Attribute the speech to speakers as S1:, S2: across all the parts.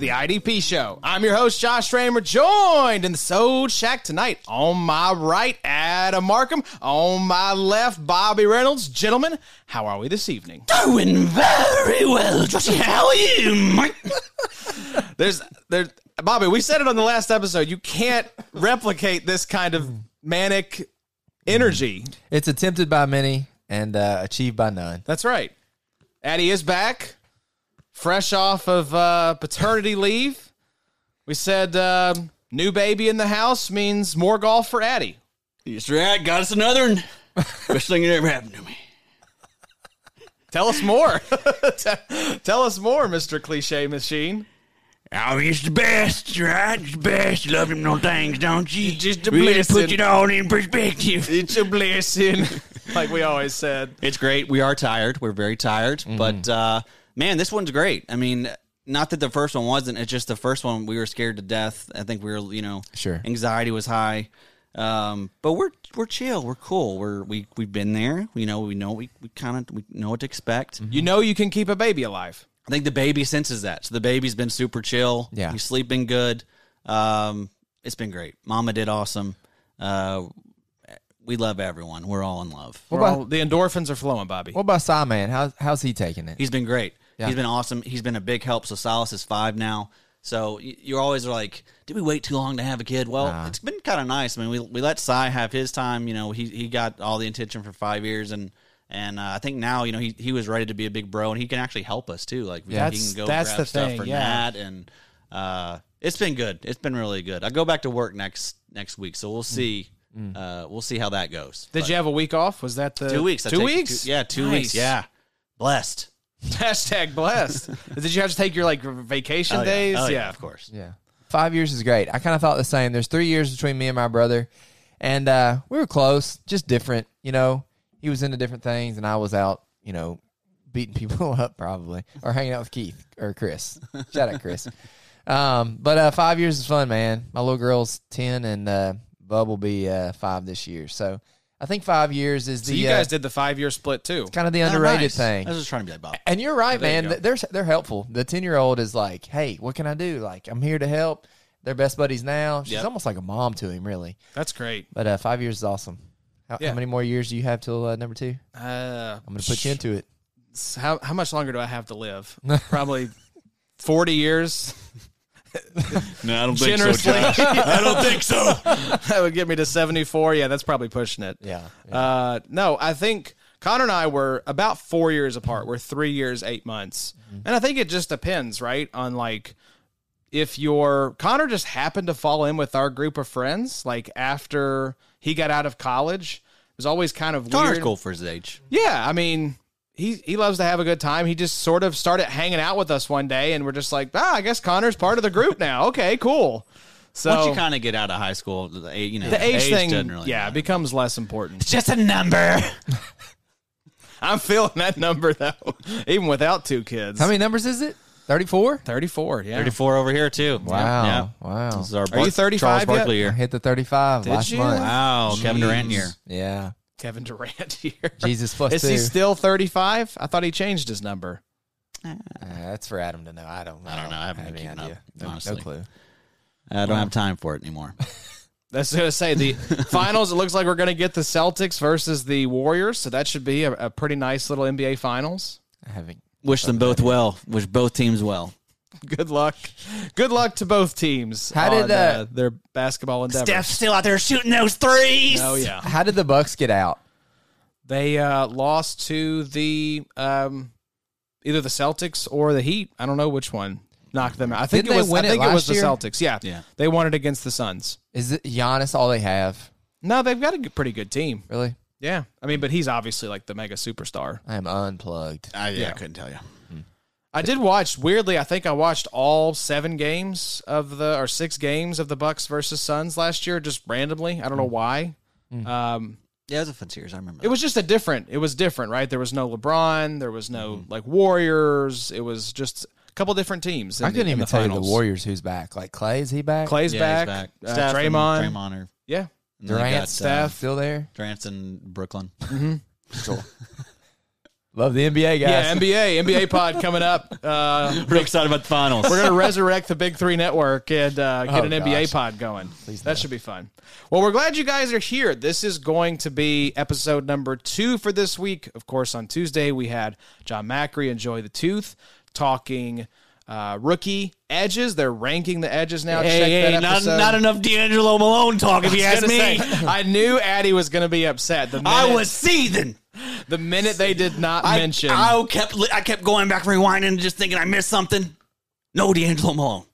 S1: Welcome to the IDP Show. I'm your host, Josh Stramer, joined in the Sode Shack tonight. On my right, Adam Markham. On my left, Bobby Reynolds. Gentlemen, how are we this evening?
S2: Doing very well, Joshy. How are you, Mike?
S1: There's, there, Bobby. We said it on the last episode. You can't replicate this kind of manic energy.
S3: It's attempted by many and uh, achieved by none.
S1: That's right. Addie is back, fresh off of uh, paternity leave. We said um, new baby in the house means more golf for Addie.
S2: That's right. Got us another one. Best thing that ever happened to me.
S1: Tell us more. Tell us more, Mr. Cliche Machine.
S2: Oh, it's the best, right? It's the best. You love them no things, don't you?
S1: Just a
S2: really
S1: blessing.
S2: put it all in perspective.
S1: It's a blessing, like we always said.
S4: It's great. We are tired. We're very tired. But uh, man, this one's great. I mean, not that the first one wasn't. It's just the first one we were scared to death. I think we were, you know,
S3: Sure.
S4: Anxiety was high. Um, but we're we're chill. We're cool. We're we we've been there. You know, we know we, we kind of we know what to expect.
S1: You know you can keep a baby alive.
S4: I think the baby senses that. So the baby's been super chill.
S3: Yeah.
S4: he's sleeping good. Um, it's been great. Mama did awesome. Uh, we love everyone. We're all in love.
S3: What about,
S1: all- the endorphins are flowing, Bobby.
S3: what about Simon? How's, how's he taking it?
S4: He's been great.
S3: Yeah.
S4: He's been awesome. He's been a big help. So Silas is five now. So you're always like, did we wait too long to have a kid? Well,
S3: Nah.
S4: it's been kind of nice. I mean, we we let Cy have his time. You know, he he got all the attention for five years, and and uh, I think now you know he he was ready to be a big bro, and he can actually help us too. Like
S3: Yeah.
S4: he can go
S1: that's
S4: grab
S1: the
S4: stuff
S1: thing,
S4: for
S1: yeah.
S4: Nat, and uh, it's been good. It's been really good. I go back to work next next week, so we'll see. Uh, we'll see how that goes.
S1: Did
S4: But
S1: you have a week off? Was that the
S4: two weeks? I
S1: Two weeks?
S4: Two, yeah, two
S1: Nice.
S4: weeks. Yeah, blessed.
S1: Hashtag blessed. Did you have to take your like vacation
S4: Oh, yeah.
S1: days?
S4: Oh, yeah, of course.
S3: Yeah. Five years is great. I kind of thought the same. There's three years between me and my brother, and uh, we were close, just different. You know, he was into different things, and I was out, you know, beating people up probably, or hanging out with Keith or Chris. Shout out Chris. Um, but uh, five years is fun, man. My little girl's ten, and uh, Bub will be uh, five this year. So I think five years is
S1: So
S3: the
S1: you guys
S3: uh,
S1: did the five year split too.
S3: It's kind of the
S4: Oh,
S3: underrated
S4: nice.
S3: thing.
S4: I was just trying to be like Bob.
S3: And you're right,
S1: There
S3: man.
S1: go.
S3: Th- They're they're helpful. The ten year old is like, hey, what can I do? Like, I'm here to help. They're best buddies now. She's
S4: Yep.
S3: almost like a mom to him, really.
S1: That's great.
S3: But uh, five years is awesome. How,
S1: Yeah.
S3: how many more years do you have till uh, number two?
S1: Uh,
S3: I'm gonna put you into it.
S1: how how much longer do I have to live? Probably forty years.
S4: No, I don't think
S1: Generously,
S4: I don't think so.
S1: that would get me to seventy four. Yeah, that's probably pushing it.
S3: Yeah.
S1: Uh, no, I think Connor and I were about four years apart. We're three years, eight months. And I think it just depends, right? On like if your Connor just happened to fall in with our group of friends, like after he got out of college. It was always kind of
S4: Connor's
S1: weird.
S4: cool for his age.
S1: Yeah, I mean, he he loves to have a good time. He just sort of started hanging out with us one day, and we're just like, ah, I guess Connor's part of the group now. Okay, cool. So
S4: Once you kind of get out of high school, the age, you know,
S1: the age, thing,
S4: doesn't really
S1: yeah,
S4: matter.
S1: becomes less important.
S2: It's just a number.
S1: I'm feeling that number though, even without two kids.
S3: How many numbers is it? Thirty four.
S1: 34, yeah.
S4: 34 over here too.
S3: Wow.
S4: Yeah.
S3: Wow.
S4: This is our
S1: Are you 35
S4: Charles
S1: yet?
S4: Barkley
S3: I
S4: year.
S3: hit the thirty five
S1: Did
S3: last
S1: you?
S3: month.
S4: Wow, Kevin Durant year.
S3: Yeah.
S1: Kevin Durant here.
S3: Jesus plus
S1: Is
S3: two.
S1: he still 35? I thought he changed his number.
S3: Uh, that's for Adam to know. I don't.
S4: I don't know. I haven't
S3: have
S4: been
S3: any idea.
S4: up,
S3: No- no, clue.
S4: I don't have time for it anymore.
S1: That's going to say the finals. It looks like we're going to get the Celtics versus the Warriors, so that should be a, a pretty nice little NBA finals.
S3: I haven't.
S4: Wish them both well. Wish both teams well.
S1: Good luck. Good luck to both teams.
S3: How did,
S1: on,
S3: uh,
S1: their basketball endeavors?
S2: Steph's still out there shooting those threes.
S1: Oh yeah,
S3: How did the Bucks get out?
S1: they uh, lost to the um, either the Celtics or the Heat. I don't know which one knocked them out. I think
S3: Didn't
S1: it was. I think it was
S3: last
S1: the
S3: year?
S1: Celtics. Yeah,
S4: Yeah.
S1: They won it against the Suns.
S3: Is it Giannis all they have?
S1: No, they've got a pretty good team.
S3: Really?
S1: Yeah, I mean, but he's obviously like the mega superstar.
S3: I am unplugged.
S4: I,
S1: Yeah.
S4: I couldn't tell you.
S1: I did watch weirdly. I think I watched all seven games of the or six games of the Bucks versus Suns last year, just randomly. I don't know why. Um,
S4: Yeah, it was a fun series. I remember.
S1: it was just a different. It was different, right? There was no LeBron. There was no like Warriors. It was just a couple different teams. in
S3: I couldn't
S1: in
S3: even
S1: the
S3: tell you the. Warriors who's back. Like Clay, is he back?
S1: Clay's
S4: yeah,
S1: back.
S4: he's
S1: Uh,
S4: Steph and
S1: Draymond.
S4: Draymond are
S1: Yeah,
S3: Durant,
S4: got, uh,
S1: Steph.
S3: still there.
S4: Durant's in Brooklyn.
S3: Cool. Love the NBA guys.
S1: Yeah, NBA, NBA pod coming up. Uh,
S4: Pretty excited about the finals.
S1: we're gonna resurrect the Big Three Network and uh, get
S3: Oh,
S1: an NBA pod going. Please that should be fun. Well, we're glad you guys are here. This is going to be episode number two for this week. Of course, on Tuesday we had John Macri and Joy the Tooth talking uh, rookie edges. They're ranking the edges now.
S4: hey,
S1: Check
S4: hey,
S1: that
S4: not, not enough DeAngelo Malone talk, if you ask me.
S1: say, I knew Addy was going to be upset. The minute,
S4: I was seething.
S1: the minute they did not
S4: I,
S1: mention.
S4: I kept I kept going back and rewinding and just thinking I missed something. No DeAngelo Malone.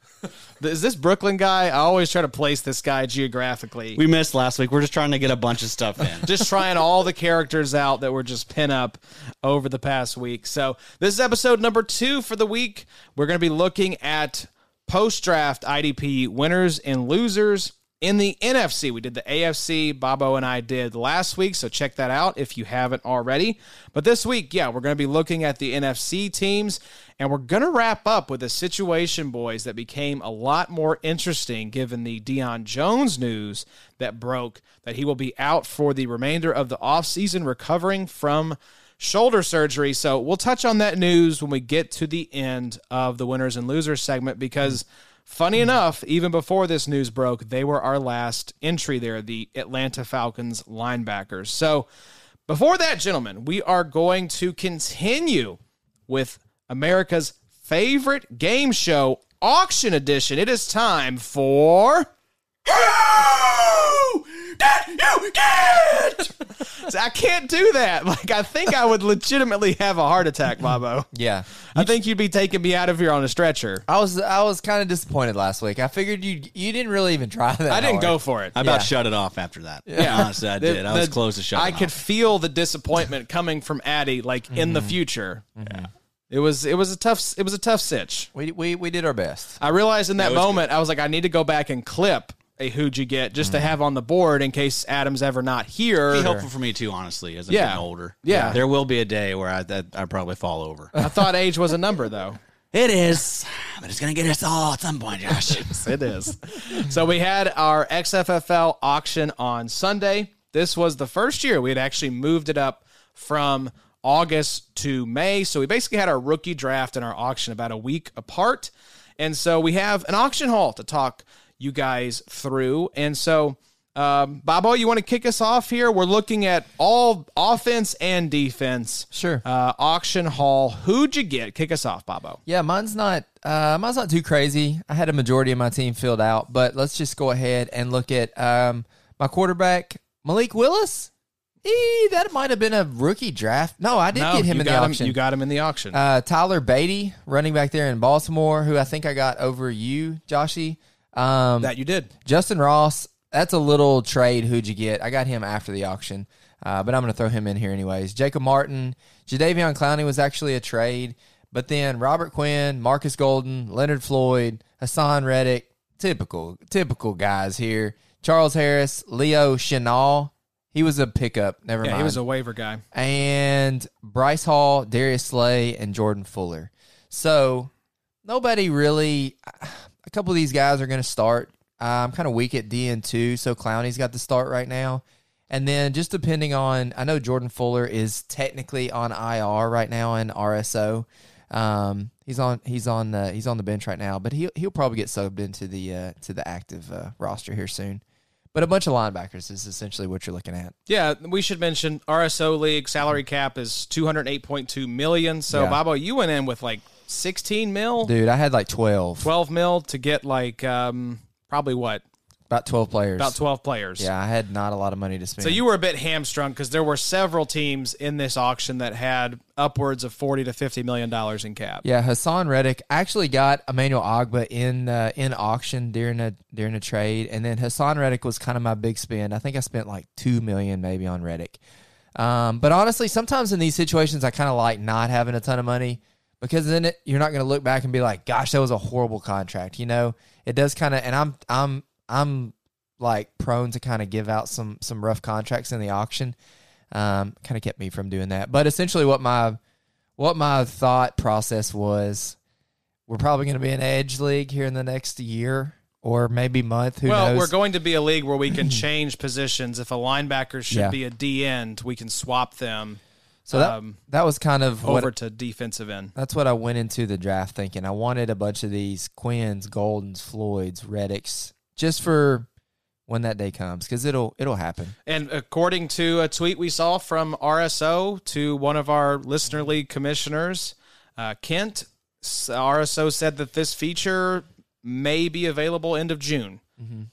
S1: Is this Brooklyn guy? I always try to place this guy geographically.
S4: We missed last week. We're just trying to get a bunch of stuff in.
S1: just trying all the characters out that were just pin up over the past week. So this is episode number two for the week. We're going to be looking at post draft IDP winners and losers in the NFC. We did the AFC. Bobo and I did last week, so check that out if you haven't already. But this week, yeah, we're going to be looking at the NFC teams, and we're going to wrap up with a situation, boys, that became a lot more interesting given the Deion Jones news that broke that he will be out for the remainder of the offseason recovering from shoulder surgery. So we'll touch on that news when we get to the end of the winners and losers segment because funny enough, even before this news broke, they were our last entry there, the Atlanta Falcons linebackers. So before that, gentlemen, we are going to continue with America's favorite game show, Auction Edition. It is time for.
S2: That you get.
S1: I can't do that. Like, I think I would legitimately have a heart attack, Bobo.
S3: Yeah.
S1: I think you'd be taking me out of here on a stretcher.
S3: I was I was kind of disappointed last week. I figured you you didn't really even try that.
S1: I didn't
S3: hard.
S1: go for it.
S4: I about
S3: Yeah.
S4: shut it off after that. Yeah, honestly, I
S1: The-
S4: did. I was
S1: the-
S4: close to shut.
S1: I
S4: it
S1: could
S4: off.
S1: feel the disappointment coming from Addie, like in the mm-hmm. future. Mm-hmm. It was it was a tough it was a tough sitch.
S3: We, we we did our best.
S1: I realized in that
S4: That was
S1: moment I was like I need to go back and clip a who'd you get just to have on the board in case Adam's ever not here.
S4: Be helpful for me too, honestly, as I'm
S1: Yeah.
S4: getting older.
S1: Yeah.
S4: there will be a day where I that I probably fall over.
S1: I thought age was a number though.
S4: it is, but it's gonna get us all at some point, Josh.
S1: It is. so we had our XFFL auction on Sunday. This was the first year we had actually moved it up from August to May. So we basically had our rookie draft and our auction about a week apart. And so we have an auction hall to talk you guys through. And so, um, Bobo, you want to kick us off here? We're looking at all offense and defense.
S3: Sure.
S1: Uh, auction hall. Who'd you get? Kick us off, Bobo.
S3: Yeah, mine's not uh, mine's not too crazy. I had a majority of my team filled out, but let's just go ahead and look at um, my quarterback Malik Willis. He, that might have been a rookie draft. No, I did
S1: No,
S3: get him in the auction.
S1: you got him in the auction.
S3: Uh, Tyler Badie, running back there in Baltimore, who I think I got over you, Joshy. Um,
S1: that you did.
S3: Justyn Ross, that's a little trade. Who'd you get? I got him after the auction, uh, but I'm going to throw him in here anyways. Jacob Martin, Jadeveon Clowney was actually a trade, but then Robert Quinn, Marcus Golden, Leonard Floyd, Haason Reddick, typical, typical guys here. Charles Harris, Leo Chenal, he was a pickup. Never
S1: Yeah,
S3: mind
S1: he was a waiver guy.
S3: and Bryce Hall, Darius Slay, and Jordan Fuller. So nobody really. A couple of these guys are going to start. I'm kind of weak at DN two, so Clowney's got the start right now. And then just depending on, I know Jordan Fuller is technically on IR right now in RSO. Um, he's on he's on uh, he's on the bench right now, but he'll he'll probably get subbed into the uh, to the active uh, roster here soon. But a bunch of linebackers is essentially what you're looking at.
S1: Yeah, we should mention RSO league salary cap is two hundred eight point two million. So
S3: Yeah.
S1: Bobo, you went in with like sixteen mil,
S3: Dude, I had like 12,
S1: twelve mil to get like um probably what
S3: about 12 players.
S1: about twelve players.
S3: Yeah, I had not a lot of money to spend.
S1: So you were a bit hamstrung because there were several teams in this auction that had upwards of forty to fifty million dollars in cap.
S3: yeah, Haason Reddick actually got Emmanuel Ogbah in uh, in auction during a during a trade, and then Haason Reddick was kind of my big spend. I think I spent like two million maybe on Reddick. Um, but honestly, sometimes in these situations, I kind of like not having a ton of money because then it, you're not going to look back and be like, "Gosh, that was a horrible contract." You know, it does kind of, and I'm I'm I'm like prone to kind of give out some some rough contracts in the auction. Um, kind of kept me from doing that. But essentially, what my what my thought process was, we're probably going to be an edge league here in the next year or maybe month. Who
S1: well,
S3: knows?
S1: we're going to be a league where we can change positions. If a linebacker should
S3: Yeah.
S1: be a D end, we can swap them.
S3: So that
S1: um,
S3: that was kind of what
S1: over to defensive end.
S3: That's what I went into the draft thinking. I wanted a bunch of these Quins, Goldens, Floyds, Reddicks, just for when that day comes, because it'll it'll happen.
S1: And according to a tweet we saw from RSO to one of our listener league commissioners, uh, Kent, RSO said that this feature may be available end of June.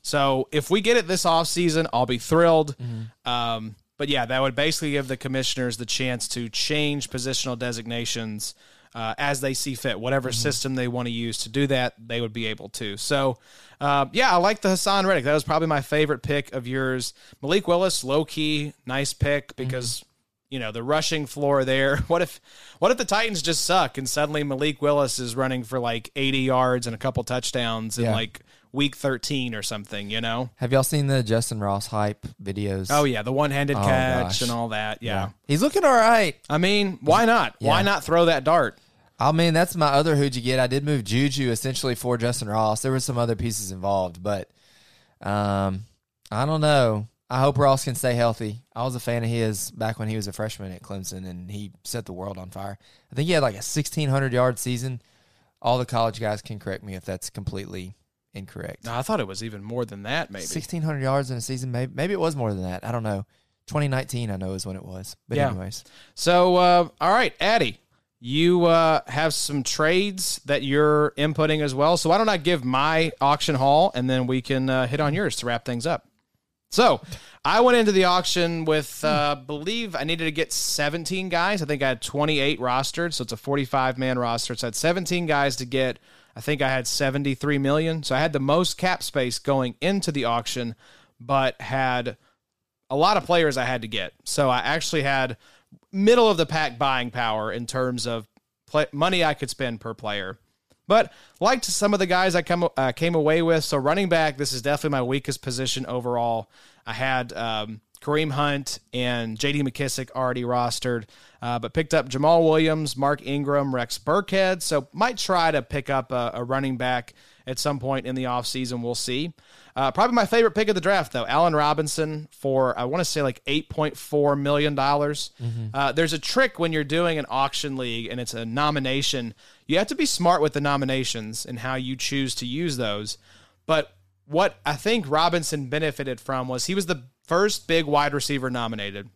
S1: So if we get it this offseason, I'll be thrilled. Um, but yeah, that would basically give the commissioners the chance to change positional designations uh, as they see fit. Whatever system they want to use to do that, they would be able to. So, uh, yeah, I like the Haason Reddick. That was probably my favorite pick of yours. Malik Willis, low key, nice pick because you know the rushing floor there. What if what if the Titans just suck and suddenly Malik Willis is running for like 80 yards and a couple touchdowns in
S3: Yeah.
S1: like week 13 or something? You know.
S3: Have y'all seen the Justyn Ross hype videos?
S1: Oh yeah, the one-handed
S3: Oh,
S1: catch
S3: gosh.
S1: and all that. Yeah.
S3: he's looking all right.
S1: I mean, why not? Why not throw that dart?
S3: I mean, that's my other who'd you get. I did move Juju essentially for Justin Ross. There were some other pieces involved, but um, I don't know. I hope Ross can stay healthy. I was a fan of his back when he was a freshman at Clemson, and he set the world on fire. I think he had like a sixteen hundred yard season. All the college guys can correct me if that's completely incorrect.
S1: No, I thought it was even more than that. Maybe.
S3: Sixteen hundred yards in a season, maybe maybe it was more than that. I don't know. Twenty nineteen, I know is when it was. But
S1: Yeah.
S3: anyways,
S1: So, uh, all right, Addy, you uh, have some trades that you're inputting as well. So why don't I give my auction haul and then we can uh, hit on yours to wrap things up. So I went into the auction with, uh, believe I needed to get 17 guys. I think I had 28 rostered, so it's a 45 man roster. So I had 17 guys to get. I think I had 73 million. So I had the most cap space going into the auction, but had a lot of players I had to get. So I actually had middle of the pack buying power in terms of play, money I could spend per player. But liked some of the guys I come uh, came away with. So running back, this is definitely my weakest position overall. I had um, Kareem Hunt and J.D. McKissic already rostered, uh, but picked up Jamaal Williams, Mark Ingram, Rex Burkhead. So might try to pick up a, a running back at some point in the offseason. We'll see. Uh, probably my favorite pick of the draft, though, Allen Robinson for I want to say like eight point four million dollars. Uh, there's a trick when you're doing an auction league and it's a nomination. You have to be smart with the nominations and how you choose to use those. But what I think Robinson benefited from was he was the first big wide receiver nominated.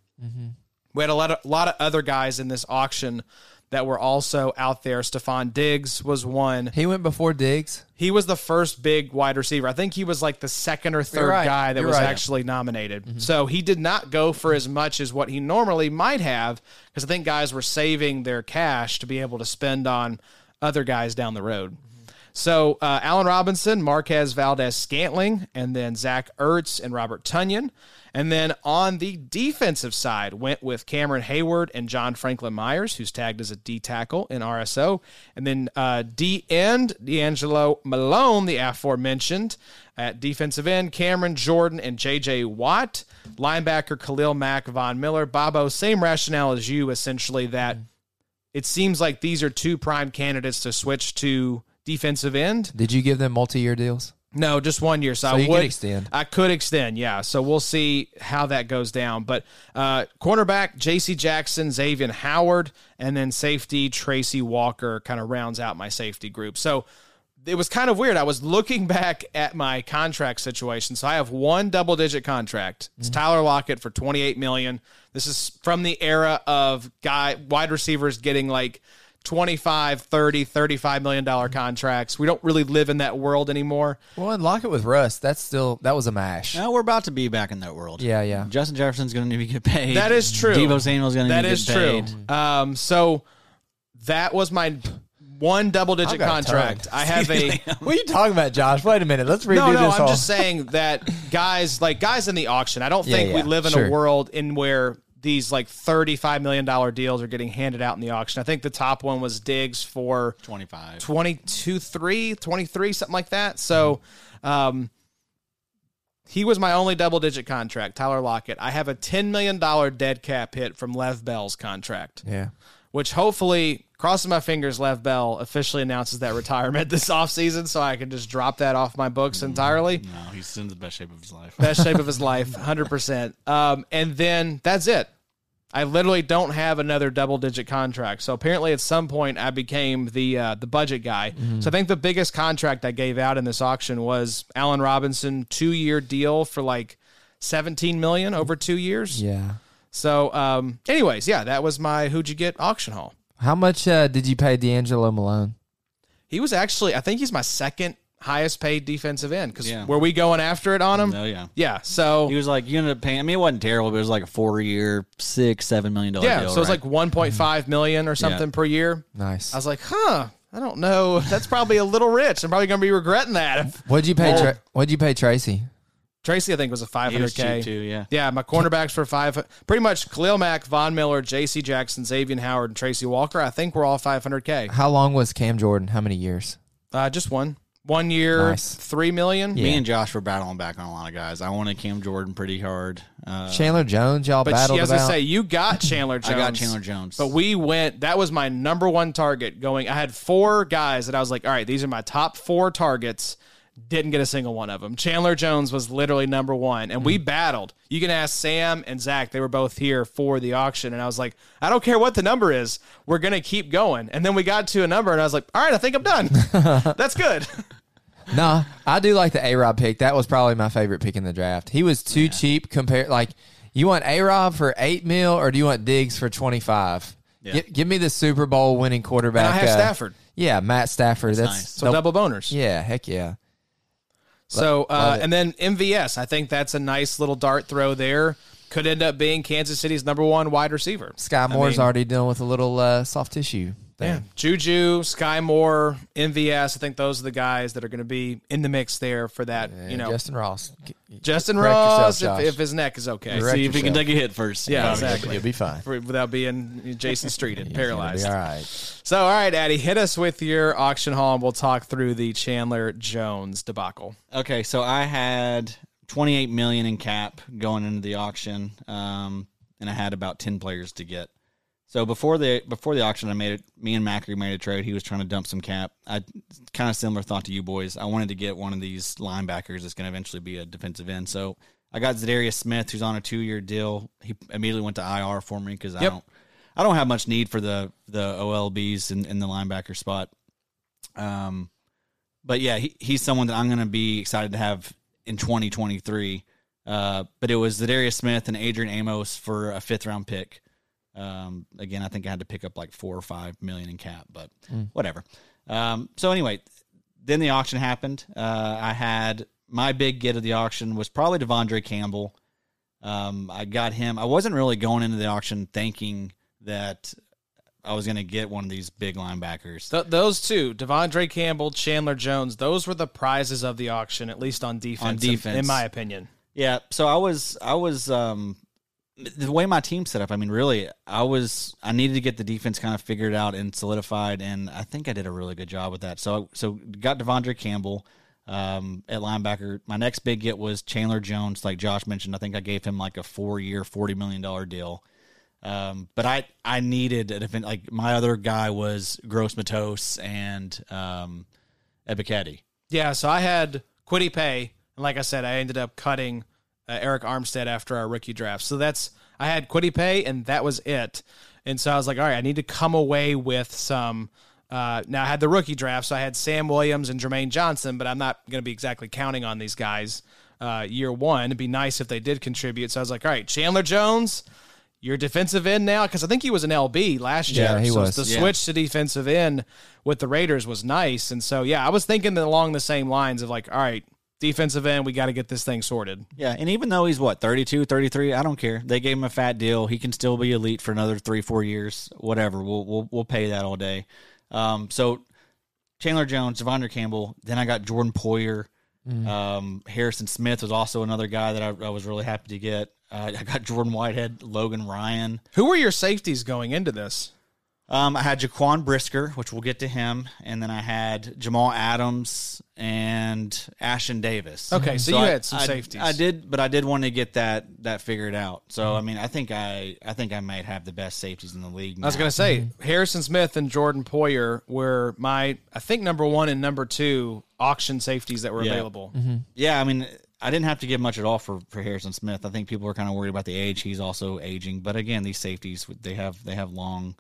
S1: We had a lot of lot of other guys in this auction that were also out there. Stefon Diggs was one.
S3: he went before Diggs.
S1: He was the first big wide receiver. I think he was like the second or 3rd
S3: right.
S1: guy that
S3: You're
S1: was
S3: right.
S1: actually nominated. So he did not go for as much as what he normally might have because I think guys were saving their cash to be able to spend on other guys down the road. So uh, Allen Robinson, Marquez Valdes Scantling, and then Zach Ertz and Robert Tonyan. And then on the defensive side, went with Cameron Heyward and John Franklin Myers, who's tagged as a D tackle in RSO. And then uh, D end, DeAngelo Malone, the aforementioned. At defensive end, Cameron Jordan and JJ Watt. Linebacker, Khalil Mack, Von Miller. Bobo, same rationale as you, essentially, that it seems like these are two prime candidates to switch to defensive end.
S3: Did you give them multi-year deals?
S1: No, just one year. So,
S3: So
S1: I would
S3: could extend.
S1: I could extend, yeah. So we'll see how that goes down. But uh, cornerback J.C. Jackson, Xavier Howard, and then safety Tracy Walker kind of rounds out my safety group. So it was kind of weird. I was looking back at my contract situation. So I have one double-digit contract. It's Tyler Lockett for twenty-eight million. This is from the era of guy wide receivers getting like 25 30 35 million dollar contracts we don't really live in that world anymore
S3: Well, and it with Russ, that's still that was a mash.
S4: Now we're about to be back in that world.
S3: Yeah, yeah.
S4: Justin Jefferson's going to need to get paid.
S1: That is true.
S4: Debo Samuel's going to
S1: That
S4: need to
S1: is
S4: get
S1: true.
S4: paid.
S1: Um, so that was my one double digit
S3: I've got a
S1: contract. I have a
S3: What are you talking about, Josh? Wait a minute. Let's redo
S1: no, no.
S3: this.
S1: I'm
S3: all.
S1: just saying that guys, like guys in the auction. I don't
S3: Yeah,
S1: think we live in
S3: sure.
S1: a world in where these like 35 million dollar deals are getting handed out in the auction. I think the top one was Diggs for
S4: 25.
S1: 22 3 23 something like that so um he was my only double digit contract tyler lockett i have a $10 million dead cap hit from lev bell's contract
S3: yeah.
S1: which hopefully crossing my fingers lev bell officially announces that retirement this offseason so i can just drop that off my books entirely
S4: No, he's in the best shape of his life.
S1: best shape of his life 100% um, and then that's it I literally don't have another double digit contract. So apparently, at some point, I became the uh, the budget guy. So I think the biggest contract I gave out in this auction was Allen Robinson two year deal for like seventeen million over two years.
S3: Yeah.
S1: So, um, anyways, yeah, that was my who'd you get auction haul.
S3: How much uh, did you pay DeAngelo Malone?
S1: He was actually, I think he's my second highest paid defensive end because
S4: Yeah.
S1: were we going after it on him?
S4: Oh yeah.
S1: Yeah. So
S4: He was like, you ended up paying. I mean, it wasn't terrible, but it was like a four-year, six, seven million dollar
S1: yeah,
S4: deal.
S1: so it's
S4: right?
S1: like 1.5 million or something per year.
S3: Nice.
S1: I was like, huh, I don't know. That's probably a little rich. I'm probably going to be regretting that.
S3: What'd you pay?
S1: Well-
S3: Tra- what'd you pay Tracy?
S1: Tracy, I think, was a 500K.
S4: too. Yeah.
S1: Yeah, my cornerbacks for five. Pretty much Khalil Mack, Von Miller, J.C. Jackson, Xavier Howard, and Tracy Walker. I think we're all 500K.
S3: How long was Cam Jordan? How many years?
S1: Uh, just one. One year,
S3: Nice.
S1: three million.
S3: Yeah.
S4: Me and Josh were battling back on a lot of guys. I wanted Cam Jordan pretty hard. Uh,
S3: Chandler Jones, y'all
S1: But
S3: battled
S1: she, as
S3: about.
S1: I say, you got Chandler Jones.
S4: I got Chandler Jones.
S1: But we went. That was my number one target. Going, I had four guys that I was like, all right, these are my top four targets. Didn't get a single one of them. Chandler Jones was literally number one, and
S3: Mm.
S1: we battled. You can ask Sam and Zach; they were both here for the auction, and I was like, I don't care what the number is, we're gonna keep going. And then we got to a number, and I was like, all right, I think I'm done. That's good.
S3: no, I do like the A Rob pick. That was probably my favorite pick in the draft. He was too cheap compared. Like, you want A Rob for eight mil, or do you want Diggs for twenty five?
S4: Yeah.
S3: give me the Super Bowl winning quarterback.
S1: And I have
S3: uh,
S1: Stafford.
S3: Yeah, Matt Stafford. That's,
S4: nice.
S1: So double boners.
S3: Yeah, heck yeah.
S1: So, uh, and then MVS, I think that's a nice little dart throw there. Could end up being Kansas City's number one wide receiver.
S3: Sky
S1: I
S3: Moore's
S1: mean,
S3: already dealing with a little uh, soft tissue. Thing.
S1: Yeah, Juju, Skyy Moore, MVS. I think those are the guys that are going to be in the mix there for that.
S3: Yeah,
S1: you know,
S3: Justyn Ross.
S1: Justyn
S3: correct yourself,
S1: Ross,
S3: Josh.
S1: if, if his neck is okay,
S3: Correct
S4: See if he can take a hit first.
S1: Yeah,
S4: Probably.
S1: exactly.
S3: You'll be fine.
S1: for, without being Jason Streeted, paralyzed.
S3: All right.
S1: So, all right, Addy, hit us with your auction haul, and we'll talk through the Chandler Jones debacle.
S4: Okay, so I had 28 million in cap going into the auction, um, and I had about 10 players to get. So before the before the auction, I made it. Me and Macri made a trade. He was trying to dump some cap. I kind of similar thought to you boys. I wanted to get one of these linebackers that's going to eventually be a defensive end. So I got Za'Darius Smith, who's on a two year deal. He immediately went to IR for me because I don't I don't have much need for the the OLBs in, in the linebacker spot. Um, but yeah, he, he's someone that I'm going to be excited to have in 2023. Uh, but it was Za'Darius Smith and Adrian Amos for a fifth round pick. Um, again, I think I had to pick up like four or five million in cap, but whatever. Um, so anyway, then the auction happened. Uh, I had my big get of the auction was probably De'Vondre Campbell. Um, I got him. I wasn't really going into the auction thinking that I was going to get one of these big linebackers.
S1: Th- those two, De'Vondre Campbell, Chandler Jones, those were the prizes of the auction, at least on defense. in-
S4: defense.
S1: in my opinion.
S4: Yeah, so I was I was um the way my team set up, I mean really I was I needed to get the defense kind of figured out and solidified and I think I did a really good job with that. So so got De'Vondre Campbell um at linebacker. My next big get was Chandler Jones, like Josh mentioned. I think I gave him like a four year, forty million dollar deal. Um, but I I needed a defense like my other guy was Gross Matos and um Ebiketie.
S1: Yeah, so I had Kwity Paye, and like I said, I ended up cutting uh, Arik Armstead after our rookie draft. So that's I had Kwity Paye, and that was it. And so I was like, all right, I need to come away with some. Uh, now I had the rookie draft, so I had Sam Williams and Jermaine Johnson, but I'm not going to be exactly counting on these guys uh, year one. It'd be nice if they did contribute. So I was like, all right, Chandler Jones, you're defensive end now because I think he was an LB last year.
S3: Yeah, he
S1: so
S3: was.
S1: The
S4: Yeah.
S1: switch to defensive end with the Raiders was nice, and so yeah, I was thinking along the same lines of like, all right, defensive end, we got to get this thing sorted.
S4: Yeah, and even though he's what 32, 33, I don't care. They gave him a fat deal. He can still be elite for another three, four years. Whatever. We'll we'll we'll pay that all day. Um, so Chandler Jones, De'Vondre Campbell. Then I got Jordan Poyer. Um, Harrison Smith was also another guy that I, I was really happy to get. Uh, I got Jordan Whitehead, Logan Ryan.
S1: Who were your safeties going into this?
S4: Um, I had Jaquan Brisker, which we'll get to him, and then I had Jamal Adams and Ashtyn Davis.
S1: Okay, so you
S4: I-
S1: had some
S4: I-
S1: safeties.
S4: I did, but I did want to get that that figured out. So I mean, I think I I think I might have the best safeties in the league.
S1: I was going to say Harrison Smith and Jordan Poyer were my, I think number one and number two auction safeties that were
S4: Yeah.
S1: available.
S4: yeah, I mean, I didn't have to give much at all for, for Harrison Smith. I think people are kind of worried about the age. He's also aging, but again, these safeties they have they have long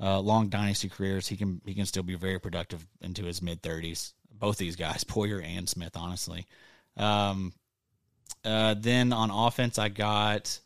S4: uh, long dynasty careers. He can he can still be very productive into his mid thirties. Both these guys, Poyer and Smith, honestly. Um, uh, then on offense, I got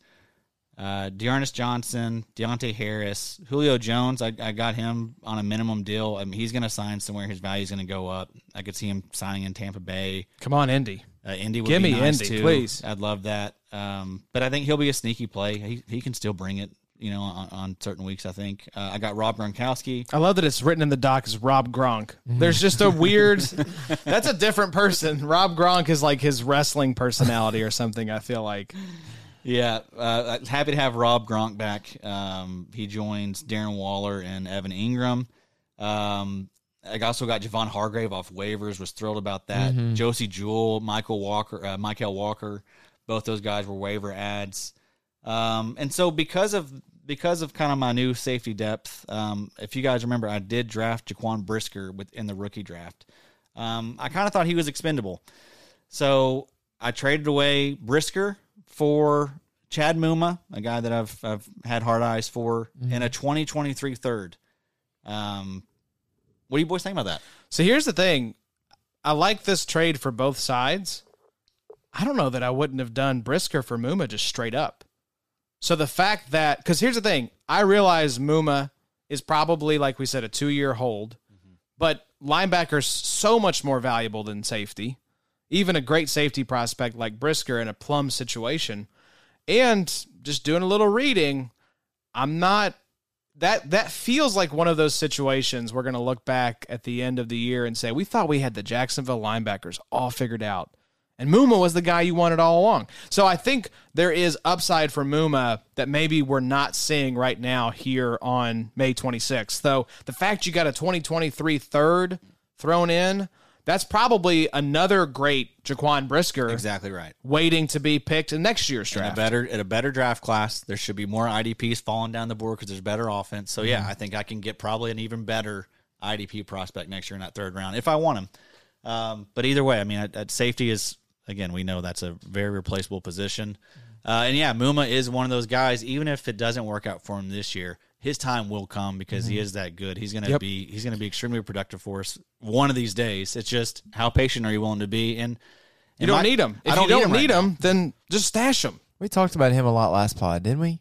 S4: uh, Dearness Johnson, Deonte Harris, Julio Jones. I, I got him on a minimum deal. I mean, he's going to sign somewhere. His value is going to go up. I could see him signing in Tampa Bay.
S1: Come on, Indy.
S4: Uh, Indy would
S1: Give
S4: be
S1: me
S4: nice
S1: Indy,
S4: too.
S1: please.
S4: I'd love that. Um, but I think he'll be a sneaky play. He he can still bring it. You know, on, on certain weeks. I think uh, I got Rob Gronkowski.
S1: I love that it's written in the doc as Rob Gronk. There's just a weird. that's a different person. Rob Gronk is like his wrestling personality or something. I feel like.
S4: Yeah, uh, happy to have Rob Gronk back. Um, he joins Darren Waller and Evan Engram. Um, I also got Javon Hargrave off waivers. Was thrilled about that. Josey Jewell, Michael Walker, uh, Michael Walker, both those guys were waiver ads. Um, and so because of because of kind of my new safety depth, um, if you guys remember, I did draft Jaquan Brisker within the rookie draft. Um, I kind of thought he was expendable, so I traded away Brisker for Chad Muma, a guy that I've I've had hard eyes for, and a 2023 third. Um, what do you boys think about that?
S1: So here's the thing. I like this trade for both sides. I don't know that I wouldn't have done Brisker for Muma just straight up. So the fact that because here's the thing, I realize Muma is probably like we said a two year hold, but linebacker's so much more valuable than safety. Even a great safety prospect like Brisker in a plum situation, and just doing a little reading, I'm not that that feels like one of those situations we're going to look back at the end of the year and say we thought we had the Jacksonville linebackers all figured out. And Muma was the guy you wanted all along. So I think there is upside for Muma that maybe we're not seeing right now here on May 26th. Though the fact you got a 2023 third thrown in, that's probably another great Jaquan Brisker
S4: Exactly right.
S1: waiting to be picked in next year's
S4: In a
S1: draft.
S4: better at a better draft class, there should be more IDPs falling down the board because there's better offense. So yeah, I think I can get probably an even better IDP prospect next year in that third round if I want him. Um, but either way, I mean, at, at safety is again we know that's a very replaceable position. Uh, and yeah, Muma is one of those guys. Even if it doesn't work out for him this year, his time will come because he is that good. He's gonna
S1: Yep.
S4: be he's gonna be extremely productive for us one of these days. It's just how patient are you willing to be? And
S1: you don't need him. If
S4: I don't
S1: you don't
S4: need
S1: need
S4: him right
S1: him, then just stash him.
S3: We talked about him a lot last pod, didn't we?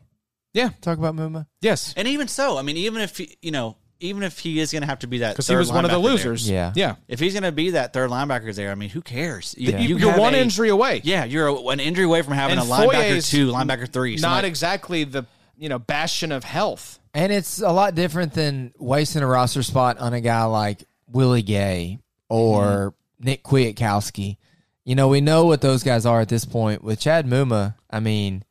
S1: Yeah.
S3: Talk about Muma.
S1: Yes.
S4: And even so, I mean, even if you know, even if he is going to have to be that,
S1: Because he
S4: third
S1: was one of the
S4: linebacker there,
S1: losers.
S3: Yeah.
S1: Yeah.
S4: if he's going to be that third linebacker there, I mean, who cares? You,
S1: You,
S4: you
S1: are
S4: have
S1: one
S4: a-
S1: injury away.
S4: Yeah, you're a, an injury away from having
S1: And
S4: a linebacker
S1: Foye's
S4: two, linebacker three. So
S1: Not
S4: like,
S1: exactly the you know bastion of health.
S3: And it's a lot different than wasting a roster spot on a guy like Willie Gay or mm-hmm. Nick Kwiatkowski. You know, we know what those guys are at this point. With Chad Muma, I mean,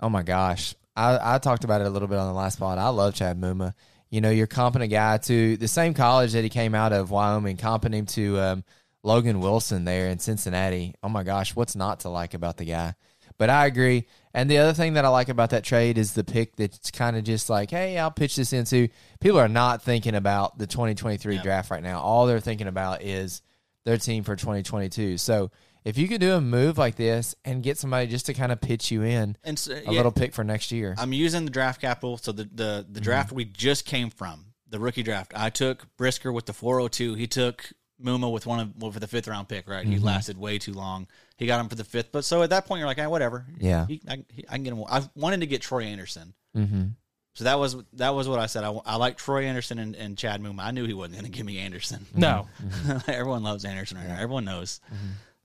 S3: oh my gosh. I, I talked about it a little bit on the last pod. I love Chad Muma. You know, you're comping a guy to the same college that he came out of, Wyoming, comping him to um, Logan Wilson there in Cincinnati. Oh my gosh, what's not to like about the guy? But I agree. And the other thing that I like about that trade is the pick that's kind of just like, hey, I'll pitch this into. People are not thinking about the 2023 draft right now. All they're thinking about is their team for 2022. So if you could do a move like this and get somebody just to kind of pitch you in
S4: and so,
S3: a
S4: yeah,
S3: little pick for next year.
S4: I'm using the draft capital. So the the,
S1: Mm-hmm.
S4: the draft we just came from, the rookie draft. I took Brisker with the 402. He took Muma with one of with the fifth round pick. Right,
S1: Mm-hmm.
S4: he lasted way too long. He got him for the fifth. But so at that point, you're like, ah, whatever.
S3: Yeah.
S4: he, I, he, I can get him. I wanted to get Troy Anderson.
S3: mm-hmm.
S4: So that was that was what I said. I, I like Troy Anderson and, and Chad Muma. I knew he wasn't going to give me Anderson.
S1: No.
S4: Everyone loves Anderson right now. Everyone knows.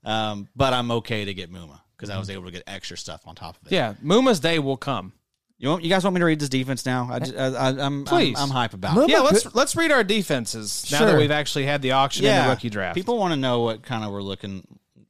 S4: Um, but I'm okay to get Muma because I was able to get extra stuff on top of it.
S1: Yeah. Muma's day will come.
S4: You want, you guys want me to read this defense now? I, just, I, I, I'm,
S1: Please.
S4: I'm I'm hype about.
S3: Muma
S4: it.
S1: Yeah. Let's let's read our defenses now that
S3: Sure.
S1: we've actually had the auction and the rookie draft.
S4: People want to know what kind of we're looking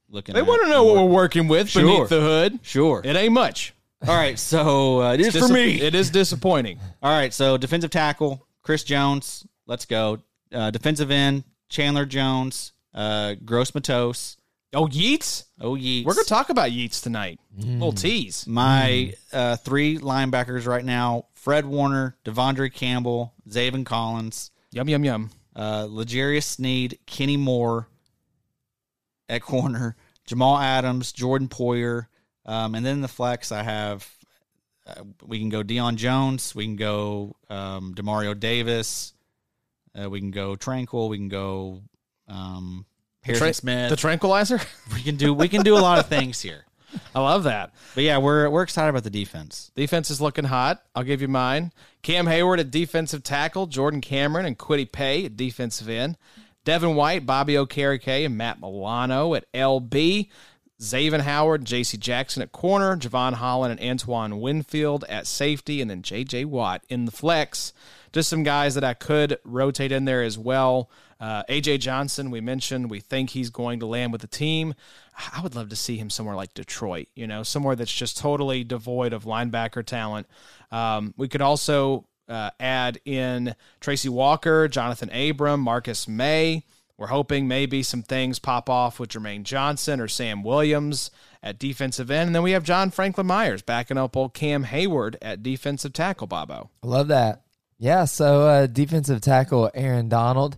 S4: looking.
S1: they
S4: at.
S1: want to know what we're working with
S4: Sure.
S1: beneath the hood.
S4: Sure.
S1: It ain't much.
S4: All right. So uh, it is for
S1: Dis-
S4: me.
S1: It is disappointing.
S4: All right, so defensive tackle, Chris Jones. Let's go. Uh, defensive end, Chandler Jones, uh, Gross Matos.
S1: Oh, Yeats.
S4: Oh, Yeats.
S1: We're gonna talk about Yeats tonight. Little tease.
S4: My uh, three linebackers right now: Fred Warner, De'Vondre Campbell, Zaven Collins,
S1: Yum yum yum.
S4: uh, L'Jarius Sneed, Kenny Moore at corner, Jamal Adams, Jordan Poyer, um, and then the flex I have. Uh, we can go Deion Jones. We can go um, Demario Davis. Uh, we can go Tranquill. We can go um, Harrison
S1: Tra-
S4: Smith.
S1: the tranquilizer.
S4: we can do we can do a lot of things here.
S1: I love that.
S4: But yeah, we're we're excited about the defense.
S1: Defense is looking hot. I'll give you mine. Cam Heyward at defensive tackle, Jordan Cameron and Kwity Paye at defensive end, Devin White, Bobby Okereke, and Matt Milano at LB, Xavien Howard, J.C. Jackson at corner, Jevon Holland and Antoine Winfield at safety, and then J.J. Watt in the flex. Just some guys that I could rotate in there as well. Uh, AJ Johnson, we mentioned, we think he's going to land with the team. I would love to see him somewhere like Detroit, you know, somewhere that's just totally devoid of linebacker talent. Um, we could also uh, add in Tracy Walker, Jonathan Abram, Marcus Maye. We're hoping maybe some things pop off with Jermaine Johnson or Sam Williams at defensive end. And then we have John Franklin Myers backing up old Cam Heyward at defensive tackle, Bobo.
S3: I love that. Yeah, so uh, defensive tackle Aaron Donald,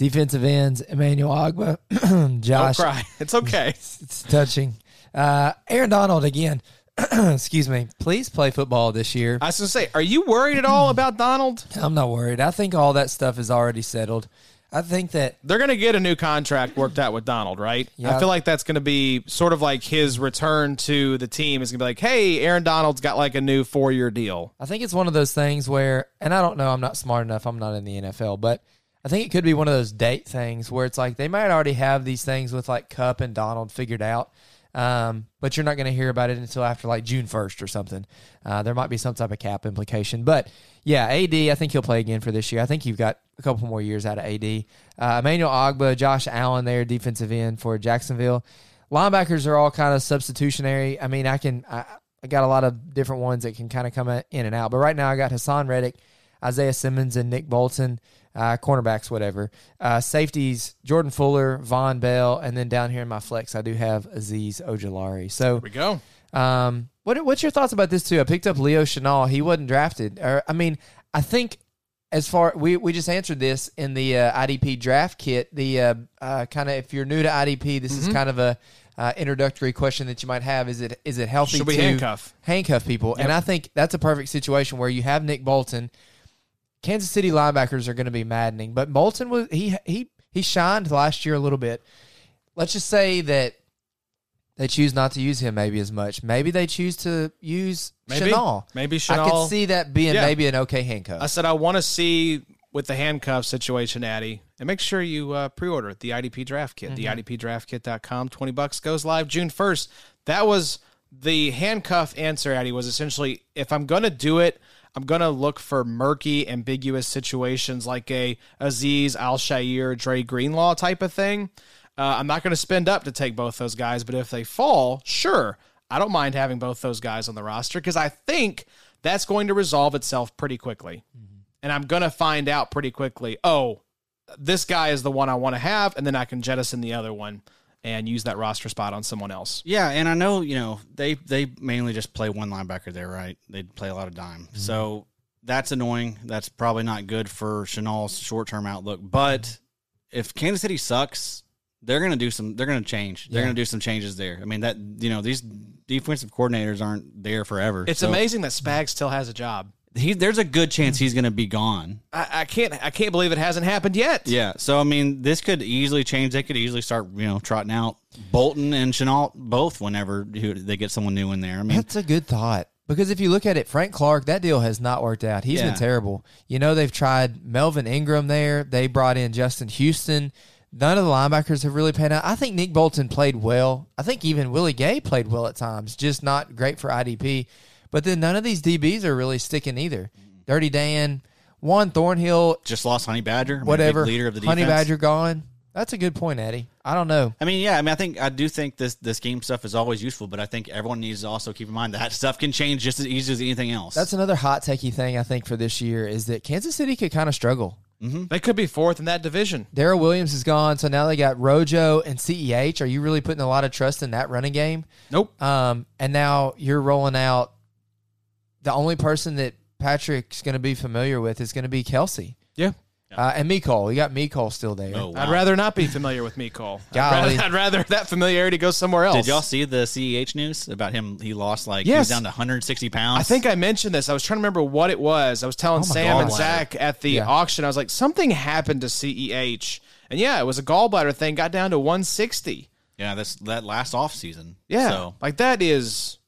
S3: defensive ends Emmanuel Ogbah,
S1: Don't cry. It's okay.
S3: It's touching. Uh, Aaron Donald again. excuse me. Please play football this year.
S1: I was going to say, are you worried at all about Donald?
S3: I'm not worried. I think all that stuff is already settled. I think that
S1: They're going to get a new contract worked out with Donald, right?
S3: Yeah.
S1: I feel like that's going to be sort of like his return to the team is going to be like, hey, Aaron Donald's got like a new four year deal.
S3: I think it's one of those things where, and I don't know, I'm not smart enough. I'm not in the NFL, but I think it could be one of those date things where it's like they might already have these things with like Kupp and Donald figured out, um, but you're not going to hear about it until after like June 1st or something. Uh, there might be some type of cap implication, but yeah, AD. I think he'll play again for this year. I think you've got a couple more years out of AD. Uh, Emmanuel Ogbah, Josh Allen, there defensive end for Jacksonville. Linebackers are all kind of substitutionary. I mean, I can I, I got a lot of different ones that can kind of come in and out, but right now I got Haason Reddick, Isaiah Simmons, and Nick Bolton. Uh, cornerbacks, whatever. Uh, safeties, Jordan Fuller, Vonn Bell, and then down here in my flex, I do have Azeez Ojulari. So,
S1: Here we go.
S3: um, what what's your thoughts about this too? I picked up Leo Chenal. He wasn't drafted. Or I mean, I think as far we we just answered this in the uh, IDP draft kit. The uh, uh, kind of if you're new to IDP, this
S1: Mm-hmm.
S3: is kind of a uh, introductory question that you might have. Is it is it healthy
S1: Should we
S3: to
S1: handcuff?
S3: handcuff people? And I think that's a perfect situation where you have Nick Bolton. Kansas City linebackers are going to be maddening, but Bolton was he he he shined last year a little bit. Let's just say that they choose not to use him maybe as much. Maybe they choose to use
S1: Maybe.
S3: Chenal.
S1: Maybe
S3: I
S1: Chenal.
S3: could see that being
S1: Yeah.
S3: maybe an okay handcuff.
S1: I said I want to see with the handcuff situation, Addy, and make sure you uh, pre-order the IDP draft kit. The IDPdraftkit.com, twenty bucks goes live June first. That was the handcuff answer. Addy was essentially if I'm gonna do it, I'm gonna look for murky, ambiguous situations like a Azeez Al Shaair, Dre Greenlaw type of thing. Uh, I'm not going to spend up to take both those guys, but if they fall, sure, I don't mind having both those guys on the roster because I think that's going to resolve itself pretty quickly. And I'm going to find out pretty quickly, oh, this guy is the one I want to have, and then I can jettison the other one and use that roster spot on someone else.
S4: Yeah, and I know you know they they mainly just play one linebacker there, right? They play a lot of dime, mm-hmm. so that's annoying. That's probably not good for Chenal's short term outlook. But if Kansas City sucks, they're gonna do some. They're gonna change. They're
S3: Yeah.
S4: gonna do some changes there. I mean that you know these defensive coordinators aren't there forever.
S1: It's
S4: So
S1: amazing that Spag still has a job.
S4: He, there's a good chance hmm. he's gonna be gone.
S1: I, I can't I can't believe it hasn't happened yet.
S4: Yeah, so I mean, this could easily change. They could easily start, you know, trotting out Bolton and Chenal both whenever they get someone new in there. I mean,
S3: That's a good thought. Because if you look at it, Frank Clark, that deal has not worked out. He's
S4: Yeah.
S3: been terrible. You know, they've tried Melvin Ingram there. They brought in Justin Houston. None of the linebackers have really panned out. I think Nick Bolton played well. I think even Willie Gay played well at times, just not great for IDP. But then none of these DBs are really sticking either. Dirty Dan, Juan Thornhill,
S4: just lost Honey Badger,
S3: whatever.
S4: leader of the
S3: Honey. Badger gone. That's a good point, Eddie. I don't know.
S4: I mean, yeah, I mean, I think I do think this this game stuff is always useful, but I think everyone needs to also keep in mind that stuff can change just as easy as anything else.
S3: That's another hot takey thing I think for this year is that Kansas City could kind of struggle.
S1: They could be fourth in that division.
S3: Darrel Williams is gone, so now they got Rojo and CEH. Are you really putting a lot of trust in that running game?
S1: Nope.
S3: Um, and now you're rolling out the only person that Patrick's going to be familiar with is going to be Kelce.
S1: Yeah.
S3: Uh, and Mecole, you got Mecole still there.
S4: Oh,
S1: I'd rather not be familiar with Mecole. I'd rather, I'd rather that familiarity go somewhere else.
S4: Did y'all see the CEH news about him? He lost like he
S1: Yes.
S4: was down to 160 pounds.
S1: I think I mentioned this. I was trying to remember what it was. I was telling
S3: Oh my
S1: Sam and Zach at the
S3: Yeah.
S1: auction. I was like, something happened to CEH, and yeah, it was a gallbladder thing. Got down to 160.
S4: yeah, that's that last off season.
S1: Yeah,
S4: So
S1: like that is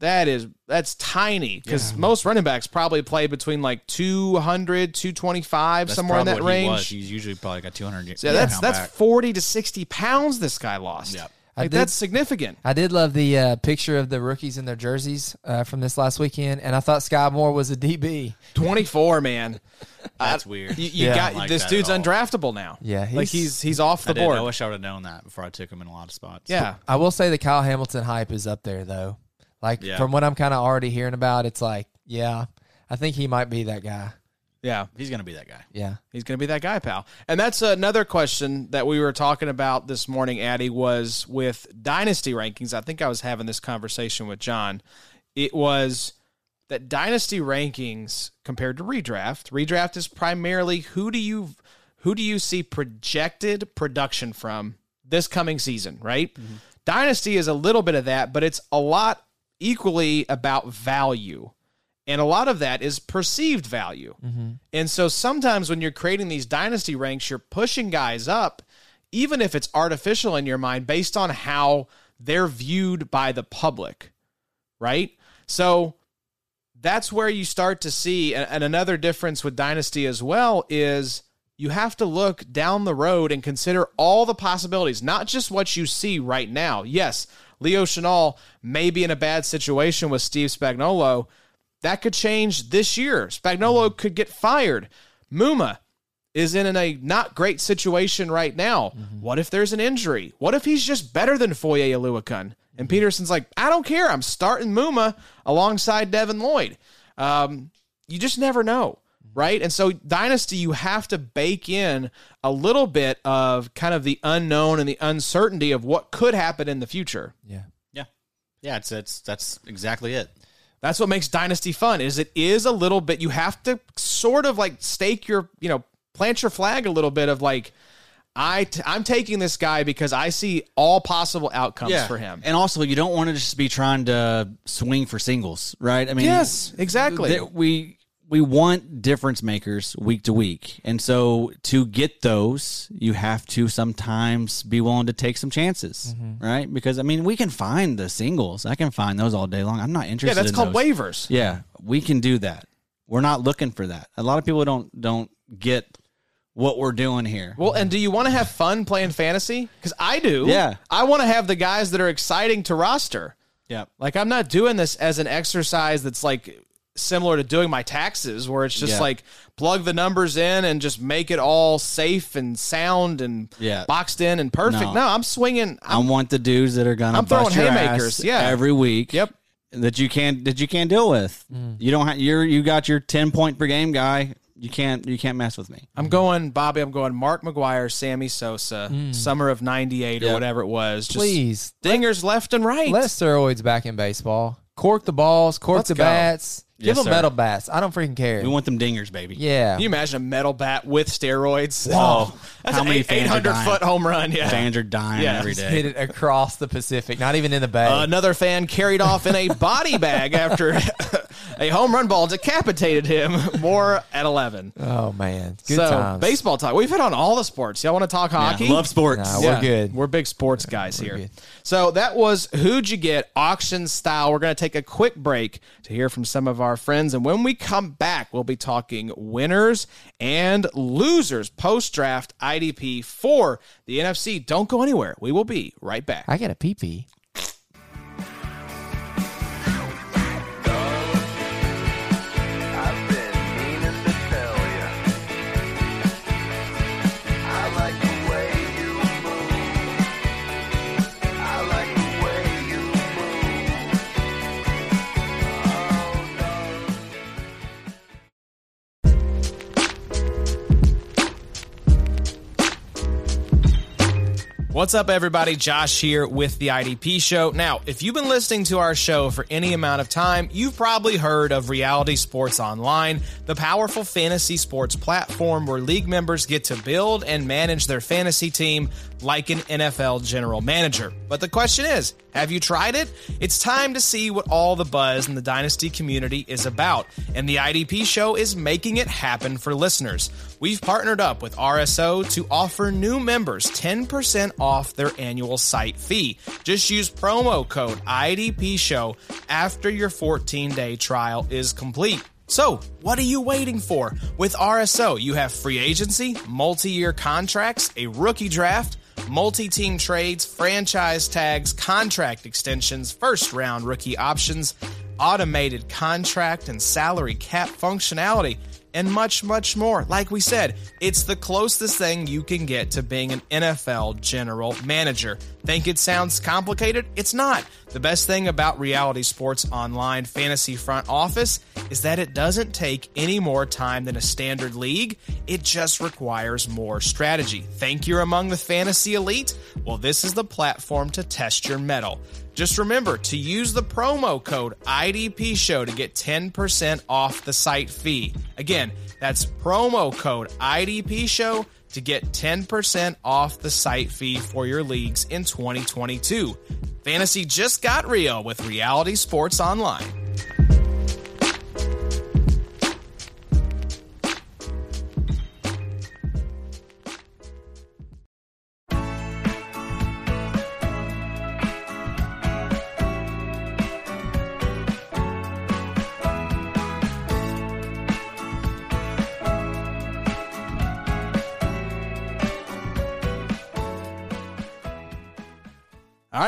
S1: that is that's tiny because most running backs probably play between like 200, 225,
S4: that's
S1: somewhere in that
S4: what he
S1: range.
S4: was. He's usually probably got 200.
S1: So yeah, that's that's
S4: back.
S1: 40 to 60 pounds this guy lost.
S4: Yep.
S1: Like
S3: did-
S1: that's significant.
S3: I did love the uh, picture of the rookies in their jerseys uh, from this last weekend, and I thought Skyy Moore was a DB.
S1: 24, man.
S4: That's weird.
S1: You, you
S3: Yeah.
S1: got
S4: like
S1: this dude's undraftable now.
S3: Yeah,
S1: like
S3: he's-
S1: he's he's off
S4: I,
S1: the
S4: did,
S1: board.
S4: I wish I would have known that before I took him in a lot of spots.
S1: yeah,
S3: I will say the Kyle Hamilton hype is up there, though. Like
S4: Yeah.
S3: from what I'm kind of already hearing about, it's like, yeah, I think he might be that guy.
S1: yeah.
S4: he's gonna be that guy.
S3: Yeah,
S1: He's going to be that guy, pal. And that's another question that we were talking about this morning, Addie, was with dynasty rankings. I think I was having this conversation with John. It was that dynasty rankings compared to redraft. Redraft is primarily who do you who do you see projected production from this coming season, right? Mm-hmm. Dynasty is a little bit of that, but it's a lot equally about value. And a lot of that is perceived value. Mm-hmm. And so sometimes when you're creating these dynasty ranks, you're pushing guys up, even if it's artificial in your mind, based on how they're viewed by the public, right? So that's where you start to see, and, and another difference with dynasty as well is you have to look down the road and consider all the possibilities, not just what you see right now. Yes, Leo Chenal may be in a bad situation with Steve Spagnuolo. That could change this year. Spagnuolo mm-hmm. could get fired. Muma is in a not great situation right now. Mm-hmm. What if there's an injury? What if he's just better than Foye Oluokun? And mm-hmm. Pederson's like, I don't care. I'm starting Muma alongside Devin Lloyd. Um, you just never know, right? And so Dynasty, you have to bake in a little bit of kind of the unknown and the uncertainty of what could happen in the future.
S3: yeah.
S4: Yeah, yeah. It's it's that's exactly it.
S1: That's what makes Dynasty fun. Is it is a little bit you have to sort of like stake your you know plant your flag a little bit of like I t- I'm taking this guy because I see all possible outcomes for him.
S4: And also, you don't want to just be trying to swing for singles, right? I mean,
S1: yes, exactly.
S4: th- we we want difference makers week to week, and so to get those, you have to sometimes be willing to take some chances,
S1: Mm-hmm.
S4: right? Because I mean, we can find the singles. I can find those all day long. I'm not interested.
S1: yeah, that's
S4: in
S1: called
S4: those.
S1: waivers.
S4: Yeah, we can do that. We're not looking for that. A lot of people don't don't get what we're doing here.
S1: Well, and do you want to have fun playing fantasy? Because I do.
S4: Yeah.
S1: I want to have the guys that are exciting to roster.
S4: Yeah.
S1: Like I'm not doing this as an exercise that's like similar to doing my taxes where it's just
S4: Yeah.
S1: like plug the numbers in and just make it all safe and sound and
S4: Yeah.
S1: boxed in and perfect.
S4: No.
S1: No, I'm swinging.
S4: I
S1: I'm,
S4: want the dudes that are gonna
S1: I'm throwing
S4: bust your
S1: haymakers,
S4: ass
S1: yeah.
S4: every week.
S1: Yep.
S4: That you can't that you can't deal with. Mm. You don't have you're you got your ten point per game guy. You can't you can't mess with me.
S1: I'm going, Bobby. I'm going Mark McGwire, Sammy Sosa, mm. summer of '98 or whatever it was. Just
S3: Please
S1: dingers left and right.
S3: let steroids back in baseball. Cork the balls, cork
S1: Let's
S3: the
S1: go.
S3: bats. Give
S4: Yes,
S3: them
S4: sir.
S3: metal bats. I don't freaking care.
S4: We want them dingers, baby.
S3: yeah.
S1: Can you imagine a metal bat with steroids?
S4: Whoa.
S1: that's
S4: How
S1: an
S4: many
S1: eight-
S4: fans are
S1: 800
S4: dying?
S1: foot home run. Yeah.
S4: Fans are dying
S1: Yeah.
S4: every
S3: Hit
S4: day.
S3: it across the Pacific, not even in the bay.
S1: Uh, another fan carried off in a body bag after a home run ball decapitated him. More at 11.
S3: oh man, good
S1: so,
S3: times.
S1: baseball talk. We've hit on all the sports. Y'all want to talk hockey?
S4: Yeah, love sports.
S3: Nah, we're good.
S1: We're big sports guys here.
S3: good.
S1: So that was Who'd You Get auction style. We're going to take a quick break to hear from some of our friends. And when we come back, we'll be talking winners and losers post draft IDP for the NFC. Don't go anywhere. We will be right back.
S3: I got a pee pee.
S1: What's up, everybody? Josh here with the IDP Show. Now, if you've been listening to our show for any amount of time, you've probably heard of Reality Sports Online, the powerful fantasy sports platform where league members get to build and manage their fantasy team like an NFL general manager. But the question is, have you tried it? It's time to see what all the buzz in the Dynasty community is about, and the IDP Show is making it happen for listeners. We've partnered up with RSO to offer new members 10% off their annual site fee. Just use promo code IDP Show after your 14 day trial is complete. So, what are you waiting for? With RSO, you have free agency, multi year contracts, a rookie draft, multi team trades, franchise tags, contract extensions, first round rookie options, automated contract and salary cap functionality and much, much more. Like we said, it's the closest thing you can get to being an NFL general manager. Think it sounds complicated? It's not. The best thing about Reality Sports Online Fantasy Front Office is that it doesn't take any more time than a standard league, it just requires more strategy. Think you're among the fantasy elite? Well, this is the platform to test your mettle. Just remember to use the promo code IDP Show to get 10% off the site fee. Again, that's promo code IDP Show to get 10% off the site fee for your leagues in 2022. Fantasy just got real with Reality Sports Online.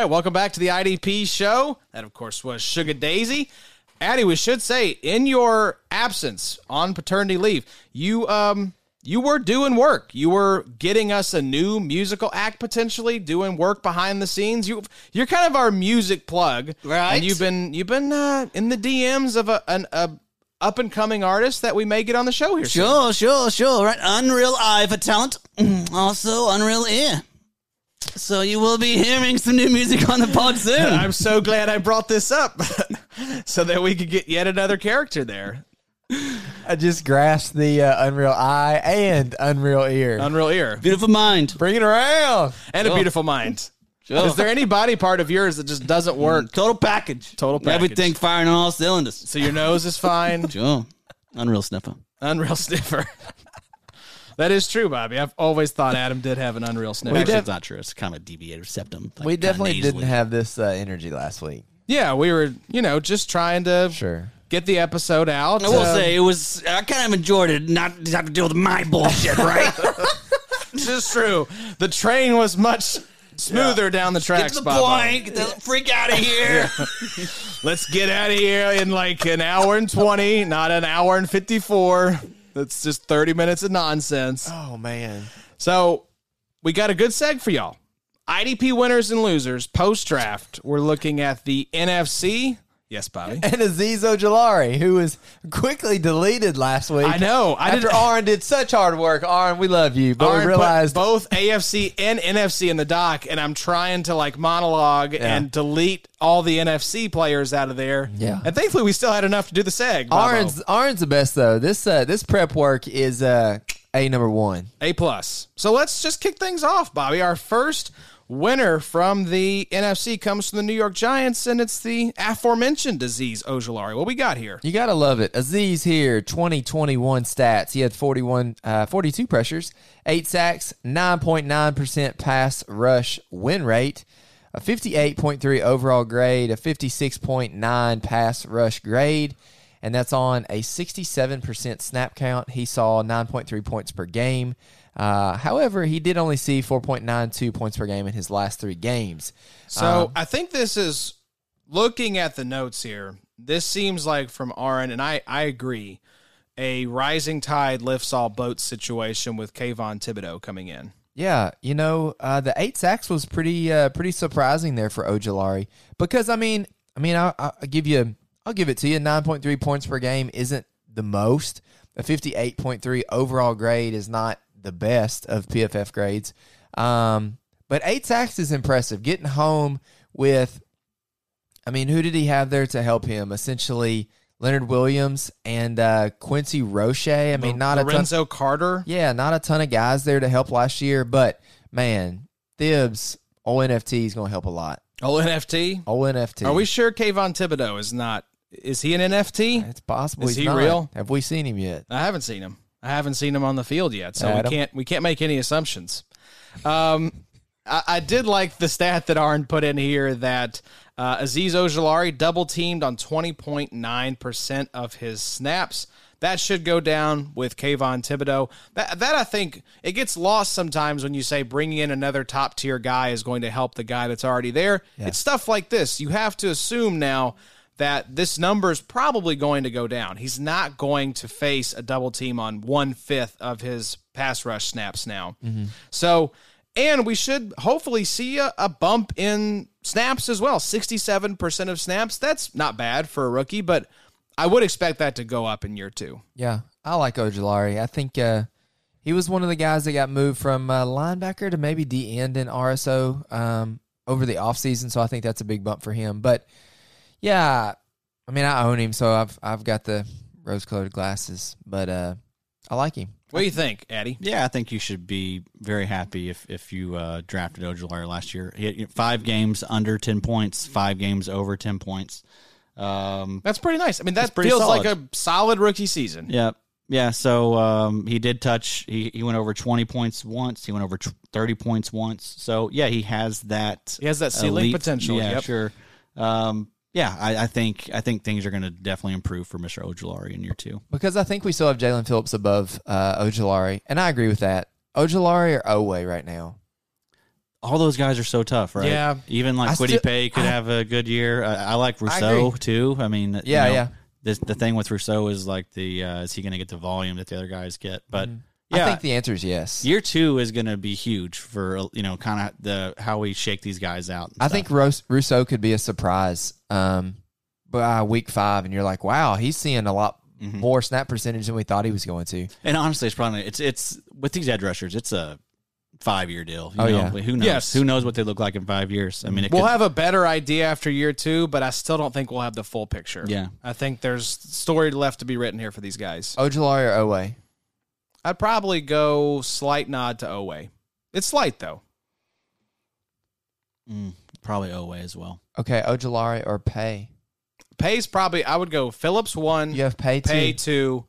S1: Right, welcome back to the IDP show. That, of course, was Sugar Daisy. Addie, we should say, in your absence on paternity leave, you um you were doing work. You were getting us a new musical act potentially, doing work behind the scenes. You you're kind of our music plug,
S4: Right.
S1: And you've been you've been uh, in the DMs of a an a up and coming artist that we may get on the show here. soon.
S4: Sure, sure, sure. Right. Unreal Eye for talent. Also, Unreal Ear. So you will be hearing some new music on the pod soon.
S1: I'm so glad I brought this up so that we could get yet another character there.
S3: I just grasped the uh, Unreal Eye and Unreal Ear.
S1: Unreal Ear.
S4: Beautiful mind.
S3: Bring it around.
S1: And a beautiful mind.
S4: Sure.
S1: Is there any body part of yours that just doesn't work?
S4: Total package.
S1: Total package.
S4: Everything firing on all cylinders.
S1: So your nose is fine.
S4: Sure. Unreal sniffer.
S1: Unreal sniffer. That is true, Bobby. I've always thought Adam did have an unreal sniffer.
S4: Actually, it's not true. It's kind of a deviated septum. like,
S3: We
S4: kinda
S3: definitely
S4: nasally.
S3: didn't have this uh, energy last week.
S1: yeah, we were, you know, just trying to
S3: Sure.
S1: get the episode out.
S4: I will
S1: Uh,
S4: say it was. I kind of enjoyed it. Not to have to deal with my bullshit, right?
S1: this is true. The train was much smoother down the
S4: Get
S1: tracks.
S4: to the
S1: Bobo.
S4: point. Get the freak out of here.
S1: Let's get out of here in like an hour and 20, not an hour and 54. That's just 30 minutes of nonsense.
S3: Oh man.
S1: So we got a good seg for y'all. IDP winners and losers post draft. We're looking at the NFC. Yes, Bobby.
S3: And Azeez Ojulari, who was quickly deleted last week.
S1: I know. I
S3: After
S1: didn't-
S3: Aaron did such hard work. Aaron, we love you, but
S1: Aaron
S3: we realized
S1: both AFC and NFC in the dock, and I'm trying to like monologue and delete all the NFC players out of there.
S3: Yeah.
S1: And thankfully, we still had enough to do the seg. Bobo.
S3: Aaron's Aaron's the best though. This uh, this prep work is uh, a number one.
S1: A plus. So let's just kick things off, Bobby. Our first winner from the NFC comes from the New York Giants, and it's the aforementioned Azeez Ojulari. What we got here?
S3: You gotta love it. Azeez here, 2021 stats. He had 41, uh, 42 pressures, eight sacks, 9.9% pass rush win rate, a 58.3 overall grade, a 56.9 pass rush grade, and that's on a 67% snap count. He saw 9.3 points per game. Uh, however, he did only see 4.92 points per game in his last three games.
S1: So I think this is looking at the notes here. This seems like from Aaron, and I, I agree, a rising tide lifts all boats situation with Kayvon Thibodeaux coming in.
S3: Yeah, you know, uh, the eight sacks was pretty uh, pretty surprising there for Ojulari because I mean, I mean, I, I I'll give you, I'll give it to you. Nine point three points per game isn't the most. A fifty eight point three overall grade is not the best of PFF grades. Um, But eight sacks is impressive. Getting home with, I mean, who did he have there to help him? Essentially, Leonard Williams and uh, Quincy Roche. I mean, not a ton.
S1: Lorenzo Carter.
S3: Yeah, not a ton of guys there to help last year, but man, Thibs, old NFT is going to help a lot.
S1: Oh, NFT.
S3: Old NFT.
S1: Are we sure Kayvon Thibodeaux is not? Is he an NFT?
S3: It's possible.
S1: Is he
S3: not.
S1: real?
S3: Have we seen him yet?
S1: I haven't seen him. I haven't seen him on the field yet, so
S3: Adam?
S1: we can't we can't make any assumptions. Um, I, I did like the stat that Arn put in here that uh, Azeez Ojulari double teamed on twenty point nine percent of his snaps. That should go down with Kayvon Thibodeaux. That that I think it gets lost sometimes when you say bringing in another top tier guy is going to help the guy that's already there. It's stuff like this. You have to assume now that this number is probably going to go down. He's not going to face a double team on one fifth of his pass rush snaps now. So, and we should hopefully see a, a bump in snaps as well. 67% of snaps. That's not bad for a rookie, but I would expect that to go up in year two.
S3: Yeah, I like Ojulari. I think uh, he was one of the guys that got moved from uh, linebacker to maybe D end in RSO um, over the offseason, so I think that's a big bump for him. But yeah, I mean, I own him, so I've I've got the rose colored glasses, but uh, I like him.
S1: What do you think, Addie?
S4: Yeah, I think you should be very happy if if you uh, drafted Ojulari last year. He had five games under ten points, five games over ten points. Um,
S1: That's pretty nice. I mean, that feels
S4: solid.
S1: like a solid rookie season.
S4: yeah, yeah. So um, he did touch. He he went over twenty points once. He went over tw- thirty points once. So yeah, he has that.
S1: He has that ceiling
S4: elite-
S1: potential.
S4: Yeah,
S1: Yep.
S4: sure. Um, yeah, I, I think I think things are going to definitely improve for Mr. Ojulari in year two.
S3: Because I think we still have Jaelan Phillips above uh, Ojulari, and I agree with that. Ojulari or Oweh right now?
S4: all those guys are so tough, right?
S1: Yeah.
S4: Even like
S3: Kwity
S4: Paye could
S3: I-
S4: have a good year. I, I like Rousseau too. I mean, you
S3: Yeah,
S4: know,
S3: yeah.
S4: This, the thing with Rousseau is like the uh, is he going to get the volume that the other guys get? But
S3: I
S4: yeah,
S3: think the answer is yes.
S4: year two is going to be huge for you know kind of the how we shake these guys out.
S3: I
S4: stuff.
S3: think Rous- Rousseau could be a surprise um, by week five, and you're like, wow, he's seeing a lot
S4: Mm-hmm.
S3: more snap percentage than we thought he was going to.
S4: and honestly, it's probably it's it's with these edge rushers, it's a five year deal. You
S3: Oh,
S4: know?
S3: yeah.
S4: who knows?
S1: Yes.
S4: Who knows what they look like in five years? I mean, it
S1: We'll
S4: could,
S1: have a better idea after year two, but I still don't think we'll have the full picture.
S4: Yeah.
S1: I think there's story left to be written here for these guys.
S3: Ojulari or Oweh?
S1: I'd probably go slight nod to Oweh. It's slight though.
S4: mm, probably Oweh as well.
S3: Okay, Ojulari or Paye?
S1: Paye's probably I would go Phillips one,
S3: You have Paye too.
S1: Paye two,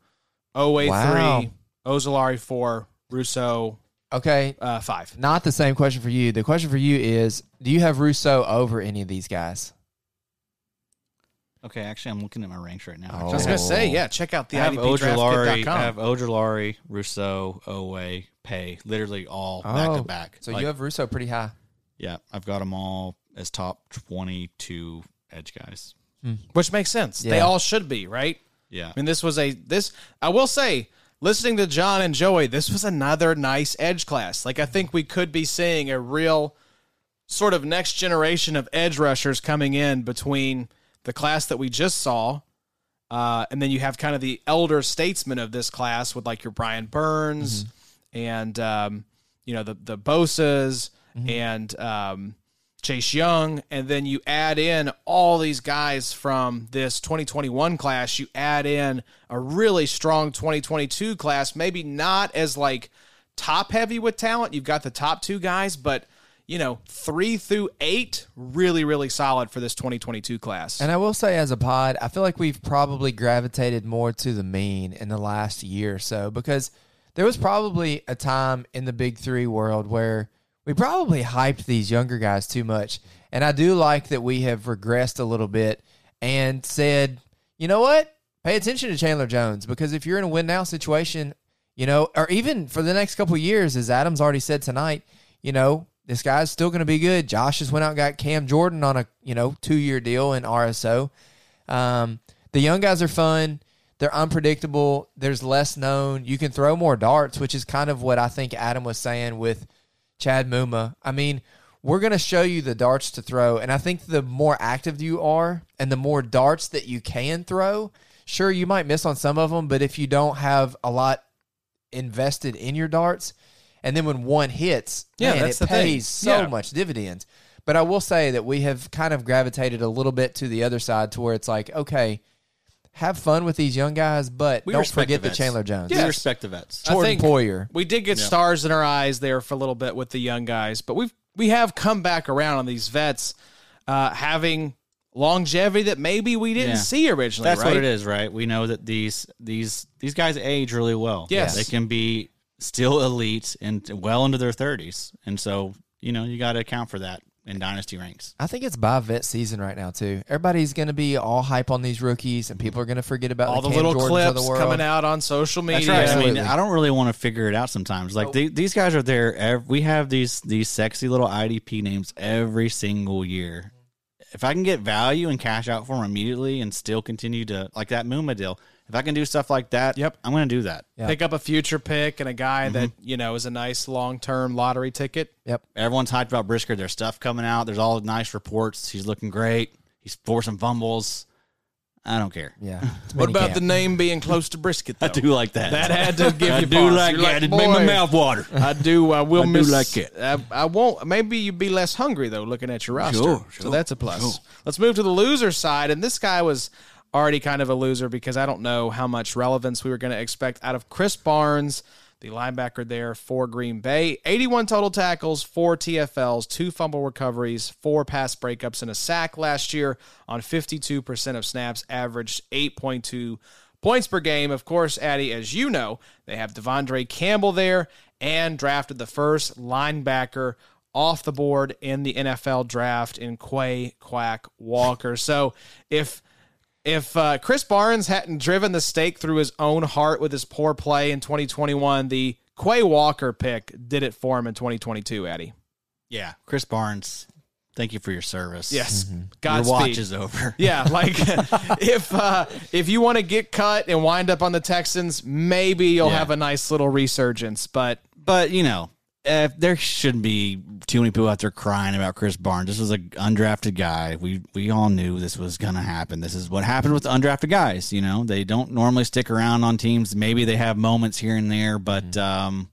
S1: Oweh
S3: Wow.
S1: three, Ojulari four, Rousseau
S3: Okay,
S1: uh, five.
S3: not the same question for you. The question for you is: Do you have Rousseau over any of these guys?
S4: Okay, actually, I'm looking at my ranks right now.
S3: Oh.
S1: I was gonna say, yeah, check out the
S4: I have Ojulari,
S1: IDPDraftKit.com.
S4: I have Ojulari, Rousseau, Oweh, Paye, literally all back to back.
S3: So
S4: Like,
S3: you have Rousseau pretty high.
S4: yeah, I've got them all as top 22 edge guys. Hmm.
S1: which makes sense. They
S3: Yeah.
S1: all should be, right?
S4: Yeah,
S1: I mean, this was a this. I will say, listening to John and Joey, this was another nice edge class. Like I think we could be seeing a real sort of next generation of edge rushers coming in between the class that we just saw, uh, and then you have kind of the elder statesmen of this class with like your Brian Burns and um, you know the the Bosa's and um, Chase Young, and then you add in all these guys from this 2021 class. You add in a really strong 2022 class, maybe not as like top heavy with talent. You've got the top two guys, but you know, three through eight, really, really solid for this 2022 class.
S3: And I will say, as a pod, I feel like we've probably gravitated more to the mean in the last year or so because there was probably a time in the big three world where we probably hyped these younger guys too much. And I do like that we have regressed a little bit and said, you know what? Pay attention to Chandler Jones because if you're in a win now situation, you know, or even for the next couple years, as Adams already said tonight, you know, this guy's still going to be good. Josh just went out and got Cam Jordan on a you know two year deal in RSO. Um, the young guys are fun. They're unpredictable. There's less known. You can throw more darts, which is kind of what I think Adam was saying with Chad Muma. I mean, we're going to show you the darts to throw, and I think the more active you are and the more darts that you can throw, sure you might miss on some of them, but if you don't have a lot invested in your darts, And then when one hits,
S1: Yeah,
S3: man,
S1: that's
S3: it
S1: the thing.
S3: pays so
S1: Yeah.
S3: much dividends. But I will say that we have kind of gravitated a little bit to the other side to where it's like, okay, have fun with these young guys, but
S4: We
S3: don't forget
S4: the
S3: the. Chandler Jones.
S4: We respect the vets.
S1: I
S3: Jordan
S1: think
S3: Poyer.
S1: we did get stars in our eyes there for a little bit with the young guys, but we've we have come back around on these vets uh, having longevity that maybe we didn't
S4: Yeah.
S1: see originally.
S4: That's
S1: right?
S4: what it is, right? We know that these these these guys age really well.
S1: Yes.
S4: they can be still elite and well into their thirties, and so you know you got to account for that in dynasty ranks.
S3: I think it's by vet season right now too. Everybody's going to be all hype on these rookies, and people are going to forget about
S1: All the
S3: the,
S1: little
S3: Jordans
S1: clips
S3: of the world.
S1: coming out on social media.
S4: That's right. I mean, I don't really want to figure it out sometimes. Like they, these guys are there. Ev- we have these these sexy little IDP names every single year. If I can get value and cash out for them immediately and still continue to like that Muma deal, if I can do stuff like that,
S1: Yep.
S4: I'm going to do that.
S3: Yeah.
S1: Pick up a future pick and a guy mm-hmm. that you know is a nice long term lottery ticket.
S3: Yep.
S4: Everyone's hyped about Brisker. There's stuff coming out. There's all nice reports. He's looking great. He's forcing fumbles. I don't care.
S3: Yeah.
S1: What about
S3: minicamp.
S1: the name being close to brisket?
S4: I do like that.
S1: That had to give
S4: I
S1: you
S4: do
S1: pause.
S4: like
S1: You're
S4: that. it made my mouth water.
S1: I do. I will
S4: I do
S1: miss.
S4: like it.
S1: I, I won't. Maybe you'd be less hungry though, looking at your roster.
S4: Sure,
S1: So that's a plus.
S4: sure.
S1: Let's move to the loser side, and this guy was already kind of a loser because I don't know how much relevance we were going to expect out of Krys Barnes, the linebacker there for Green Bay. 81 total tackles, four TFLs, two fumble recoveries, four pass breakups, and a sack last year on 52% of snaps, averaged 8.2 points per game. Of course, Addie, as you know, they have De'Vondre Campbell there and drafted the first linebacker off the board in the NFL draft in Quay Quack Walker. So if if uh, Krys Barnes hadn't driven the stake through his own heart with his poor play in 2021, the Quay Walker pick did it for him in 2022, Addie.
S4: Yeah, Krys Barnes. Thank you for your service.
S1: Yes.
S4: your
S1: Godspeed.
S4: watch is over.
S1: Yeah, like if uh, if you want to get cut and wind up on the Texans, maybe you'll
S4: Yeah.
S1: have a nice little resurgence. But
S4: But you know, if there shouldn't be too many people out there crying about Krys Barnes. This was an undrafted guy. We we all knew this was gonna happen. This is what happened with undrafted guys. You know, they don't normally stick around on teams. Maybe they have moments here and there, but um,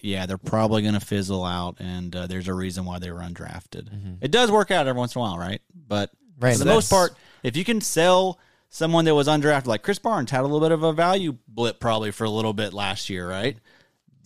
S4: yeah, they're probably gonna fizzle out. And uh, there's a reason why they were undrafted. It does work out every once in a while, right? But
S3: Right,
S4: for the most part, if you can sell someone that was undrafted, like Krys Barnes had a little bit of a value blip probably for a little bit last year, right?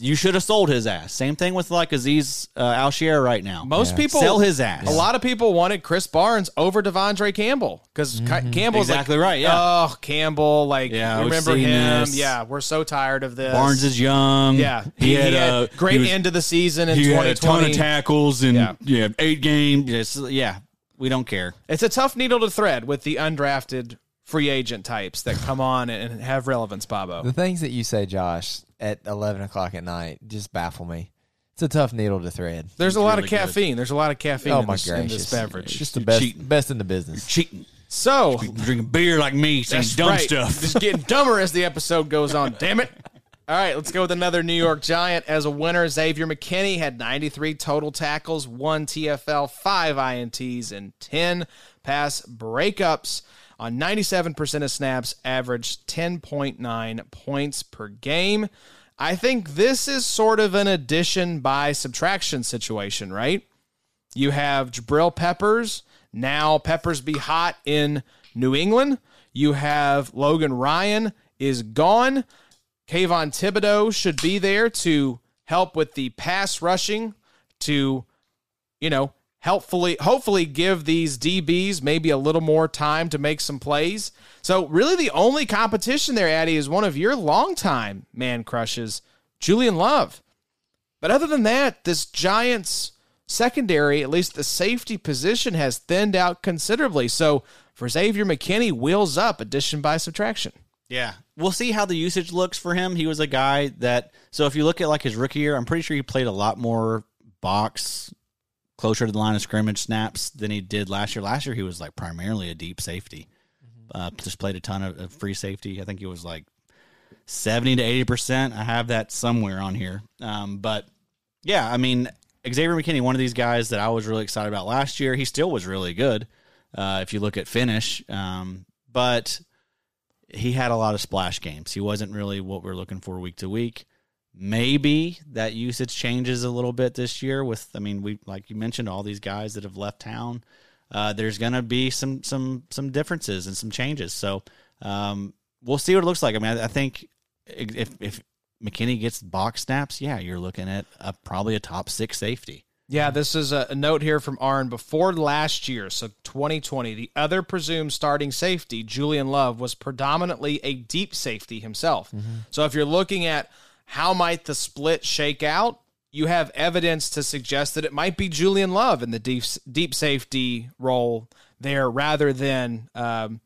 S4: You should have sold his ass. Same thing with like Azeez uh, Al Shaair right now.
S1: most people
S4: sell his ass.
S1: A lot of people wanted Krys Barnes over De'Vondre Campbell because Campbell's
S4: Exactly
S1: like,
S4: right, yeah.
S1: Oh, Campbell, like
S4: Yeah,
S1: remember him.
S4: this.
S1: Yeah, we're so tired of this.
S4: Barnes is young.
S1: yeah,
S4: he, had,
S1: a
S4: a
S1: great
S4: was-
S1: end of the season in
S4: He had a ton of tackles and
S1: Yeah.
S4: yeah, eight games. Yes, yeah, we don't care.
S1: It's a tough needle to thread with the undrafted free agent types that come on and have relevance, Bobo.
S3: The things that you say, Josh, at 11 o'clock at night just baffle me. It's a tough needle to thread.
S1: There's a lot of
S4: really good.
S1: caffeine. There's a lot of caffeine
S3: oh,
S1: in,
S3: my
S1: this, in this beverage.
S3: It's just the
S4: You're
S3: best,
S4: cheating.
S3: best in the business.
S4: Cheating,
S1: so
S4: drinking beer like me, saying
S1: That's
S4: dumb
S1: right.
S4: stuff.
S1: Just getting dumber as the episode goes on. Damn it. All right, let's go with another New York Giant. As a winner, Xavier McKinney had 93 total tackles, one TFL, five INTs, and 10 pass breakups on 97% of snaps, averaged 10.9 points per game. I think this is sort of an addition by subtraction situation, right? You have Jabril Peppers. Now Peppers be hot in New England. You have Logan Ryan is gone. Kayvon Thibodeaux should be there to help with the pass rushing to, you know, helpfully hopefully give these DBs maybe a little more time to make some plays. So really the only competition there, Addie, is one of your longtime man crushes, Julian Love. But other than that, this Giants secondary, at least the safety position, has thinned out considerably. So for Xavier McKinney, wheels up, addition by subtraction.
S4: Yeah. We'll see how the usage looks for him. He was a guy that so if you look at like his rookie year, I'm pretty sure he played a lot more box closer to the line of scrimmage snaps than he did last year. Last year he was like primarily a deep safety. Uh, just played a ton of, of free safety. I think he was like 70 to 80%. I have that somewhere on here. Um, but yeah, I mean, Xavier McKinney, one of these guys that I was really excited about last year. He still was really good uh, if you look at finish. Um, but he had a lot of splash games. He wasn't really what we're looking for week to week. Maybe that usage changes a little bit this year. With I mean, we like you mentioned all these guys that have left town. Uh, there's going to be some some some differences and some changes. So um, we'll see what it looks like. I mean, I, I think if if McKinney gets box snaps, yeah, you're looking at a, probably a top six safety.
S1: Yeah, this is a, a note here from Arn. Before last year, so 2020, the other presumed starting safety, Julian Love, was predominantly a deep safety himself. So if you're looking at how might the split shake out, you have evidence to suggest that it might be Julian Love in the deep deep safety role there, rather than um,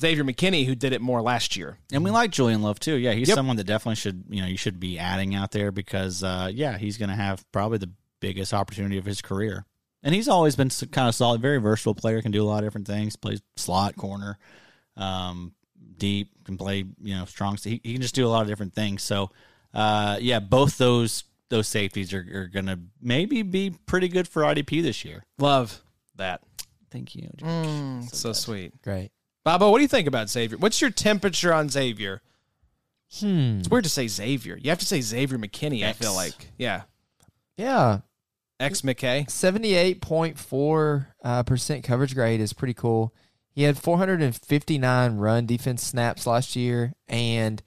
S1: Xavier McKinney, who did it more last year.
S4: And we like Julian Love too. Yeah, he's
S1: Yep.
S4: someone that definitely should you know you should be adding out there because uh, yeah, he's going to have probably the biggest opportunity of his career. And he's always been kind of solid, very versatile player. Can do a lot of different things. Plays slot, corner, um, deep. Can play you know strong. He, he can just do a lot of different things. So uh, yeah, both those those safeties are, are going to maybe be pretty good for IDP this year.
S1: Love that.
S4: Thank you.
S1: So, sweet.
S3: Great.
S1: Baba, what do you think about Xavier? What's your temperature on Xavier?
S3: Hmm.
S1: It's weird to say Xavier. You have to say Xavier McKinney, I
S4: X.
S1: feel like. Yeah.
S3: Yeah.
S1: X McKay.
S3: Seventy-eight point four uh, percent coverage grade is pretty cool. He had 459 run defense snaps last year and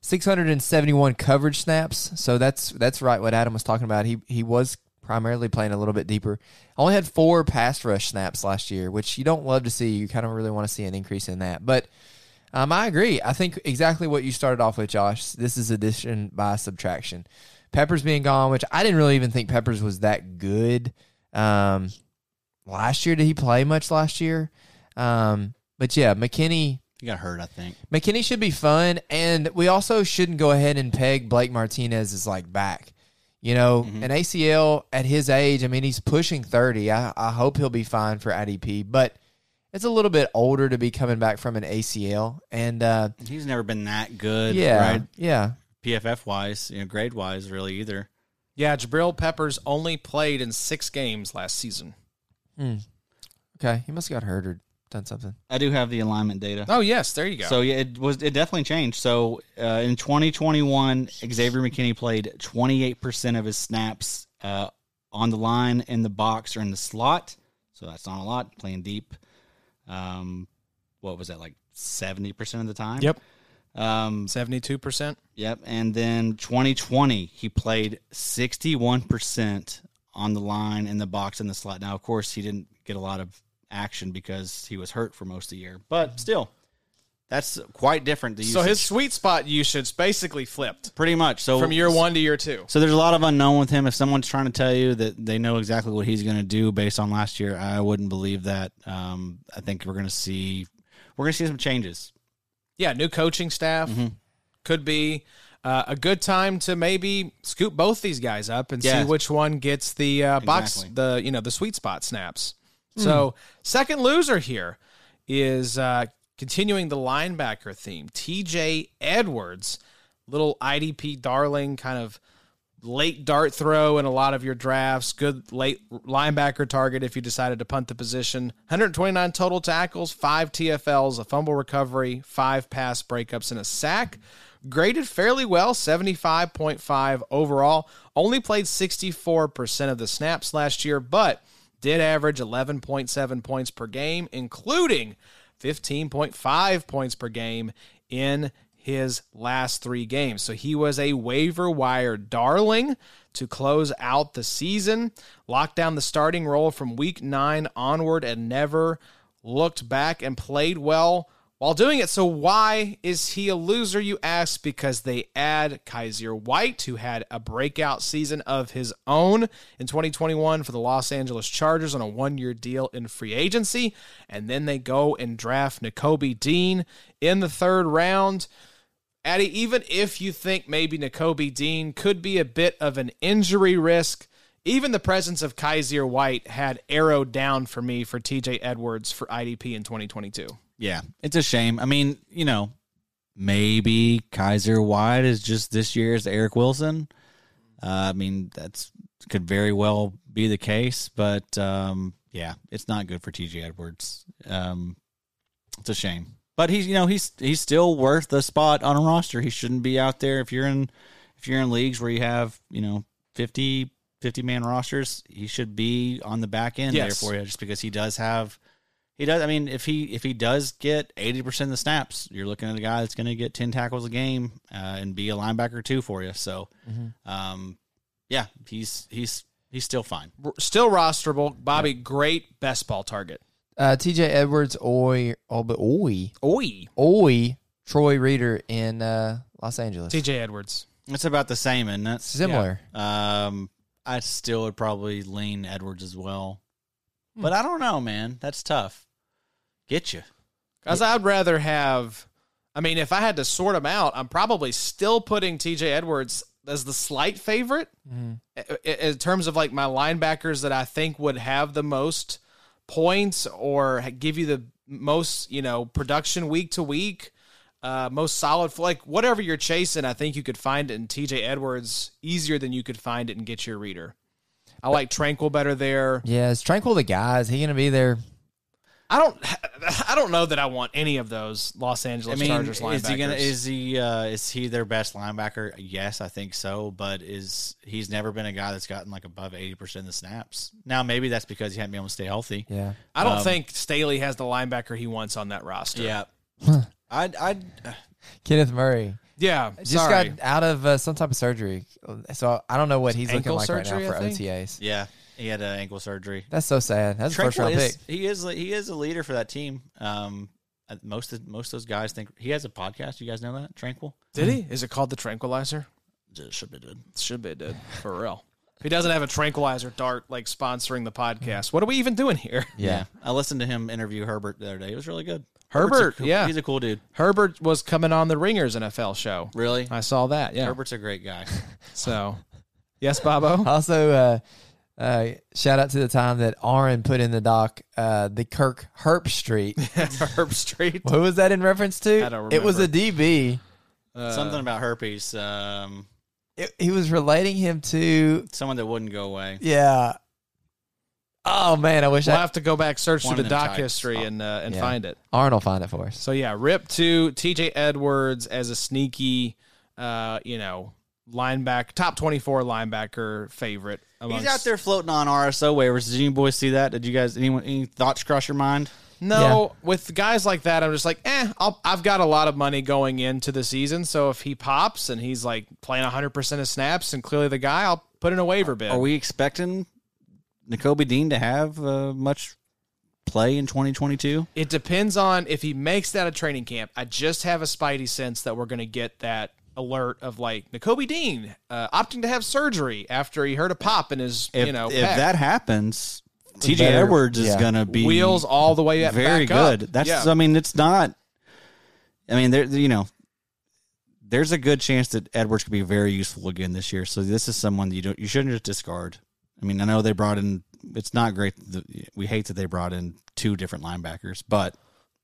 S3: 671 coverage snaps. So that's that's right what Adam was talking about. He he was primarily playing a little bit deeper. Only had four pass rush snaps last year, which you don't love to see. You kind of really want to see an increase in that. But um, I agree. I think exactly what you started off with, Josh. This is addition by subtraction. Peppers being gone, which I didn't really even think Peppers was that good. Um, last year, did he play much last year? Um, but yeah, McKinney.
S4: He got hurt, I think.
S3: McKinney should be fun, and we also shouldn't go ahead and peg Blake Martinez as like back. You know, an ACL at his age, I mean, he's pushing 30. I, I hope he'll be fine for IDP, but it's a little bit older to be coming back from an ACL. And uh,
S4: He's never been that good,
S3: yeah,
S4: right?
S3: yeah.
S4: PFF wise, you know, grade wise, really either.
S1: Yeah, Jabril Peppers only played in six games last season. Mm.
S3: Okay, he must have got hurt or done something.
S4: I do have the alignment data.
S1: Oh, yes. There you go.
S4: So yeah, it was it definitely changed. So uh, in 2021, Xavier McKinney played 28 percent of his snaps uh, on the line, in the box, or in the slot. So that's not a lot. Playing deep. Um, what was that like 70 percent of the time?
S1: Yep.
S4: Um,
S1: 72%.
S4: Yep. And then 2020, he played 61% on the line, in the box, in the slot. Now, of course, he didn't get a lot of action because he was hurt for most of the year, but still, that's quite different. The
S1: So his sweet spot usage basically flipped
S4: pretty much. So
S1: from year one to year two.
S4: So there's a lot of unknown with him. If someone's trying to tell you that they know exactly what he's going to do based on last year, I wouldn't believe that. Um, I think we're going to see we're going to see some changes.
S1: Yeah, new coaching staff
S4: Mm-hmm.
S1: could be uh, a good time to maybe scoop both these guys up and
S4: Yeah.
S1: see which one gets the uh, box,
S4: Exactly.
S1: the you know the sweet spot snaps. So second loser here is uh, continuing the linebacker theme. T.J. Edwards, little IDP darling, kind of late dart throw in a lot of your drafts. Good late linebacker target if you decided to punt the position. 129 total tackles, five TFLs, a fumble recovery, five pass breakups, and a sack. Graded fairly well, 75.5 overall. Only played 64% of the snaps last year, but did average 11.7 points per game, including 15.5 points per game in his last three games. So he was a waiver wire darling to close out the season, locked down the starting role from week nine onward, and never looked back and played well while doing it. So why is he a loser, you ask? Because they add Kyzir White, who had a breakout season of his own in 2021 for the Los Angeles Chargers on a one-year deal in free agency. And then they go and draft Nakobe Dean in the third round. Addie, even if you think maybe Nakobe Dean could be a bit of an injury risk, even the presence of Kyzir White had arrowed down for me for TJ Edwards for IDP in 2022.
S4: Yeah, it's a shame. I mean, you know, maybe Kyzir White is just this year's Eric Wilson. Uh, I mean, that's could very well be the case, but um, yeah, it's not good for TJ Edwards. Um, it's a shame, but he's you know he's he's still worth the spot on a roster. He shouldn't be out there if you're in if you're in leagues where you have you know 50 50 man rosters, he should be on the back end
S1: Yes.
S4: there for you, just because he does have. He does. I mean, if he if he does get eighty percent of the snaps, you're looking at a guy that's going to get ten tackles a game uh, and be a linebacker too for you. So, um, yeah, he's he's he's still fine.
S1: Still rosterable. Bobby, great best ball target.
S3: Uh, T.J. Edwards, Oi, oh, but Oi,
S1: Oi.
S3: Oi, Troy Reeder in uh, Los Angeles.
S1: TJ Edwards.
S4: It's about the same, isn't it?
S3: Similar.
S4: Um, I still would probably lean Edwards as well,
S1: Hmm.
S4: but I don't know, man. That's tough. Get you.
S1: Because I'd rather have. I mean, if I had to sort them out, I'm probably still putting TJ Edwards as the slight favorite I- I- in terms of like my linebackers that I think would have the most points or give you the most, you know, production week to week, uh, most solid, like whatever you're chasing. I think you could find it in TJ Edwards easier than you could find it and get your reader. I like Tranquill better there.
S3: Yeah, is Tranquill the guy? Is he going to be there?
S1: I don't. I don't know that I want any of those Los
S4: I
S1: Angeles
S4: mean,
S1: Chargers linebackers.
S4: is he gonna? Is he? Uh, is he their best linebacker? Yes, I think so. But is he's never been a guy that's gotten like above eighty percent of the snaps. Now maybe that's because he hadn't been able to stay healthy.
S3: Yeah.
S1: I don't
S4: um,
S1: think Staley has the linebacker he wants on that roster.
S4: Yeah. I'd. I'd.
S3: Kenneth Murray
S1: yeah.
S3: just
S1: sorry.
S3: got out of uh, some type of surgery, so I don't know what he's looking like
S1: surgery,
S3: right now for? OTAs.
S4: Yeah. He had uh, ankle surgery.
S3: That's so sad. That's the first round
S4: is,
S3: pick.
S4: he is he is a leader for that team. Um, uh, most of most of those guys think he has a podcast. You guys know that Tranquill
S1: Did he? Is it called the Tranquilizer?
S4: should be good.
S1: Should be, dude. For real. If he doesn't have a tranquilizer dart like sponsoring the podcast, what are we even doing here?
S3: Yeah.
S4: I listened to him interview Herbert the other day. It was really good.
S1: Herbert,
S4: Herbert's a-
S1: yeah.
S4: he's a cool dude.
S1: Herbert was coming on the Ringers NFL show.
S4: Really,
S1: I saw that. Yeah.
S4: Herbert's a great guy.
S1: So, yes, Bobo.
S3: Also, uh, uh, shout out to the time that Aaron put in the doc uh, the Kirk Herp Street.
S1: Herb Street.
S3: what was that in reference to?
S1: I don't
S3: It was a. DB.
S1: Uh,
S4: Something about herpes. Um,
S3: It, he was relating him to
S4: someone that wouldn't go away.
S3: yeah. Oh man, I wish
S1: We'll
S3: I
S1: have to go back, search through the doc
S4: types.
S1: history, and uh, and
S3: Yeah.
S1: find it.
S3: Aaron will find it for us.
S1: So yeah, rip to TJ Edwards as a sneaky, uh, you know, linebacker, top twenty four linebacker favorite.
S4: He's out there floating on RSO waivers. Did you boys see that? Did you guys anyone any thoughts cross your mind?
S1: No, with guys like that, I'm just like, eh. I'll, I've got a lot of money going into the season, so if he pops and he's like playing 100 percent of snaps and clearly the guy, I'll put in a waiver bid.
S4: Are we expecting Nakobe Dean to have uh, much play in 2022?
S1: It depends on if he makes that a training camp. I just have a spidey sense that we're going to get that alert of like Nakobe Dean uh, opting to have surgery after he heard a pop in his,
S4: If,
S1: you know,
S4: if
S1: pec.
S4: that happens, TJ Edwards is
S3: yeah.
S4: going to be
S1: wheels all the way up,
S4: very
S1: back up.
S4: good. That's
S1: yeah.
S4: I mean, it's not. I mean, there you know, there's a good chance that Edwards could be very useful again this year. So this is someone that you don't you shouldn't just discard. I mean, I know they brought in. It's not great. That, we hate that they brought in two different linebackers, but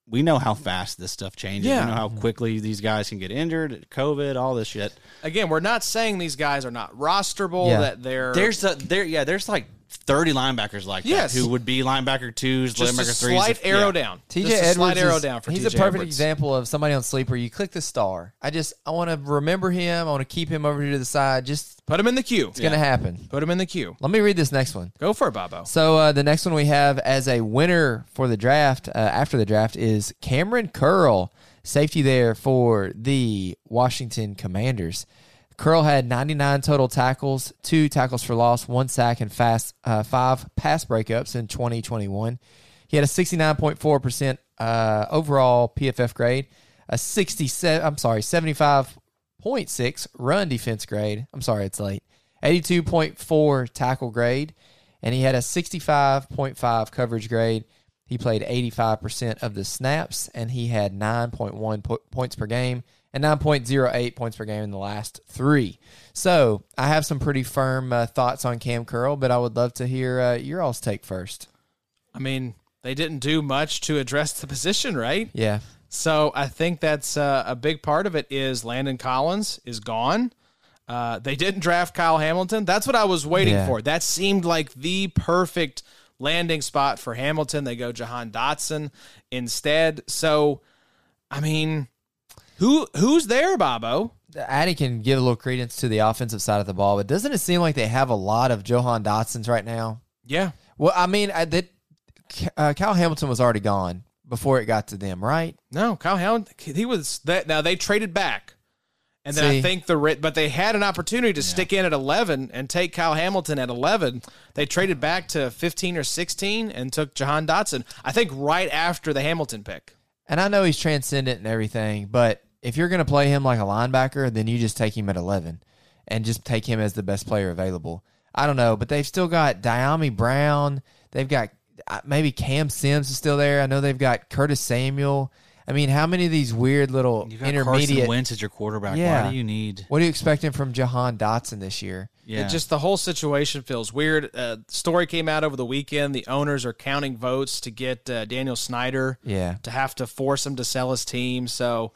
S4: we know how fast this stuff changes.
S1: Yeah.
S4: We know how mm-hmm. quickly these guys can get injured, COVID, all this shit.
S1: Again, we're not saying these guys are not rosterable.
S3: Yeah.
S1: That they're
S4: There's a there yeah. There's like 30 linebackers like
S1: Yes.
S4: that who would be linebacker twos,
S1: just a
S4: linebacker threes.
S1: slight
S4: if-
S1: arrow
S4: yeah.
S1: down.
S3: TJ
S1: Just a
S3: Edwards
S1: slight arrow down for
S3: he's
S1: TJ
S3: a perfect
S1: Edwards.
S3: example of somebody on sleeper. You click the star. I just I want to remember him. I want to keep him over here to the side. Just
S1: Put him in the queue.
S3: it's gonna happen.
S1: Put him in the queue.
S3: Let me read this next one.
S1: Go for it, Bobo.
S3: So uh, the next one we have as a winner for the draft uh, after the draft is Kamren Curl, safety there for the Washington Commanders. Curl had 99 total tackles, two tackles for loss, one sack, and fast uh, five pass breakups in 2021. He had a 69.4% uh, overall PFF grade, a 67. I'm sorry, 75.6 run defense grade. I'm sorry, it's late. 82.4 tackle grade, and he had a 65.5 coverage grade. He played 85% of the snaps, and he had 9.1 po- points per game and 9.08 points per game in the last three. So I have some pretty firm uh, thoughts on Kam Curl, but I would love to hear uh, your all's take first.
S1: I mean, they didn't do much to address the position, right?
S3: Yeah.
S1: So I think that's uh, a big part of it. Is Landon Collins is gone. Uh, they didn't draft Kyle Hamilton. That's what I was waiting
S3: Yeah.
S1: for. That seemed like the perfect landing spot for Hamilton. They go Jahan Dotson instead. So, I mean, who who's there, Bobo?
S3: Addie can give a little credence to the offensive side of the ball, but doesn't it seem like they have a lot of Jahan Dotsons right now?
S1: Yeah.
S3: Well, I mean, I, that uh, Kyle Hamilton was already gone before it got to them, right?
S1: No, Kyle Hamilton. He was that. Now they traded back, and then I think the but they had an opportunity to stick in at eleven and take Kyle Hamilton at eleven. They traded back to fifteen or sixteen and took Jahan Dotson. I think right after the Hamilton pick.
S3: And I know he's transcendent and everything, but if you're going to play him like a linebacker, then you just take him at 11 and just take him as the best player available. I don't know, but they've still got Dyami Brown. They've got uh, maybe Cam Sims is still there. I know they've got Curtis Samuel. I mean, how many of these weird little
S4: You've got
S3: intermediate?
S4: Carson Wentz as your quarterback.
S3: Yeah.
S4: Why do you need?
S3: What are you expecting from Jahan Dotson this year?
S4: Yeah,
S1: It just the whole situation feels weird. Uh, story came out over the weekend. The owners are counting votes to get uh, Daniel Snyder
S3: Yeah.
S1: to have to force him to sell his team. So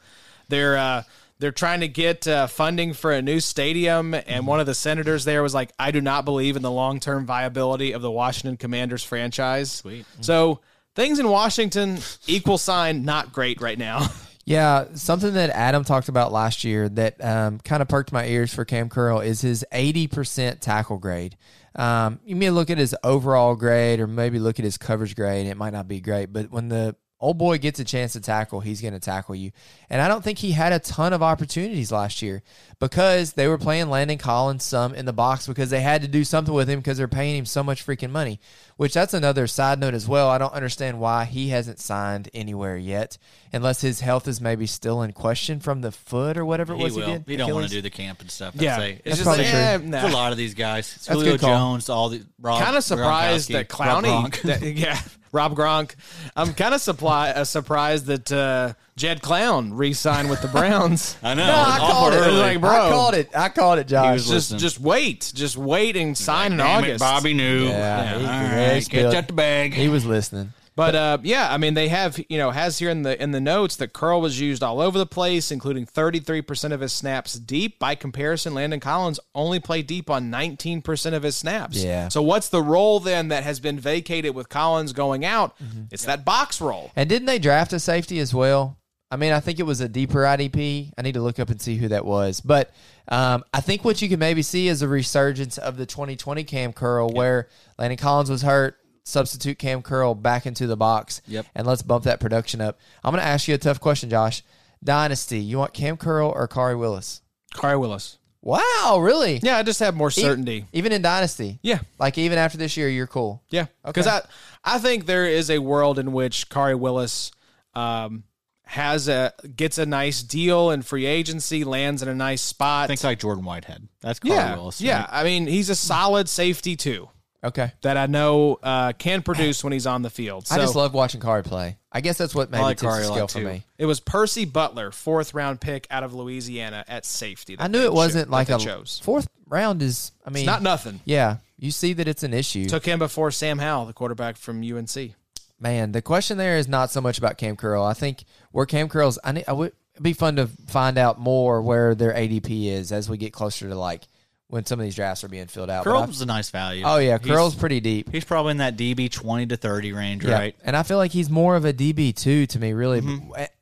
S1: they're uh, they're trying to get uh, funding for a new stadium. And one of the senators there was like, "I do not believe in the long term viability of the Washington Commanders franchise."
S4: Sweet.
S1: So things in Washington equal sign not great right now.
S3: Yeah, something that Adam talked about last year that um, kind of perked my ears for Cam Curl is his 80% tackle grade. Um, you may look at his overall grade or maybe look at his coverage grade. It might not be great, but when the old boy gets a chance to tackle, he's going to tackle you. And I don't think he had a ton of opportunities last year because they were playing Landon Collins some in the box because they had to do something with him because they're paying him so much freaking money. Which that's another side note as well. I don't understand why he hasn't signed anywhere yet, unless his health is maybe still in question from the foot or whatever it
S4: he
S3: was
S4: will.
S3: he
S4: He, don't want to do the camp and stuff.
S1: Yeah.
S4: That's
S1: It's
S3: just like, eh,
S1: nah.
S4: There's a lot of these guys. It's
S3: That's
S4: Julio. Jones, all the Rob,
S1: kind of surprised
S4: Gronkowski,
S1: that
S4: Rob
S1: Clowney, that, yeah, Rob Gronk. I'm kind of supply, uh, surprised that uh, Jed Clown re-signed with the Browns.
S4: I know.
S3: No, I called it.
S1: early.
S3: Like,
S1: Bro.
S3: I called it. I called it, Josh.
S4: was
S1: just
S4: listening.
S1: just wait, just wait and sign in August.
S4: it, Bobby knew.
S3: Yeah, he-
S4: All
S3: he
S4: right,
S3: spilled-
S4: catch out the bag.
S3: he was listening.
S1: But uh, yeah, I mean they have you know has here in the in the notes that Curl was used all over the place, including 33 percent of his snaps deep. By comparison, Landon Collins only played deep on 19 percent of his snaps.
S3: Yeah.
S1: So what's the role then that has been vacated with Collins going out? It's that box role.
S3: And didn't they draft a safety as well? I mean, I think it was a deeper IDP. I need to look up and see who that was. But um, I think what you can maybe see is a resurgence of the 2020 Cam Curl, where Landon Collins was hurt. Substitute Cam Curl back into the box.
S4: Yep.
S3: And let's bump that production up. I'm going to ask you a tough question, Josh. Dynasty, you want Cam Curl or Khari Willis?
S1: Khari Willis.
S3: Wow, really?
S1: Yeah, I just have more
S3: E-
S1: certainty.
S3: Even in Dynasty?
S1: Yeah.
S3: Like even after this year, you're cool.
S1: Yeah, because I I think there is a world in which Khari Willis um, has a gets a nice deal in free agency, lands in a nice spot.
S4: Think like Jordan Whitehead. That's Carl
S1: yeah,
S4: Willis.
S1: yeah. I mean, he's a solid safety too
S3: Okay.
S1: that I know uh, can produce when he's on the field. So
S3: I just love watching Khari play. I guess that's what maybe
S4: like
S3: tips
S4: Khari
S3: the
S4: a
S3: scale
S4: lot,
S3: for
S4: too.
S3: me.
S1: it was Percy Butler, fourth round pick out of Louisiana at safety. that
S3: I knew
S1: they
S3: it wasn't like a
S1: chose.
S3: fourth round is. I mean,
S1: It's not nothing.
S3: yeah, you see that it's an issue.
S1: Took him before Sam Howell, the quarterback from UNC.
S3: Man, the question there is not so much about Cam Curl. I think where Cam Curl's, I, need, I would it'd be fun to find out more where their ADP is as we get closer to like when some of these drafts are being filled out. But I-
S4: Curl's a nice value.
S3: oh yeah,
S4: He's-
S3: Curl's pretty deep.
S4: He's probably in that DB 20 to 30 range,
S3: Yeah.
S4: right?
S3: And I feel like he's more of a DB two to me, really.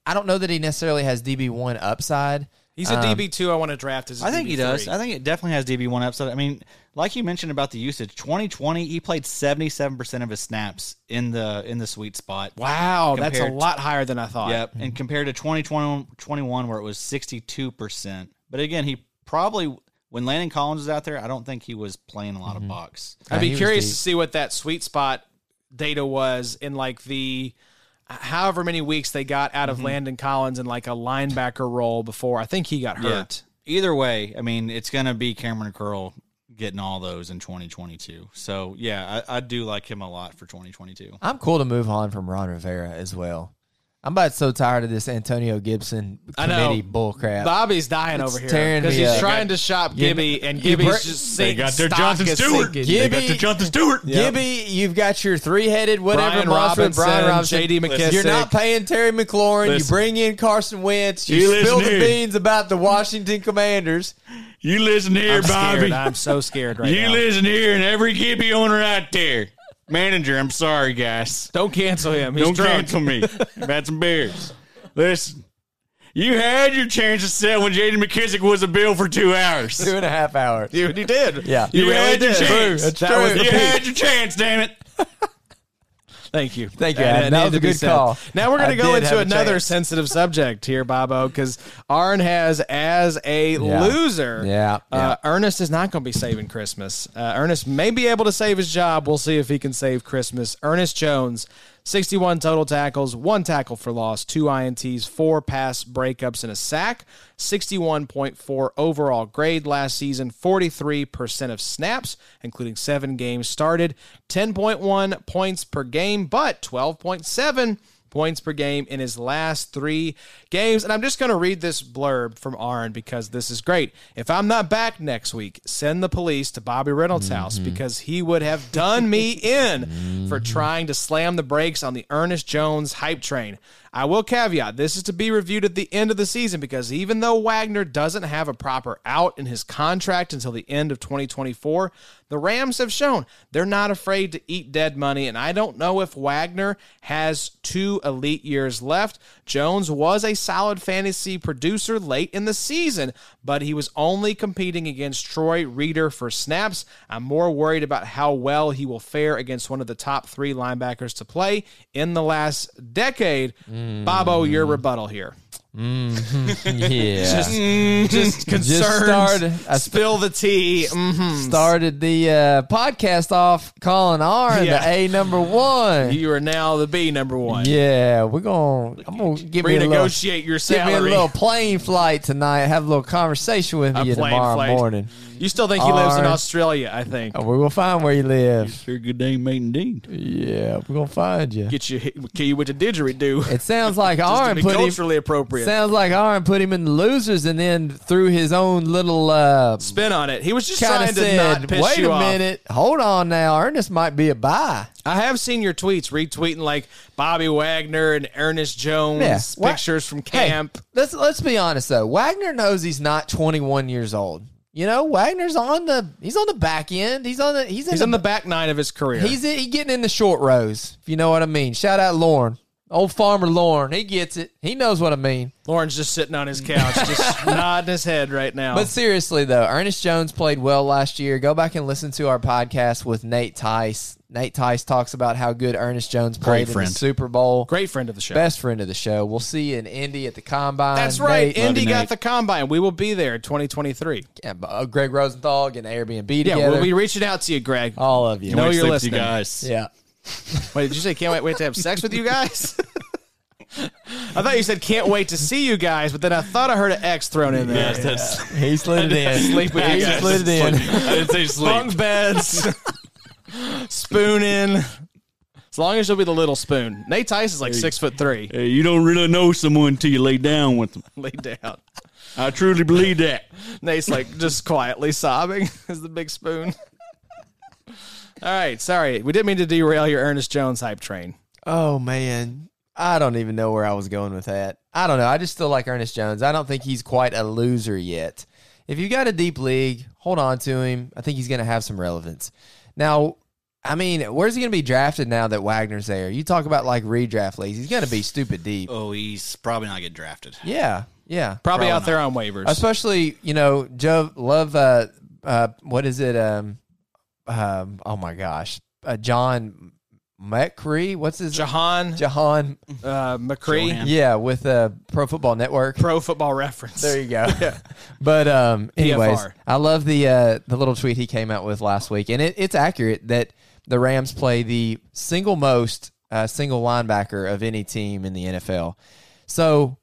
S3: I don't know that he necessarily has DB one upside.
S1: He's a
S3: Um,
S1: DB two. I want to draft as. a
S4: I think he does. I think it definitely has DB one upside. I mean, like you mentioned about the usage, 2020 he played 77 percent of his snaps in the in the sweet spot.
S1: Wow, that's a lot higher than I thought.
S4: Yep, and compared to 2021 21 where it was 62 percent. But again, he probably when Landon Collins was out there, I don't think he was playing a lot of box.
S1: I'd be curious to see what that sweet spot data was in like the however many weeks they got out
S3: Mm-hmm.
S1: of Landon Collins in like a linebacker role before. I think he got hurt.
S4: Either way, I mean, it's going to be Kamren Curl getting all those in 2022. So yeah, I, I do like him a lot for 2022.
S3: I'm cool to move on from Ron Rivera as well. I'm about so tired of this Antonio Gibson
S1: I know.
S3: committee bullcrap.
S1: Bobby's dying
S3: It's
S1: over here because he's
S3: up.
S1: trying to shop
S3: You-
S1: Gibby, and Gibby's
S3: break-
S1: just
S2: They got their
S1: stock
S2: Jonathan
S1: is
S2: Stewart.
S1: sinking.
S2: They got
S3: Gibby-
S2: their Jonathan Stewart.
S3: Gibby, you've got your three-headed whatever
S1: Brian
S3: monster.
S1: Robinson,
S3: Brian Robinson,
S1: J.D. McKissic.
S3: You're not paying Terry McLaurin.
S2: Listen.
S3: You bring in Carson Wentz. You
S2: You
S3: spill the
S2: here.
S3: beans about the Washington Commanders.
S2: You listen here,
S1: I'm
S2: Bobby.
S1: scared. I'm so scared right
S2: you
S1: now.
S2: You listen here, and every Gibby owner out there, manager. I'm sorry, guys.
S1: Don't cancel him. He's
S2: Don't
S1: drunk.
S2: cancel me. I've had some beers. Listen,
S4: You had your chance to sell when Jaden McKissic was a bill for two hours.
S3: Two and a half hours.
S1: You, you did.
S3: Yeah.
S1: You,
S4: You
S1: really
S4: had your
S1: did.
S4: chance.
S1: That was the
S4: you
S1: peak.
S4: had your chance, damn it.
S1: Thank you.
S3: Thank you,
S1: That-
S3: Adam.
S1: that
S3: That was a good
S1: said.
S3: call.
S1: Now we're going to go into another sensitive subject here, Bobo, because Arn has as a
S3: Yeah.
S1: loser.
S3: Yeah,
S1: Uh,
S3: yeah.
S1: Ernest is not going to be saving Christmas. Uh, Ernest may be able to save his job. We'll see if he can save Christmas. Ernest Jones, 61 total tackles, one tackle for loss, two INTs, four pass breakups, and a sack. 61.4 overall grade last season, 43% of snaps, including seven games started, 10.1 points per game, but 12.7 points per game in his last three games. And I'm just going to read this blurb from Arn because this is great. If I'm not back next week, send the police to Bobby Reynolds' house mm-hmm. because he would have done me in for mm-hmm. trying to slam the brakes on the Ernest Jones hype train. I will caveat this is to be reviewed at the end of the season because even though Wagner doesn't have a proper out in his contract until the end of 2024, the Rams have shown they're not afraid to eat dead money. And I don't know if Wagner has two elite years left. Jones was a solid fantasy producer late in the season, but he was only competing against Troy Reeder for snaps. I'm more worried about how well he will fare against one of the top three linebackers to play in the last decade. Bobo, your rebuttal here. Mm-hmm.
S3: Yeah.
S1: Just, just concerned.
S3: started- I sp-
S1: spill the tea. Mhm.
S3: started the uh, podcast off calling Arn
S1: Yeah.
S3: the A number one.
S1: You are now the B number one.
S3: yeah, we're gonna. I'm gonna give me a little,
S1: Renegotiate your
S3: give me a little plane flight tonight. Have a little conversation with
S1: A
S3: you tomorrow
S1: flight.
S3: morning.
S1: You still think he lives in Australia? I think.
S3: And we will find where he lives. you live.
S4: Sure, good day, mate, indeed.
S3: Yeah, we're gonna find you.
S1: Get you kill you with a didgeridoo.
S3: It sounds like
S1: Just to
S3: Arn
S1: be
S3: put him.
S1: culturally appropriate.
S3: Sounds like Arn put him in the losers and then threw his own little uh,
S1: Spin on it. He was just trying
S3: of
S1: to
S3: said,
S1: not piss
S3: "Wait
S1: you
S3: a
S1: off.
S3: minute, hold on now, Ernest might be a buy."
S1: I have seen your tweets retweeting like Bobby Wagner and Ernest Jones
S3: Yeah. Wa-
S1: pictures from
S3: Hey,
S1: camp.
S3: let's let's be honest though. Wagner knows he's not 21 years old. You know, Wagner's on the he's on the back end. He's on the he's in
S1: He's
S3: the,
S1: on the back nine of his career.
S3: he's he getting in the short rows. If you know what I mean. Shout out Lauren, old farmer Lauren. He gets it. He knows what I mean.
S1: Lauren's just sitting on his couch, just nodding his head right now.
S3: But seriously though, Ernest Jones played well last year. Go back and listen to our podcast with Nate Tice. Nate Tice talks about how good Ernest Jones played in
S4: friend.
S3: the Super Bowl.
S1: Great friend of the show.
S3: Best friend of the show. We'll see you in Indy at the combine.
S1: That's right.
S3: Nate-
S1: Indy got
S4: Nate.
S1: the combine. We will be there in 2023.
S3: Yeah, uh, Greg Rosenthal getting Airbnb
S1: Yeah,
S3: together.
S1: we'll be reaching out to you, Greg.
S3: All of you.
S1: Know
S4: Wait to
S1: you're listening.
S4: You guys.
S3: Yeah.
S1: Wait, did you say can't wait, wait to have sex with you guys? I thought you said can't wait to see you guys, but then I thought I heard an X thrown in there.
S4: Yes, that's.
S3: He slid it in.
S1: Sleep with you
S3: he
S1: guys.
S3: slid it in.
S4: I didn't say sleep.
S1: Bunk beds, spoon in. As long as you'll be the little spoon. Nate Tice is like six foot three.
S4: Hey, you don't really know someone until you lay down with them.
S1: Lay down.
S4: I truly believe that.
S1: Nate's like just quietly sobbing as the big spoon. All right, sorry. We didn't mean to derail your Ernest Jones hype train.
S3: Oh man, I don't even know where I was going with that. I don't know. I just still like Ernest Jones. I don't think he's quite a loser yet. If you got a deep league, hold on to him. I think he's going to have some relevance. Now, I mean, where's he going to be drafted now that Wagner's there? You talk about like redraft leagues. He's going to be stupid deep.
S4: Oh, he's probably not get drafted.
S3: Yeah, yeah.
S1: Probably,
S4: Probably
S1: out there on waivers.
S3: Especially, you know, Joe love. Uh, uh, what is it? Um, um. Oh my gosh, uh, John McCree. What's his
S1: Jahan
S3: Jahan?
S1: uh, McCree,
S4: Johan.
S3: Yeah, with uh, Pro Football Network.
S1: Pro Football Reference.
S3: There you go. But um, anyways,
S1: PFR.
S3: I love the uh, the little tweet he came out with last week, and it, it's accurate that the Rams play the single most uh, single linebacker of any team in the NFL. So,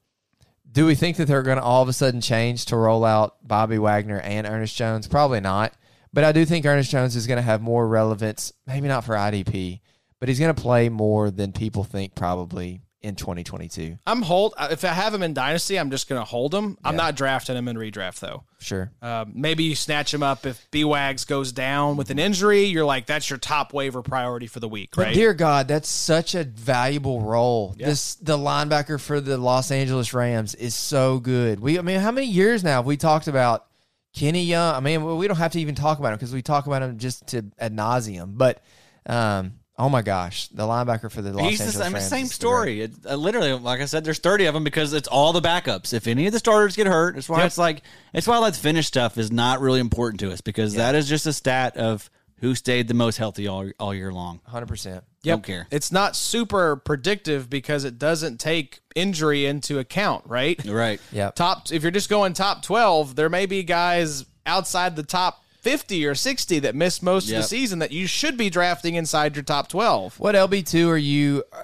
S3: do we think that they're going to all of a sudden change to roll out Bobby Wagner and Ernest Jones? Probably not. But I do think Ernest Jones is going to have more relevance, maybe not for IDP, but he's going to play more than people think probably in 2022.
S1: I'm hold. uh, If I have him in Dynasty, I'm just going to hold him. I'm not drafting him in redraft though.
S3: Sure.
S1: Uh, maybe you snatch him up if B Wags goes down with an injury. You're like that's your top waiver priority for the week,
S3: But
S1: right?
S3: dear God, that's such a valuable role. This the linebacker for the Los Angeles Rams is so good. We I mean, how many years now have we talked about Kenny Young? I mean, we don't have to even talk about him because we talk about him just to ad nauseum. But um, Oh my gosh, the linebacker for the Los
S4: He's the
S3: Angeles
S4: same,
S3: Rams
S4: same story. It, uh, literally, like I said, there's 30 of them because it's all the backups. If any of the starters get hurt, it's why
S1: Yep.
S4: it's like it's why that finish stuff is not really important to us because that is just a stat of who stayed the most healthy all all year long.
S3: Hundred percent.
S4: Don't care.
S1: It's not super predictive because it doesn't take injury into account, right?
S4: Right.
S3: Yeah.
S1: Top if you're just going top 12, there may be guys outside the top 50 or 60 that missed most of the season that you should be drafting inside your top 12.
S3: What LB two are you uh,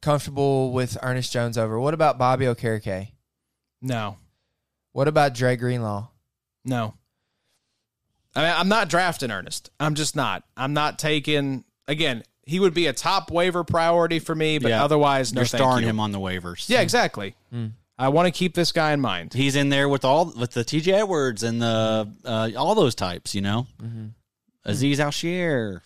S3: comfortable with Ernest Jones over? What about Bobby Okereke?
S1: No.
S3: What about Dre Greenlaw?
S1: No. I mean, I'm not drafting Ernest. I'm just not. I'm not taking again, he would be a top waiver priority for me, but
S4: Yeah.
S1: otherwise no
S4: You're
S1: thank
S4: starring
S1: you.
S4: him on the waivers.
S1: Yeah, exactly. I want to keep this guy in mind.
S4: He's in there with all with the TJ Edwards and the uh, all those types, you know. Azeez Al Shaair.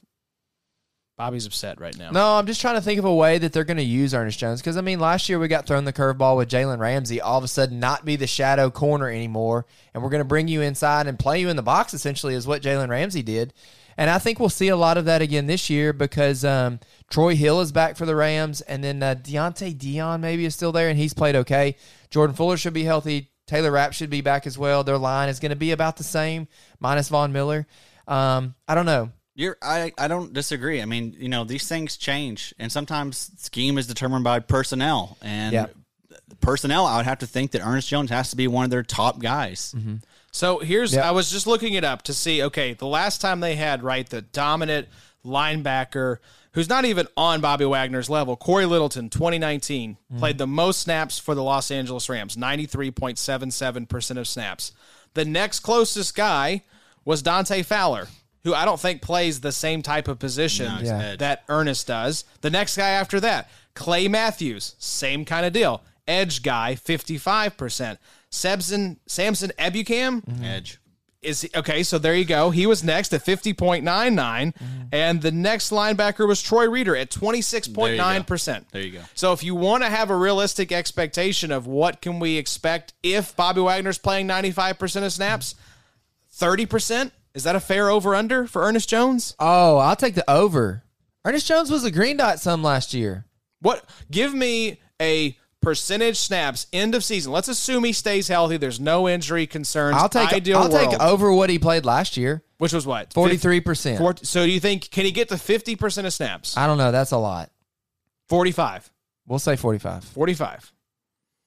S1: Bobby's upset right now.
S3: No, I'm just trying to think of a way that they're going to use Ernest Jones because I mean, last year we got thrown the curveball with Jalen Ramsey. All of a sudden, not be the shadow corner anymore, and we're going to bring you inside and play you in the box. Essentially, is what Jalen Ramsey did, and I think we'll see a lot of that again this year because um, Troy Hill is back for the Rams, and then uh, Dont'e Deayon maybe is still there, and he's played okay. Jordan Fuller should be healthy. Taylor Rapp should be back as well. Their line is going to be about the same, minus Von Miller. Um, I don't know.
S4: You're I, I don't disagree. I mean, you know, these things change and sometimes scheme is determined by personnel. And
S3: Yeah.
S4: personnel, I would have to think that Ernest Jones has to be one of their top guys.
S1: So here's
S3: Yep.
S1: I was just looking it up to see okay, the last time they had right the dominant linebacker who's not even on Bobby Wagner's level, Cory Littleton, 2019, mm-hmm. played the most snaps for the Los Angeles Rams, 93.77% of snaps. The next closest guy was Dante Fowler, who I don't think plays the same type of position
S4: No,
S3: Yeah.
S1: that Ernest does. The next guy after that, Clay Matthews, same kind of deal. Edge guy, 55%. Samson Samson Ebukam, mm-hmm.
S4: Edge.
S1: is he, okay, so there you go. He was next at 50.99 mm-hmm. and the next linebacker was Troy Reeder at 26.9%.
S4: There you go.
S1: So if you want to have a realistic expectation of what can we expect if Bobby Wagner's playing 95% of snaps, 30%, is that a fair over under for Ernest Jones?
S3: Oh, I'll take the over. Ernest Jones was a green dot some last year.
S1: What give me a percentage snaps end of season. Let's assume he stays healthy. There's no injury concerns.
S3: I'll take
S1: ideal
S3: I'll
S1: world,
S3: take over what he played last year.
S1: which was what
S3: Forty three percent.
S1: So do you think can he get to 50% of snaps?
S3: I don't know. That's a lot.
S1: 45.
S3: We'll say forty five.
S1: 45.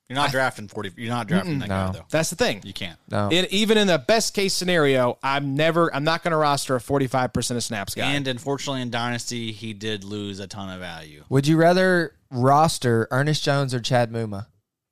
S4: You're not drafting 40. You're not drafting that guy, though.
S1: That's the thing.
S4: You can't.
S3: No.
S1: In, even in the best case scenario, I'm never I'm not going to roster a 45% of snaps guy.
S4: And unfortunately, in Dynasty, he did lose a ton of value.
S3: Would you rather roster Ernest Jones or Chad Muma?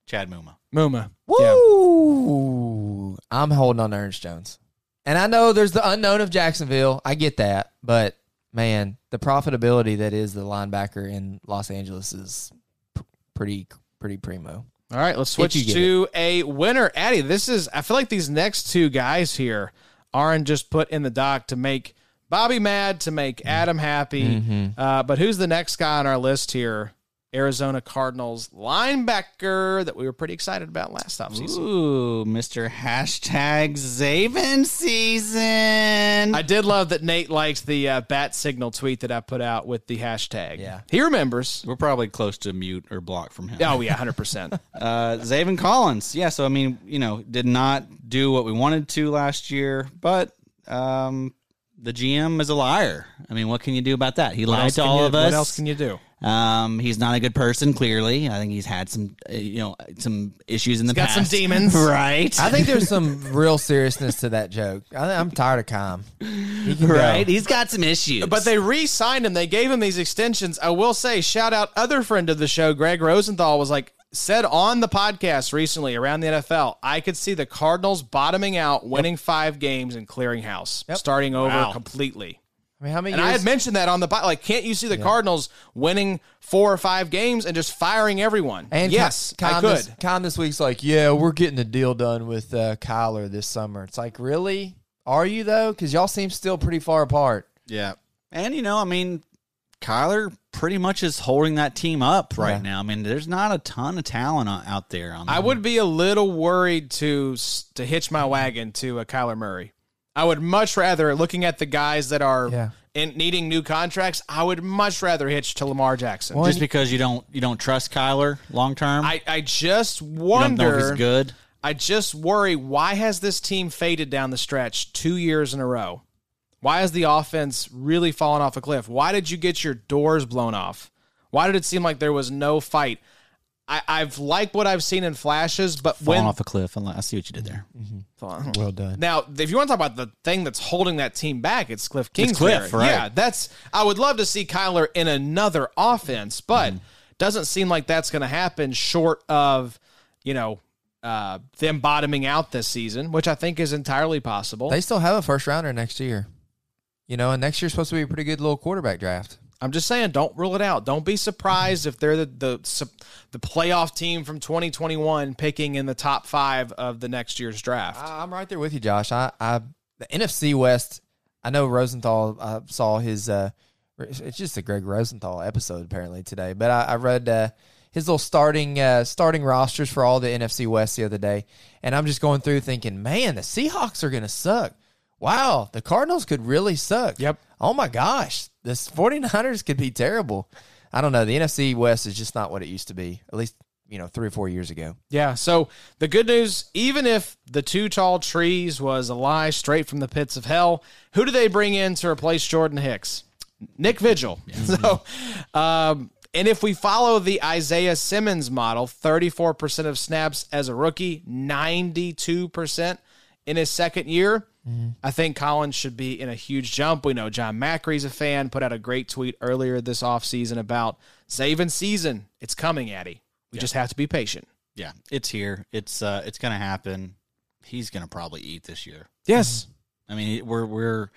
S4: Chad Muma.
S1: Muma. Yeah.
S3: Woo! I'm holding on to Ernest Jones. And I know there's the unknown of Jacksonville. I get that. But man, the profitability that is the linebacker in Los Angeles is p- pretty pretty primo.
S1: All right, let's switch
S3: you get
S1: to a winner. Addie, this is I feel like these next two guys here aren't just put in the dock to make Bobby mad, to make Adam happy. Uh, but who's the next guy on our list here? Arizona Cardinals linebacker that we were pretty excited about last offseason.
S4: Ooh, Mr. Hashtag Zaven season.
S1: I did love that Nate liked the uh, bat signal tweet that I put out with the hashtag.
S3: Yeah.
S1: He remembers.
S4: We're probably close to mute or block from him.
S1: Oh, yeah, 100%.
S4: Uh, Zaven Collins. Yeah, so I mean, you know, did not do what we wanted to last year, but um, the GM is a liar. I mean, what can you do about that? He lied to all of us.
S1: What else can you do?
S4: Um, he's not a good person. Clearly, I think he's had some, uh, you know, some issues in the past.
S1: got some demons.
S4: right?
S3: I think there's some real seriousness to that joke. I, I'm tired of Kyle. He can go.
S4: right. He's got some issues.
S1: But they re-signed him. They gave him these extensions. I will say, shout out other friend of the show, Greg Rosenthal, was like said on the podcast recently around the NFL. I could see the Cardinals bottoming out, winning five games, and clearing house, starting over
S4: Wow.
S1: completely.
S3: I mean, how many
S1: And I had mentioned that on the po- like, can't you see the Cardinals winning four or five games and just firing everyone?
S3: and
S1: yes,
S3: Con,
S1: I could.
S3: This, Con this week's like, yeah, we're getting the deal done with uh, Kyler this summer. It's like, really? Are you though? Because y'all seem still pretty far apart.
S4: Yeah. And, you know, I mean, Kyler pretty much is holding that team up right
S3: Yeah.
S4: now. I mean, there's not a ton of talent out there. On
S1: I would be a little worried to to hitch my wagon to a Kyler Murray. I would much rather looking at the guys that are
S3: Yeah.
S1: and needing new contracts, I would much rather hitch to Lamar Jackson.
S4: Just because you don't you don't trust Kyler long term.
S1: I, I just
S4: you don't know
S1: wonder.
S4: if he's good.
S1: I just worry why has this team faded down the stretch two years in a row? Why has the offense really fallen off a cliff? Why did you get your doors blown off? Why did it seem like there was no fight? I, I've liked what I've seen in flashes, but
S4: Falling
S1: when
S4: off a cliff. I see what you did there.
S3: Well done.
S1: now, if you want to talk about the thing that's holding that team back, it's Cliff Kingsbury.
S4: Cliff, right.
S1: Yeah, that's. I would love to see Kyler in another offense, but
S4: Mm-hmm.
S1: doesn't seem like that's going to happen. Short of, you know, uh, them bottoming out this season, which I think is entirely possible.
S3: They still have a first rounder next year. You know, and next year's supposed to be a pretty good little quarterback draft.
S1: I'm just saying, don't rule it out. Don't be surprised if they're the the the playoff team from 2021 picking in the top five of the next year's draft.
S3: I- I'm right there with you, Josh. I, I the NFC West. I know Rosenthal. I saw his. Uh, it's just a Greg Rosenthal episode apparently today, but I, I read uh, his little starting uh, starting rosters for all the NFC West the other day, and I'm just going through thinking, man, the Seahawks are going to suck. Wow, the Cardinals could really suck.
S1: Yep.
S3: Oh my gosh, this 49ers could be terrible. I don't know. The NFC West is just not what it used to be. At least you know three or four years ago.
S1: Yeah. So the good news, even if the two tall trees was a lie straight from the pits of hell, who do they bring in to replace Jordan Hicks? Nick Vigil. So, um, and if we follow the Isaiah Simmons model, 34% of snaps as a rookie, 92% in his second year. I think Collins should be in a huge jump. We know John Macree's a fan, put out a great tweet earlier this offseason about saving season. It's coming, Addie. We just have to be patient.
S4: Yeah, it's here. It's uh, it's gonna happen. He's gonna probably eat this year.
S1: Yes.
S4: I mean, we're we're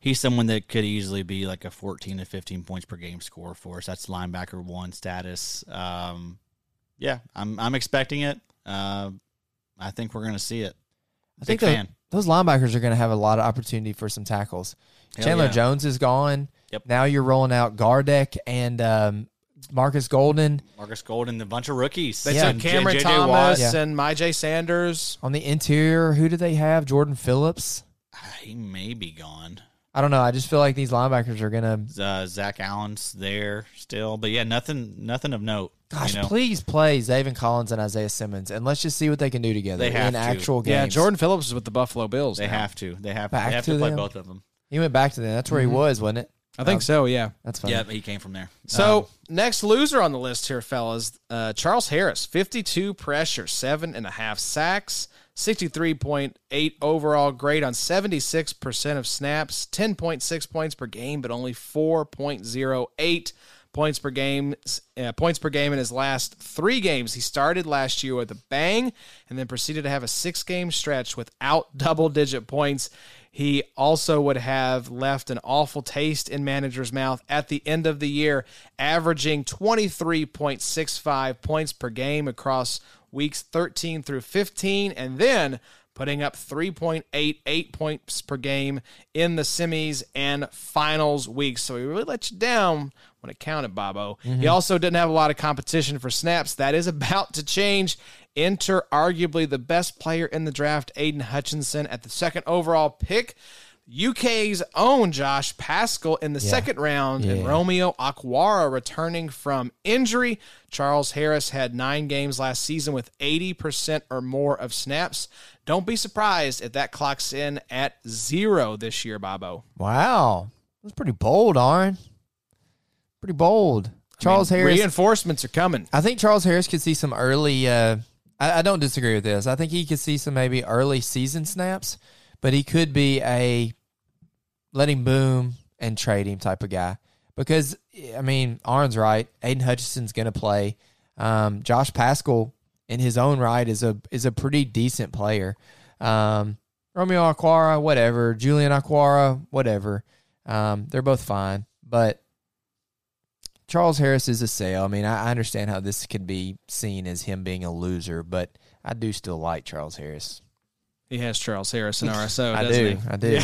S4: he's someone that could easily be like a 14 to 15 points per game score for us. That's linebacker one status. Um, yeah, I'm I'm expecting it. Uh, I think we're gonna see it.
S3: I
S4: Big
S3: think tho-
S4: fan.
S3: Those linebackers are going to have a lot of opportunity for some tackles.
S4: Hell
S3: Chandler
S4: yeah.
S3: Jones is gone.
S4: Yep.
S3: Now you're rolling out Gardeck and um, Marcus Golden
S4: Marcus Golden, a bunch of rookies.
S1: They
S3: Yeah.
S1: took Cameron
S4: J.J.
S1: Thomas
S3: Yeah.
S1: and Myjai Sanders.
S3: on the interior. Who do they have? Jordan Phillips.
S4: He may be gone.
S3: I don't know. I just feel like these linebackers are going to.
S4: Uh, Zach Allen's there still, but yeah, nothing nothing of note.
S3: Gosh,
S4: you know?
S3: please play Zaven Collins and Isaiah Simmons, and let's just see what they can do together
S4: They have
S3: in
S4: to.
S3: actual games.
S1: Yeah, Jordan Phillips is with the Buffalo Bills.
S4: They
S1: now.
S4: have to. They have.
S3: Back
S4: they have
S3: to
S4: to play
S3: them.
S4: both of them.
S3: He went back to them. That's where he was, wasn't it?
S1: I think so. Yeah.
S3: That's funny.
S4: Yeah, he came from there.
S1: So
S4: Um,
S1: next loser on the list here, fellas, uh, Charles Harris, fifty-two pressure, seven and a half sacks, sixty-three point eight overall grade on seventy-six percent of snaps, ten point six points per game, but only four point zero eight points per game. Uh, points per game in his last three games. He started last year with a bang, and then proceeded to have a six-game stretch without double-digit points. He also would have left an awful taste in manager's mouth at the end of the year, averaging 23.65 points per game across weeks 13 through 15, and then putting up 3.88 points per game in the semis and finals weeks. So he really let you down when it counted, Bobo. He mm-hmm. also didn't have a lot of competition for snaps. That is about to change. Enter arguably the best player in the draft, Aidan Hutchinson, at the second overall pick. UK's own Josh Paschal in the second round, and Romeo Okwara returning from injury. Charles Harris had nine games last season with 80% or more of snaps. Don't be surprised if that clocks in at zero this year, Bobo.
S3: Wow. That's pretty bold, Aaron. Pretty bold. Charles Harris.
S1: Reinforcements are coming.
S3: I think Charles Harris could see some early. Uh, I, I don't disagree with this. I think he could see some maybe early season snaps, but he could be a let him boom and trade him type of guy. Because I mean, Aaron's right. Aidan Hutchinson's going to play. Um, Josh Paschal, in his own right, is a is a pretty decent player. Um, Romeo Okwara, whatever. Julian Okwara, whatever. Um, they're both fine, but Charles Harris is a sale. I mean, I I understand how this could be seen as him being a loser, but I do still like Charles Harris.
S1: He has Charles Harris in RSO,
S3: I
S1: doesn't
S3: do.
S1: he?
S3: I do.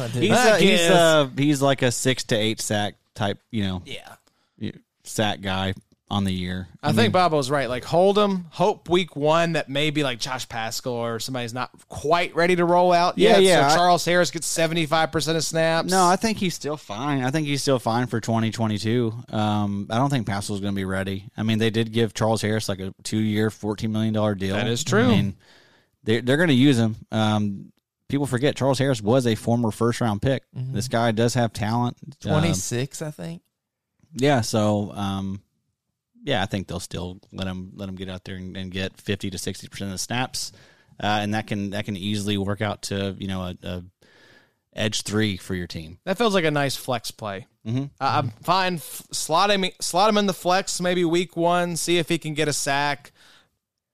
S3: I do.
S4: he's
S1: I
S4: a, he's
S1: guess.
S4: uh he's like a six to eight sack type. You know,
S3: yeah.
S4: sack guy. on the year.
S1: I think Bob was right. Like hold him, hope week one that maybe like Josh Paschal or somebody's not quite ready to roll out
S4: Yeah,
S1: yet.
S4: yeah,
S1: So Charles Harris gets seventy five percent of snaps.
S4: No, I think he's still fine. I think he's still fine for 2022. Um, I don't think Paschal's going to be ready. I mean, they did give Charles Harris like a two-year, $14 million deal.
S1: That is true.
S4: I mean, they're, they're going to use him. Um, people forget Charles Harris was a former first-round pick. This guy does have talent. Um,
S3: Twenty six, I think.
S4: yeah, so um, yeah, I think they'll still let him let him get out there and, and get 50 to 60 percent of the snaps, uh, and that can that can easily work out to you know a, a edge three for your team.
S1: that feels like a nice flex play.
S4: Mhm.
S1: Uh, I'm fine. F- slot him, slot him in the flex. Maybe week one, see if he can get a sack.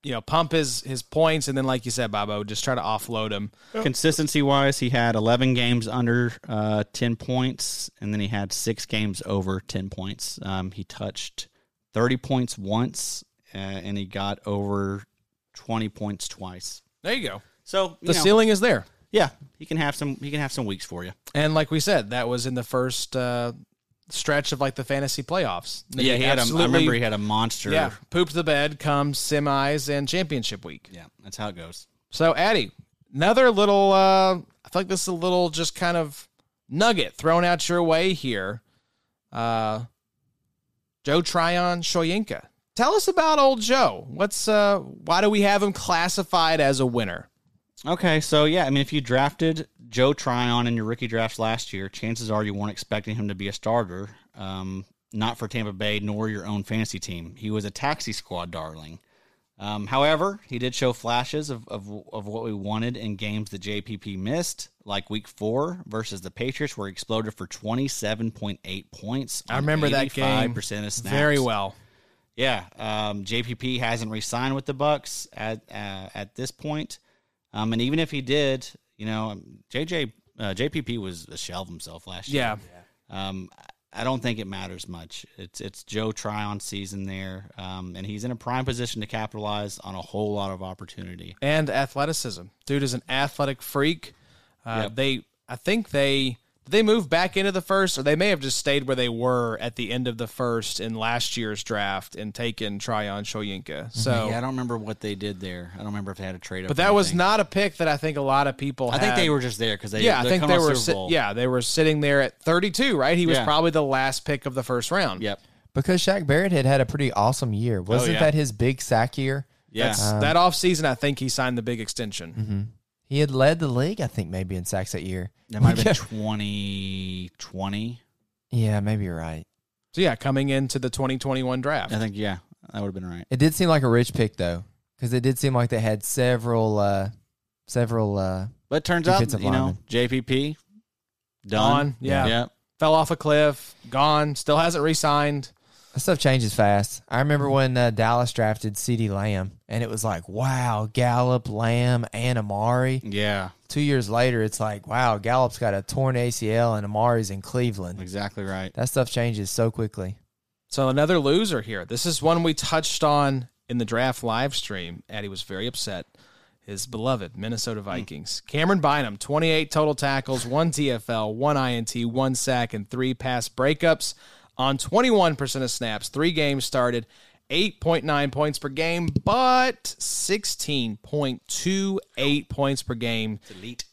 S1: You know, pump his his points, and then like you said, Bobo, just try to offload him.
S4: Consistency wise, he had 11 games under uh, 10 points, and then he had six games over 10 points. Um, he touched 30 points once, uh, and he got over 20 points twice.
S1: There you go.
S4: So you
S1: The
S4: know,
S1: ceiling is there.
S4: yeah, he can have some. He can have some weeks for you.
S1: And like we said, that was in the first uh, stretch of like the fantasy playoffs.
S4: Yeah, he had. A, I remember he had a monster.
S1: Yeah, pooped the bed comes semis and championship week.
S4: yeah, that's how it goes.
S1: So, Addie, another little, uh, I feel like this is a little just kind of nugget thrown out your way here. Uh, Joe Tryon Shoyinka. Tell us about old Joe. What's, uh, why do we have him classified as a winner?
S4: Okay, so yeah, I mean, if you drafted Joe Tryon in your rookie drafts last year, chances are you weren't expecting him to be a starter. Um, not for Tampa Bay nor your own fantasy team. He was a taxi squad darling. Um, however, he did show flashes of, of, of what we wanted in games that JPP missed, like Week Four versus the Patriots, where he exploded for twenty seven point eight points.
S1: I remember that game
S4: 85% of snaps.
S1: very well.
S4: Yeah, um, JPP hasn't re-signed with the Bucs at uh, at this point, um, and even if he did, you know, JJ uh, JPP was a shell of himself last
S1: Yeah.
S4: year. Yeah. Um, I don't think it matters much. It's it's Joe Tryon season there, um, and he's in a prime position to capitalize on a whole lot of opportunity.
S1: and athleticism. Dude is an athletic freak. Uh,
S4: Yep.
S1: They, I think they did they move back into the first, or they may have just stayed where they were at the end of the first in last year's draft and taken Tryon Shoyinka. So,
S4: yeah, I don't remember what they did there. I don't remember if they had a trade up.
S1: but that was
S4: anything.
S1: not a pick that I think a lot of people.
S4: I think they were just there because they.
S1: Yeah, I think they were.
S4: Super
S1: Sit,
S4: Bowl.
S1: yeah, they were sitting there at 32. Right, he was
S4: Yeah.
S1: probably the last pick of the first round.
S4: Yep.
S3: Because Shaq Barrett had had a pretty awesome year. Wasn't
S4: yeah.
S3: that his big sack year?
S4: Yeah.
S1: That's, that off season, I think he signed the big extension.
S4: Mm-hmm.
S3: He had led the league, I think, maybe in sacks that year.
S4: That might have been twenty twenty.
S3: Yeah, maybe you're right.
S1: So yeah, coming into the 2021 draft.
S4: I think yeah, that would have been right.
S3: It did seem like a rich pick though, because it did seem like they had several, uh, several. Uh,
S4: But it turns out,
S3: Defensive
S4: you know. JPP done.
S1: Gone, yeah.
S4: Yep.
S1: Fell off a cliff, gone, still hasn't re-signed.
S3: That stuff changes fast. I remember when uh, Dallas drafted CeeDee Lamb, and it was like, wow, Gallup, Lamb, and Amari.
S4: Yeah,
S3: Two years later, it's like, wow, Gallup's got a torn ACL, and Amari's in Cleveland.
S4: exactly right.
S3: That stuff changes so quickly.
S1: So another loser here. This is one we touched on in the draft live stream. Addie was very upset. His beloved Minnesota Vikings. Camryn Bynum, 28 total tackles, one TFL, one INT, one sack, and three pass breakups on 21% of snaps. Three games started, 8.9 points per game, but 16.28 points per game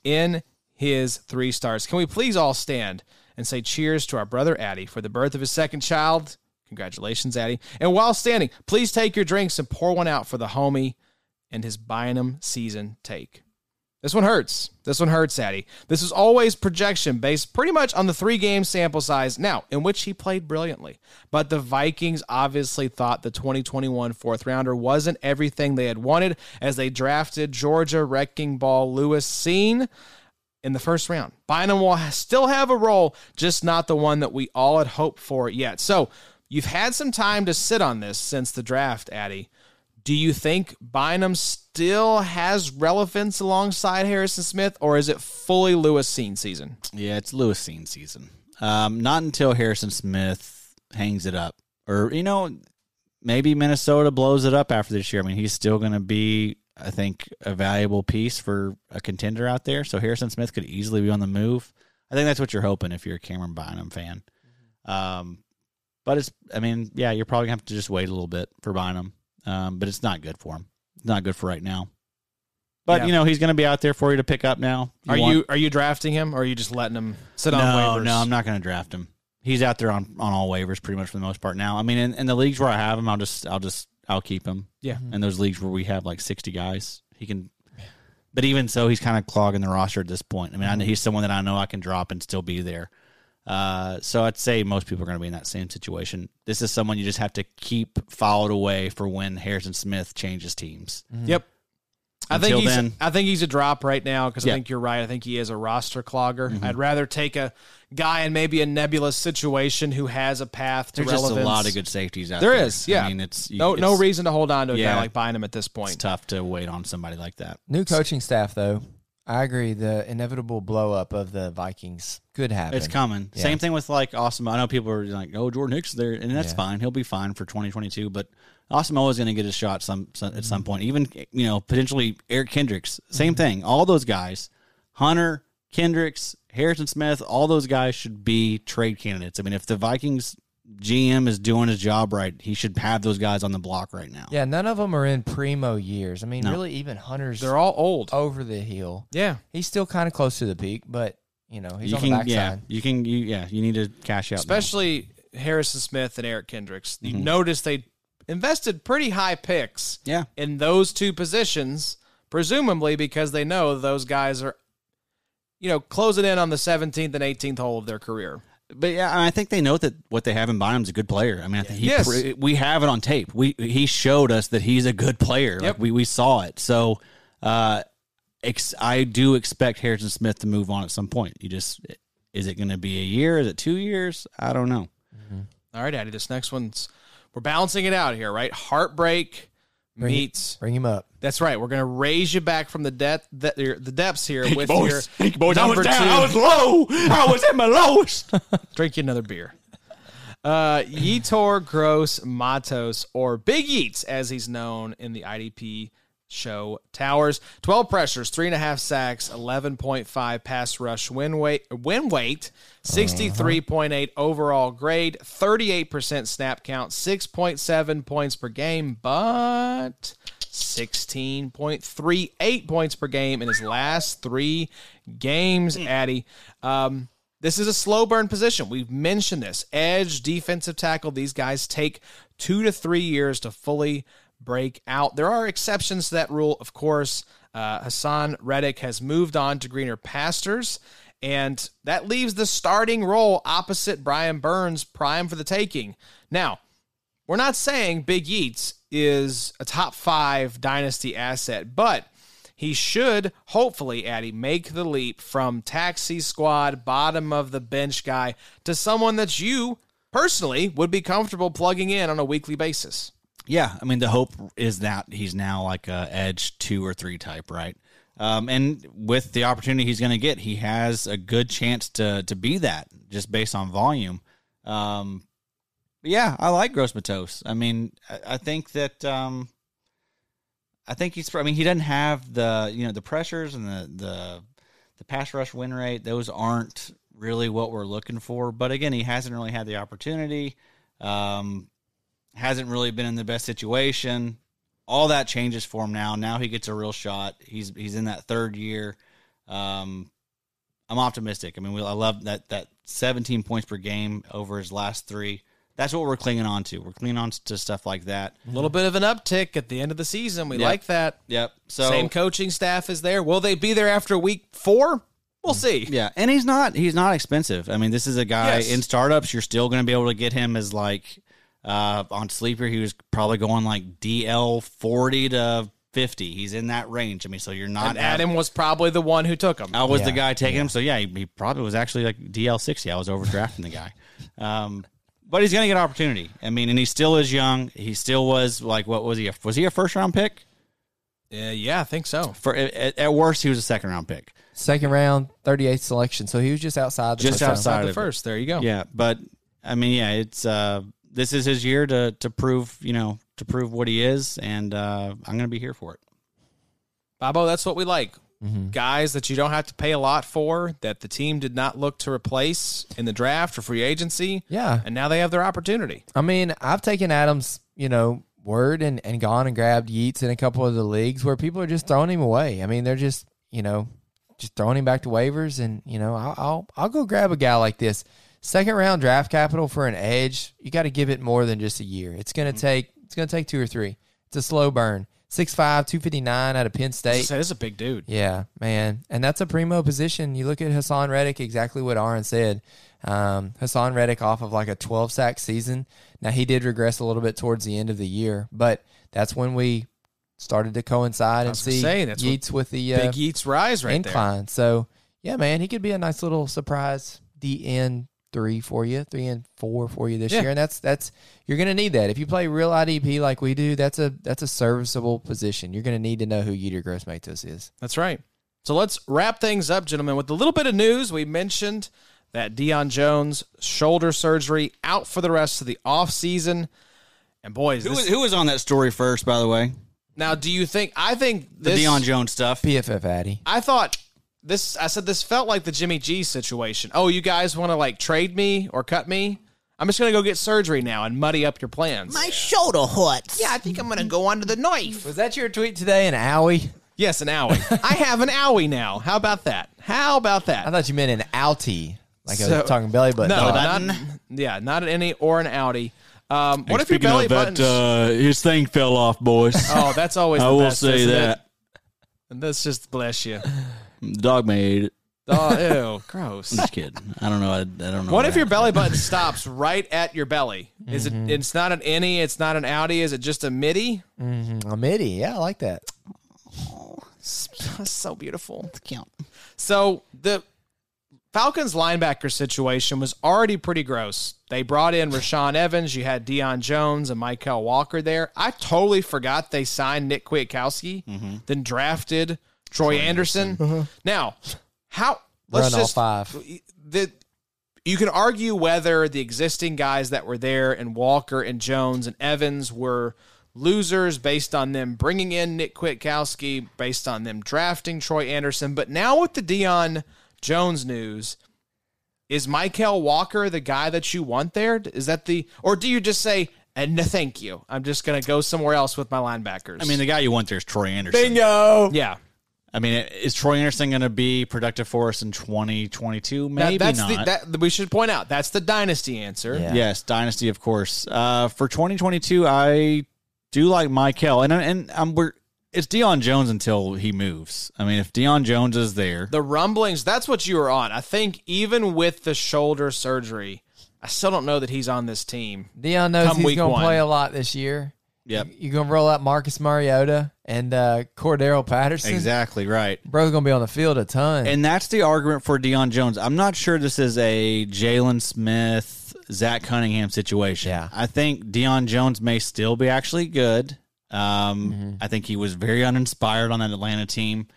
S1: in his three stars. Can we please all stand and say cheers to our brother Addie for the birth of his second child? Congratulations, Addie. And while standing, please take your drinks and pour one out for the homie and his Bynum season take. This one hurts. This one hurts, Addie. This is always projection based pretty much on the three game sample size, now, in which he played brilliantly. But the Vikings obviously thought the 2021 fourth rounder wasn't everything they had wanted as they drafted Georgia wrecking ball Lewis Cine in the first round. Bynum will still have a role, just not the one that we all had hoped for yet. So you've had some time to sit on this since the draft, Addy. Do you think Bynum still has relevance alongside Harrison Smith, or is it fully Lewis Cine season?
S4: Yeah, it's Lewis Cine season. Um, not until Harrison Smith hangs it up, or you know, maybe Minnesota blows it up after this year. I mean, he's still going to be, I think, a valuable piece for a contender out there. So Harrison Smith could easily be on the move. I think that's what you're hoping if you're a Camryn Bynum fan. Um, but it's. I mean, yeah, you're probably gonna have to just wait a little bit for him. Um, but it's not good for him. It's not good for right now. But
S1: Yeah.
S4: you know he's going to be out there for you to pick up now.
S1: Are
S4: want-
S1: you are you drafting him or are you just letting him sit on waivers?
S4: no, I'm not going to draft him. He's out there on, on all waivers pretty much for the most part now. I mean, in, in the leagues where I have him, I'll just I'll just I'll keep him.
S1: Yeah.
S4: In those leagues where we have like 60 guys, he can. But even so, he's kind of clogging the roster at this point. I mean, I know he's someone that I know I can drop and still be there. Uh, so I'd say most people are going to be in that same situation. This is someone you just have to keep filed away for when Harrison Smith changes teams.
S1: Yep. I think
S4: Until
S1: he's
S4: then-
S1: I think he's a drop right now because
S4: Yeah.
S1: I think you're right. I think he is a roster clogger. I'd rather take a guy in maybe a nebulous situation who has a path to
S4: There's just
S1: relevance.
S4: a lot of good safeties out
S1: There
S4: there.
S1: is, yeah.
S4: I mean, it's
S1: no no reason to hold on to a
S4: Yeah.
S1: guy like Bynum at this point.
S4: It's
S1: point.
S4: tough to wait on somebody like that.
S3: New coaching staff, though. I agree. The inevitable blow up of the Vikings could happen.
S4: It's coming.
S3: Yeah.
S4: Same thing with like Asamoah. I know people are like, "Oh, Jordan Hicks is there," and that's
S3: Yeah.
S4: fine. He'll be fine for 2022. But Asamoah is going to get a shot some, some at
S3: Mm-hmm.
S4: some point. Even you know potentially Eric Kendricks. Same thing. All those guys, Hunter Kendricks, Harrison Smith, all those guys should be trade candidates. I mean, if the Vikings GM is doing his job right, he should have those guys on the block right now.
S3: Yeah, none of them are in primo years. I mean,
S4: No.
S3: really, even Hunter's
S1: They're all old.
S3: over the hill.
S1: Yeah.
S3: He's still kind of close to the peak, but you know he's
S4: you
S3: on
S4: can,
S3: the
S4: yeah,
S3: backside.
S4: you can, you, yeah, you need to cash out, now.
S1: Especially Harrison Smith and Eric Kendricks.
S4: Mm-hmm.
S1: You notice they invested pretty high picks
S4: yeah.
S1: in those two positions, presumably because they know those guys are, you know, closing in on the 17th and 18th hole of their career.
S4: But yeah, I think they know that what they have in Bynum is a good player. I mean, I think he,
S1: Yes.
S4: we have it on tape. We he showed us that he's a good player. Like we we saw it. So, uh, ex- I do expect Harrison Smith to move on at some point. You just is it going to be a year? Is it two years? I don't know.
S1: All right, Daddy. This next one's we're balancing it out here, right? Heartbreak
S3: Bring it-
S1: meets.
S3: Bring him up.
S1: That's right. We're gonna raise you back from the depth, the, the depths here with your
S2: Thank you, boys. I was down.
S1: two.
S2: I was low. I was at my lowest.
S1: Drink you another beer. Uh, Yetur Gross Matos, or Big Yeats, as he's known in the IDP show Towers. 12 pressures, three and a half sacks, 11.5 pass rush win weight, win weight 63.8 overall grade, 38% snap count, 6.7 points per game, but 16.38 points per game in his last three games, Addie. Um, this is a slow burn position. We've mentioned this. Edge, defensive tackle, these guys take two to three years to fully break out. There are exceptions to that rule, of course. Uh, Haason Reddick has moved on to greener pastures, and that leaves the starting role opposite Brian Burns, prime for the taking. Now, we're not saying Big Yeats is a top five dynasty asset, but he should hopefully, Addie, make the leap from taxi squad, bottom of the bench guy to someone that you personally would be comfortable plugging in on a weekly basis.
S4: Yeah, I mean the hope is that he's now like a edge two or three type, right? Um, and with the opportunity he's going to get, he has a good chance to to be that just based on volume. Um, yeah, I like Gross Matos. I mean, I, I think that um, I think he's. I mean, he doesn't have the you know the pressures and the the the pass rush win rate. Those aren't really what we're looking for. But again, he hasn't really had the opportunity. Um, hasn't really been in the best situation. All that changes for him now. Now he gets a real shot. He's he's in that third year. Um, I'm optimistic. I mean, we, I love that that 17 points per game over his last three. That's what we're clinging on to. We're clinging on to stuff like that.
S1: A little bit of an uptick at the end of the season. We
S4: Yeah.
S1: like that.
S4: Yep. So
S1: Same coaching staff is there. Will they be there after week four? We'll see.
S4: Yeah, and he's not he's not expensive. I mean, this is a guy
S1: Yes.
S4: in startups. You're still going to be able to get him as like uh, on sleeper. He was probably going like DL forty to fifty. He's in that range. I mean, so you're not
S1: And Adam was probably the one who took him.
S4: I was the guy taking him, so yeah, he, he probably was actually like DL sixty. I was overdrafting the guy, um, but he's going to get opportunity. I mean, and he still is young. He still was like, what was he? A, was he a first round pick?
S1: Uh, yeah, I think so.
S4: For at, at worst, he was a second round pick.
S3: Second round, 38th selection. So he was just outside the
S4: Just
S3: first round.
S4: outside.
S1: The
S4: of it.
S1: first. There you go.
S4: Yeah, but I mean, yeah, it's uh, this is his year to to prove you know to prove what he is, and uh, I'm going to be here for it.
S1: Bobo, that's what we like. guys that you don't have to pay a lot for that the team did not look to replace in the draft or free agency.
S3: Yeah.
S1: And now they have their opportunity.
S3: I mean, I've taken Adams, you know, word and, and gone and grabbed Yeats in a couple of the leagues where people are just throwing him away. I mean, they're just, you know, just throwing him back to waivers. And, you know, I'll, I'll, I'll go grab a guy like this. Second round draft capital for an edge, you got to give it more than just a year. It's going to take, it's going to take two or three. It's a slow burn. 6'5, 259 out of Penn State.
S1: This a big dude.
S3: Yeah, man. And that's a primo position. You look at Haason Reddick, exactly what Aaron said. Um, Haason Reddick off of like a 12 sack season. Now, he did regress a little bit towards the end of the year, but that's when we started to coincide and see
S1: say, that's
S3: Yeats with the uh,
S1: Big Yeats rise right there.
S3: incline. So, yeah, man, he could be a nice little surprise DN three for you, three and four for you this
S1: Yeah.
S3: year, and that's that's you're gonna need that if you play real IDP like we do. That's a that's a serviceable position. You're gonna need to know who Yetur Gross-Matos is.
S1: That's right. So let's wrap things up, gentlemen, with a little bit of news. We mentioned that Deion Jones shoulder surgery out for the rest of the offseason. And boys,
S4: Who
S1: this,
S4: was, who was on that story first, by the way?
S1: now do you think I think
S4: The
S1: this
S4: Deion Jones stuff.
S3: PFF Addie.
S1: I thought this I said this felt like the Jimmy G situation. Oh, you guys want to like trade me or cut me? I'm just gonna go get surgery now and muddy up your plans.
S5: My shoulder hurts. Yeah, I think I'm gonna go under the knife.
S3: Was that your tweet today, an owie?
S1: yes, an owie. I have an owie now. How about that? How about that?
S3: I thought you meant an outie, like I
S1: So-
S3: was talking belly button.
S1: no,
S3: talk.
S1: not yeah, not an any or an outie. Um, what if your belly button?
S4: uh, his thing fell off, boys.
S1: oh, that's always.
S4: I
S1: the
S4: will
S1: best,
S4: say
S1: isn't it?
S4: that.
S1: And that's just bless you.
S4: The dog made it.
S1: Oh, ew, gross.
S4: I'm just kidding. I don't know. I, I don't know.
S1: What if your belly button stops right at your belly? Is it? It's not an any. It's not an Audi. Is it just a midi?
S3: Mm, a midi. Yeah, I like that.
S1: so beautiful.
S5: Count.
S1: So the Falcons linebacker situation was already pretty gross. They brought in Rashaan Evans. You had Deion Jones and Mykal Walker there. I totally forgot they signed Nick Kwiatkowski, then drafted Troy, Anderson. Uh-huh. Now, how? Let's
S3: Run all
S1: just
S3: five.
S1: the you can argue whether the existing guys that were there and Walker and Jones and Evans were losers based on them bringing in Nick Kwiatkowski, based on them drafting Troy Anderson. But now with the Deion Jones news, is Mykal Walker the guy that you want there? Is that the or do you just say and no, thank you. I'm just gonna go somewhere else with my linebackers.
S4: I mean, the guy you want there is Troy Anderson.
S3: Bingo.
S1: yeah.
S4: I mean, is Troy Anderson going to be productive for us in 2022?
S1: That-
S4: Maybe
S1: that's
S4: not.
S1: The, that we should point out that's the dynasty answer.
S3: Yeah.
S4: Yes, Dynasty, of course. Uh, for 2022, I do like Mykal, and and um, we're it's Deion Jones until he moves. I mean, if Deion Jones is there,
S1: the rumblings that's what you were on i think even with the shoulder surgery i still don't know that he's on this team
S3: Deion knows he's going to play a lot this year.
S4: Yep.
S3: You're going to roll out Marcus Mariota and uh, Cordarrelle Patterson.
S4: exactly right.
S3: Bro's going to be on the field a ton.
S4: And that's the argument for Deion Jones. I'm not sure this is a Jaylon Smith, Zach Cunningham situation.
S3: Yeah.
S4: I think Deion Jones may still be actually good. Um,
S3: Mm-hmm.
S4: I think he was very uninspired on that Atlanta team.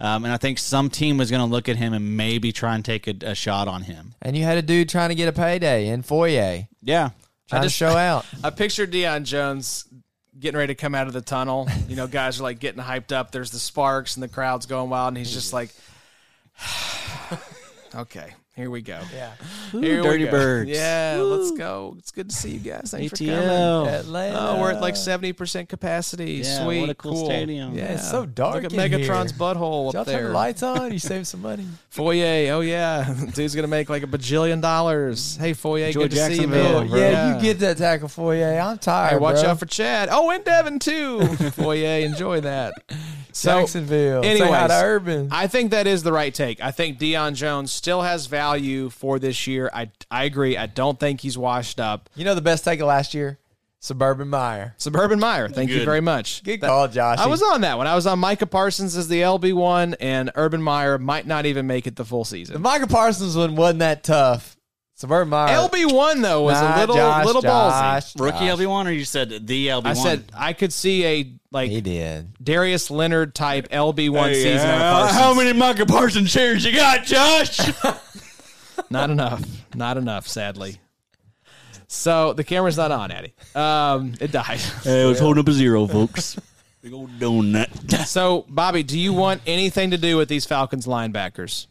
S4: Um, and I think some team was going to look at him and maybe try and take a, a shot on him.
S3: and you had a dude trying to get a payday in Foye,
S4: Yeah.
S3: trying
S1: just-
S3: to show out.
S1: i pictured Deion jones getting ready to come out of the tunnel. You know guys are like getting hyped up. There's the sparks and the crowd's going wild and he's just like okay here we go
S3: Yeah.
S1: here
S4: Dirty
S1: go.
S4: Birds.
S1: yeah let's go it's good to see you guys thanks for coming
S4: ATL.
S3: Atlanta.
S1: Oh, we're at like seventy percent capacity.
S4: Yeah,
S1: Sweet,
S4: what a cool stadium.
S3: Yeah, it's so dark
S1: Look at Megatron's
S3: here.
S1: butthole
S3: Did y'all
S1: up
S3: turn the lights on? You save some money.
S1: Foye, oh yeah, dude's gonna make like a bajillion dollars. Hey Foye,
S4: Enjoy
S1: good to see you, man.
S4: bro.
S3: Yeah, you get that tackle Foye. I'm tired.
S1: Hey, watch
S3: bro.
S1: out for Chad. Oh, and Devin too. Foye, enjoy that. So,
S3: Jacksonville. Say hi
S1: anyways,
S3: to Urban.
S1: I think that is the right take. I think Deion Jones still has value for this year. I I agree. I don't think he's washed up.
S3: you know the best take of last year? Suburban Meyer.
S1: Suburban Meyer, thank you very much.
S3: Good
S1: That-
S3: call, Josh.
S1: I was on that one. I was on Micah Parsons as the LB one, and Urban Meyer might not even make it the full
S3: The
S1: season.
S3: Micah Parsons one wasn't that tough. Suburban Meyer.
S1: LB one though was
S3: Nah,
S1: a little
S3: Josh,
S1: little
S3: Josh,
S1: ballsy.
S4: Rookie
S3: Josh.
S4: LB1, or you said the LB1?
S1: I said I could see a like
S3: He did.
S1: Darius Leonard type LB one season. out of Parsons.
S4: how many Micah Parsons shares you got, Josh?
S1: Not enough. Not enough. Sadly. So the camera's not on, Eddie. Um, it died.
S4: hey, I was holding up a zero, folks. Big old donut.
S1: So, Bobby, do you want anything to do with these Falcons linebackers?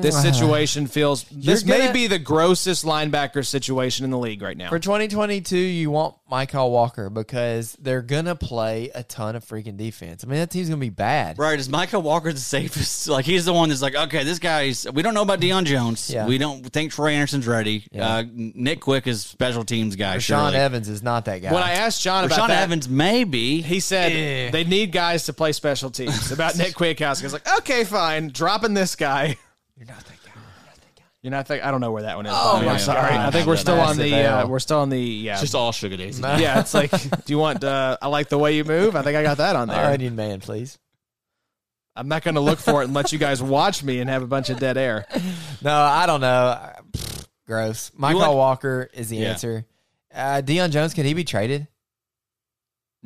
S1: This situation feels. This may
S3: gonna-
S1: be the grossest linebacker situation in the league right now.
S3: For 2022, you want Mykal Walker because they're gonna play a ton of freaking defense. I mean, that team's gonna be bad.
S4: Right, is Mykal Walker the safest? Like he's the one that's like, okay, this guy's. We don't know about Deion Jones.
S3: Yeah.
S4: We don't think Troy Anderson's ready.
S3: Yeah.
S4: Uh, Nick Quick is special teams guy.
S3: Sean
S4: surely.
S3: Evans is not that guy.
S1: when I asked John about
S4: Rashaan
S1: that,
S4: Evans maybe.
S1: he said they need guys to play special teams. About Nick Kwiatkowski, I was like, okay, fine, dropping this guy.
S3: You're not that guy.
S1: You're not. Think, I don't know where that one is.
S3: Oh,
S1: I'm sorry.
S3: God.
S1: I think we're still on the. Uh, we're still on the. Yeah.
S4: It's just all sugar days.
S1: yeah. It's like, do you want? Uh, I like the way you move. I think I got that on there.
S3: Onion man, please.
S1: I'm not going to look for it and let you guys watch me and have a bunch of dead air.
S3: No, I don't know. Pfft, Gross. Mykal
S4: want-
S3: Walker is the
S4: Yeah.
S3: answer. Uh, Deion Jones, can he be traded?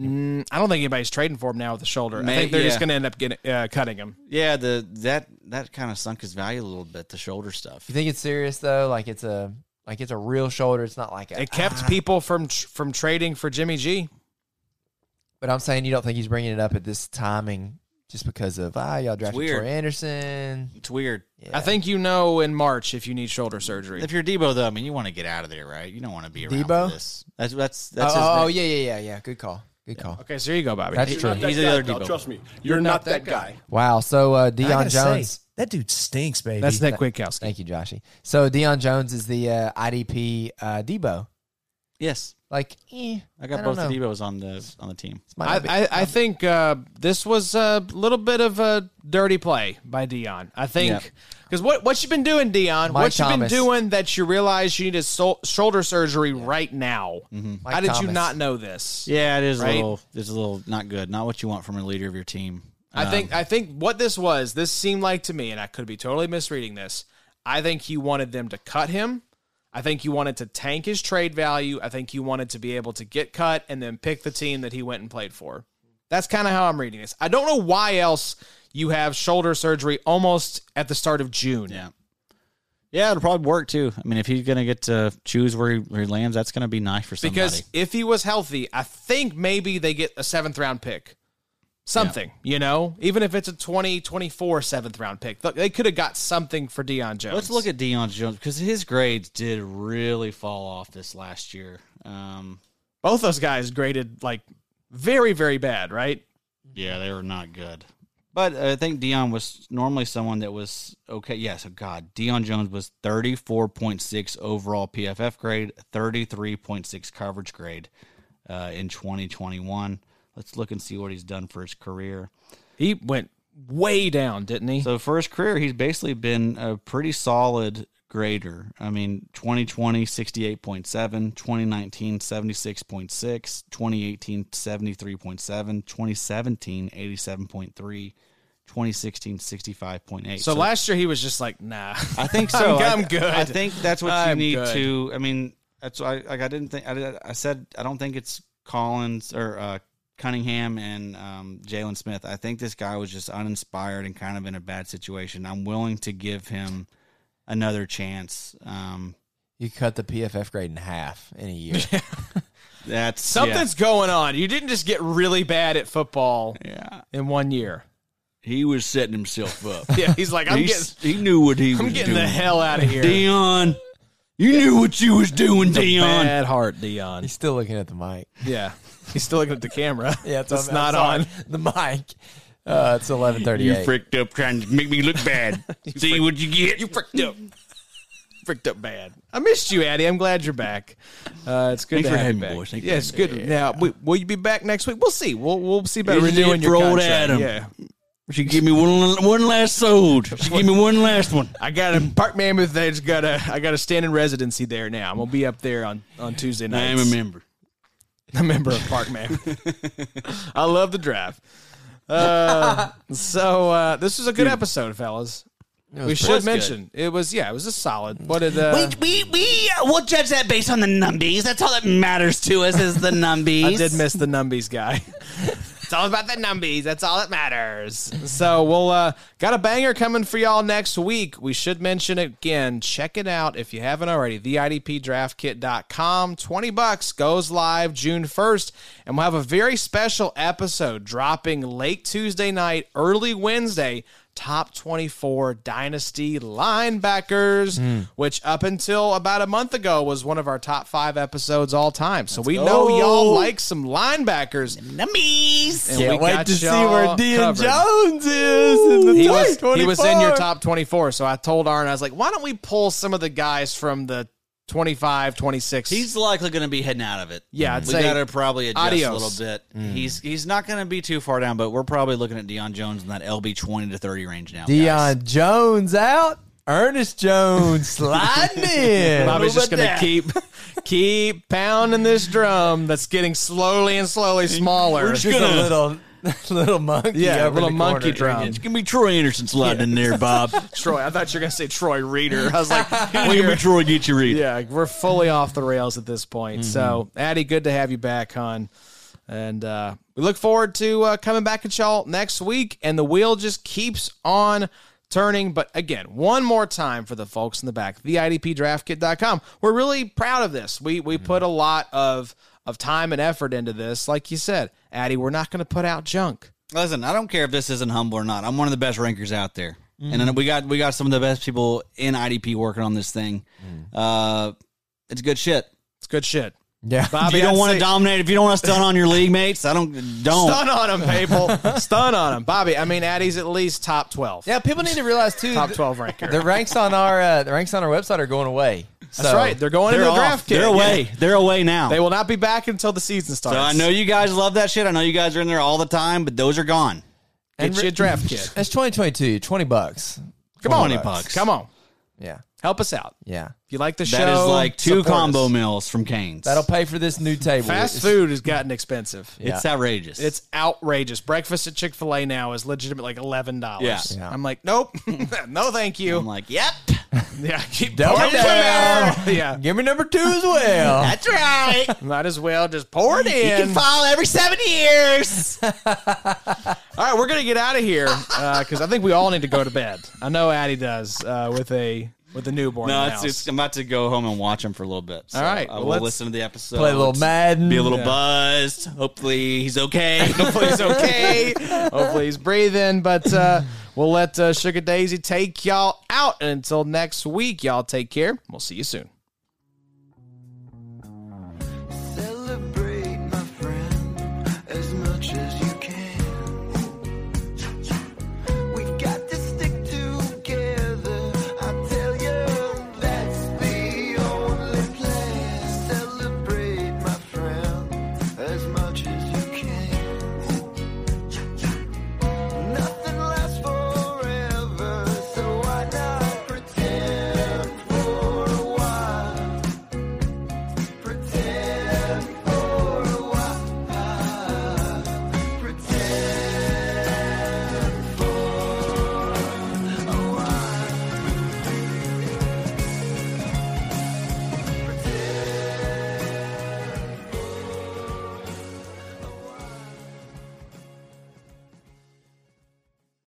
S1: Mm, I don't think anybody's trading for him now with the shoulder. I think they're just going to end up getting uh, cutting him.
S4: Yeah, the that that kind of sunk his value a little bit. The shoulder stuff.
S3: You think it's serious though? Like it's a like it's a real shoulder. It's not like a.
S1: It kept
S3: ah.
S1: people from from trading for Jimmy G.
S3: But I'm saying you don't think he's bringing it up at this timing just because of ah y'all drafted
S4: weird.
S3: Troy Anderson.
S4: It's weird.
S3: Yeah.
S1: I think you know in March if you need shoulder surgery.
S4: If you're Deebo though, I mean, you want to get out of there, right? You don't want to be around Deebo? this. That's that's
S3: Oh,
S4: that's.
S3: oh,
S4: his
S3: yeah, yeah, yeah, yeah. Good call. Good call.
S1: Okay, so there you go, Bobby.
S3: That's true.
S4: He's the other Deebo.
S6: Trust me, you're, not, that guy.
S3: Wow. So uh,
S7: I
S3: Deion
S7: gotta
S3: Jones.
S7: say, that dude stinks, baby.
S1: That's Nick Kwiatkowski.
S3: Thank you, Joshy. So Deion Jones is the uh, IDP uh, Deebo.
S4: Yes,
S3: Like, eh,
S4: I got
S3: I
S4: both
S3: don't
S4: the. Deebos on the on the team.
S1: I, I, I think uh, this was a little bit of a dirty play by Deion. I think because what what you've been doing, Deion?
S3: Mike
S1: what you've been
S3: Thomas.
S1: doing that you realize you need a sol- shoulder surgery right now?
S3: Mike
S1: How did you not know this?
S4: Yeah, it is
S1: Right?
S4: a little. It's a little not good. Not what you want from a leader of your team.
S1: I
S4: Um,
S1: think I think what this was, this seemed like to me, and I could be totally misreading this. I think he wanted them to cut him. I think he wanted to tank his trade value. I think he wanted to be able to get cut and then pick the team that he went and played for. That's kind of how I'm reading this. I don't know why else you have shoulder surgery almost at the start of June.
S4: Yeah. Yeah, it'll probably work too. I mean, if he's gonna get to choose where he, where he lands, that's gonna be nice for somebody.
S1: Because if he was healthy, I think maybe they get a seventh round pick. Something, you know, even if it's a 2024 seventh round pick, they could have got something for Deion Jones.
S4: Let's look at Deion Jones because his grades did really fall off this last year. Um,
S1: both those guys graded like very, very bad, right?
S4: yeah, they were not good. But I think Deion was normally someone that was okay. Yes, oh God, Deion Jones was thirty four point six overall PFF grade, thirty three point six coverage grade uh, in twenty twenty one. Let's look and see what he's done for his career.
S1: He went way down, didn't he?
S4: So for his career, he's basically been a pretty solid grader. I mean, 2020, 68.7, 2019, 76.6, 2018, 73.7, 2017, 87.3, 2016, 65.8.
S1: so, last year he was just like, nah.
S4: I think so.
S1: I'm, I'm good.
S4: I think that's what you
S1: I'm
S4: need
S1: good.
S4: to. I mean, that's why. Like, I didn't think. I, I said I don't think it's Collins or uh, Cunningham and um, Jaylon Smith. I think this guy was just uninspired and kind of in a bad situation. I'm willing to give him another chance. Um,
S3: You cut the PFF grade in half in a year.
S4: that's
S1: Something's going on. You didn't just get really bad at football
S4: Yeah. yeah.
S1: in one year.
S4: He was setting himself up.
S1: Yeah, he's like, I'm
S4: He's-
S1: getting,
S4: he knew what he
S1: I'm
S4: was
S1: getting
S4: doing.
S1: the hell out of here.
S4: Deion, you knew what you was doing, Deion.
S1: Bad heart, Deion.
S3: He's still looking at the mic.
S1: Yeah, he's still looking at the camera.
S3: Yeah,
S1: it's not on.
S3: The mic. Uh, it's eleven thirty.
S4: You
S3: thirty-eight.
S4: fricked up trying to make me look bad. See what you get.
S1: You fricked up. Fricked up bad. I missed you, Addie. I'm glad you're back. Uh, it's good
S4: Thanks
S1: to
S4: for
S1: have you
S4: me,
S1: back.
S4: boys. Thank you
S1: yeah, it's
S4: having
S1: good. Now, we, will you be back next week? We'll see. We'll we'll see about
S4: This is
S1: renewing your
S4: for old
S1: contract.
S4: Adam.
S1: Yeah,
S4: She give me one one last sold. She give me one last one.
S1: I got a Park Mammoth. There's got a I got a standing residency there now. I'm gonna be up there on on Tuesday night.
S4: I
S1: nights.
S4: am a member.
S1: a member of Park Mammoth. I love the draft. Uh, so uh, this was a good episode, fellas. We should
S4: was
S1: mention it was yeah, it was a solid. What did uh,
S2: we we we uh, we'll judge that based on the numbies. That's all that matters to us is the numbies.
S1: I did miss the Numbies guy. It's all about the numbies. That's all that matters. So we'll uh, got a banger coming for y'all next week. We should mention again. Check it out if you haven't already. TheIDPDraftKit.com. 20 bucks goes live June 1st. And we'll have a very special episode dropping late Tuesday night, early Wednesday top 24 dynasty linebackers, hmm. which up until about a month ago was one of our top five episodes all time. So we know y'all like some linebackers.
S5: Numbies.
S1: And
S3: Can't
S1: we
S3: wait to see where Dean. Jones is in the
S1: He
S3: top
S1: was, he was in your
S3: 24.
S1: top 24. So I told Arn, I was like, why don't we pull some of the guys from the 25, 26?
S4: He's likely going to be heading out of it.
S1: Yeah, I'd
S4: we
S1: say
S4: got to probably adjust
S1: adios.
S4: a little bit. Mm. He's he's not going to be too far down, but we're probably looking at Deion Jones in that LB twenty to thirty range now. guys.
S3: Deion Jones out. Ernest Jones sliding in.
S1: Bobby's just going to keep keep pounding this drum that's getting slowly and slowly smaller.
S3: that? Just a little little monkey.
S1: Yeah,
S3: over
S1: little monkey drum.
S4: It's gonna be Troy Anderson sliding in there, Bob.
S1: Troy, I thought you were going to say Troy Reeder. I was like,
S4: It's gonna be Troy get you read.
S1: Yeah, we're fully off the rails at this point. So, Addie, good to have you back, hon. And uh, we look forward to uh, coming back at y'all next week. And the wheel just keeps on turning. But again, one more time for the folks in the back, theidpdraftkit.com. We're really proud of this. We we put a lot of of time and effort into this. Like you said, Addie, we're not going to put out junk.
S4: Listen, I don't care if this isn't humble or not. I'm one of the best rankers out there, and then we got we got some of the best people in IDP working on this thing. Uh, it's good shit.
S1: It's good shit.
S3: Yeah.
S1: Bobby,
S4: you don't
S1: I'd
S4: want
S1: say-
S4: to dominate, if you don't want to stun on your league mates, I don't don't.
S1: Stun on them, people. Stun on them, Bobby, I mean, Addy's at least top 12.
S3: Yeah, people need to realize too.
S1: Top 12 ranker.
S3: The ranks on our uh, the ranks on our website are going away.
S1: That's right. They're going
S4: They're
S1: into the draft kit.
S4: They're away. They're away now.
S1: They will not be back until the season starts.
S4: so I know you guys love that shit. I know you guys are in there all the time, but those are gone.
S1: Get you a draft kit.
S3: It's 2022, 20 bucks.
S1: Come on,
S4: 20 bucks.
S1: Come on.
S3: Yeah,
S1: Help us out.
S3: yeah.
S1: If you like the show,
S4: That is like two
S1: support
S4: combo
S1: us.
S4: meals from Canes.
S3: That'll pay for this new table.
S1: Fast
S3: It's-
S1: food has gotten expensive.
S4: It's outrageous.
S1: It's outrageous. Breakfast at Chick Fil A now is legitimate like eleven dollars.
S4: Yeah.
S3: Yeah.
S1: I'm like, nope, no, thank you.
S4: I'm like, yep,
S1: yeah, keep
S3: Double
S1: pouring
S3: down.
S1: it. Yeah,
S3: Give me number two as well.
S5: That's right.
S1: might as well just pour it in.
S5: You
S1: in.
S5: can file every seven years.
S1: All right, we're gonna get out of here because I think we all need to go to bed. I know Addie does uh, with a with a newborn.
S4: no, it's, it's, I'm about to go home and watch him for a little bit. So
S1: All right,
S4: I
S1: well,
S4: will
S1: let's
S4: listen to the episode.
S3: Play a little Madden.
S4: Be a little
S1: Yeah.
S4: buzzed. Hopefully he's okay.
S1: Hopefully he's okay. Hopefully he's breathing. But uh, we'll let uh, Sugar Daisy take y'all out. And until next week, y'all take care. We'll see you soon.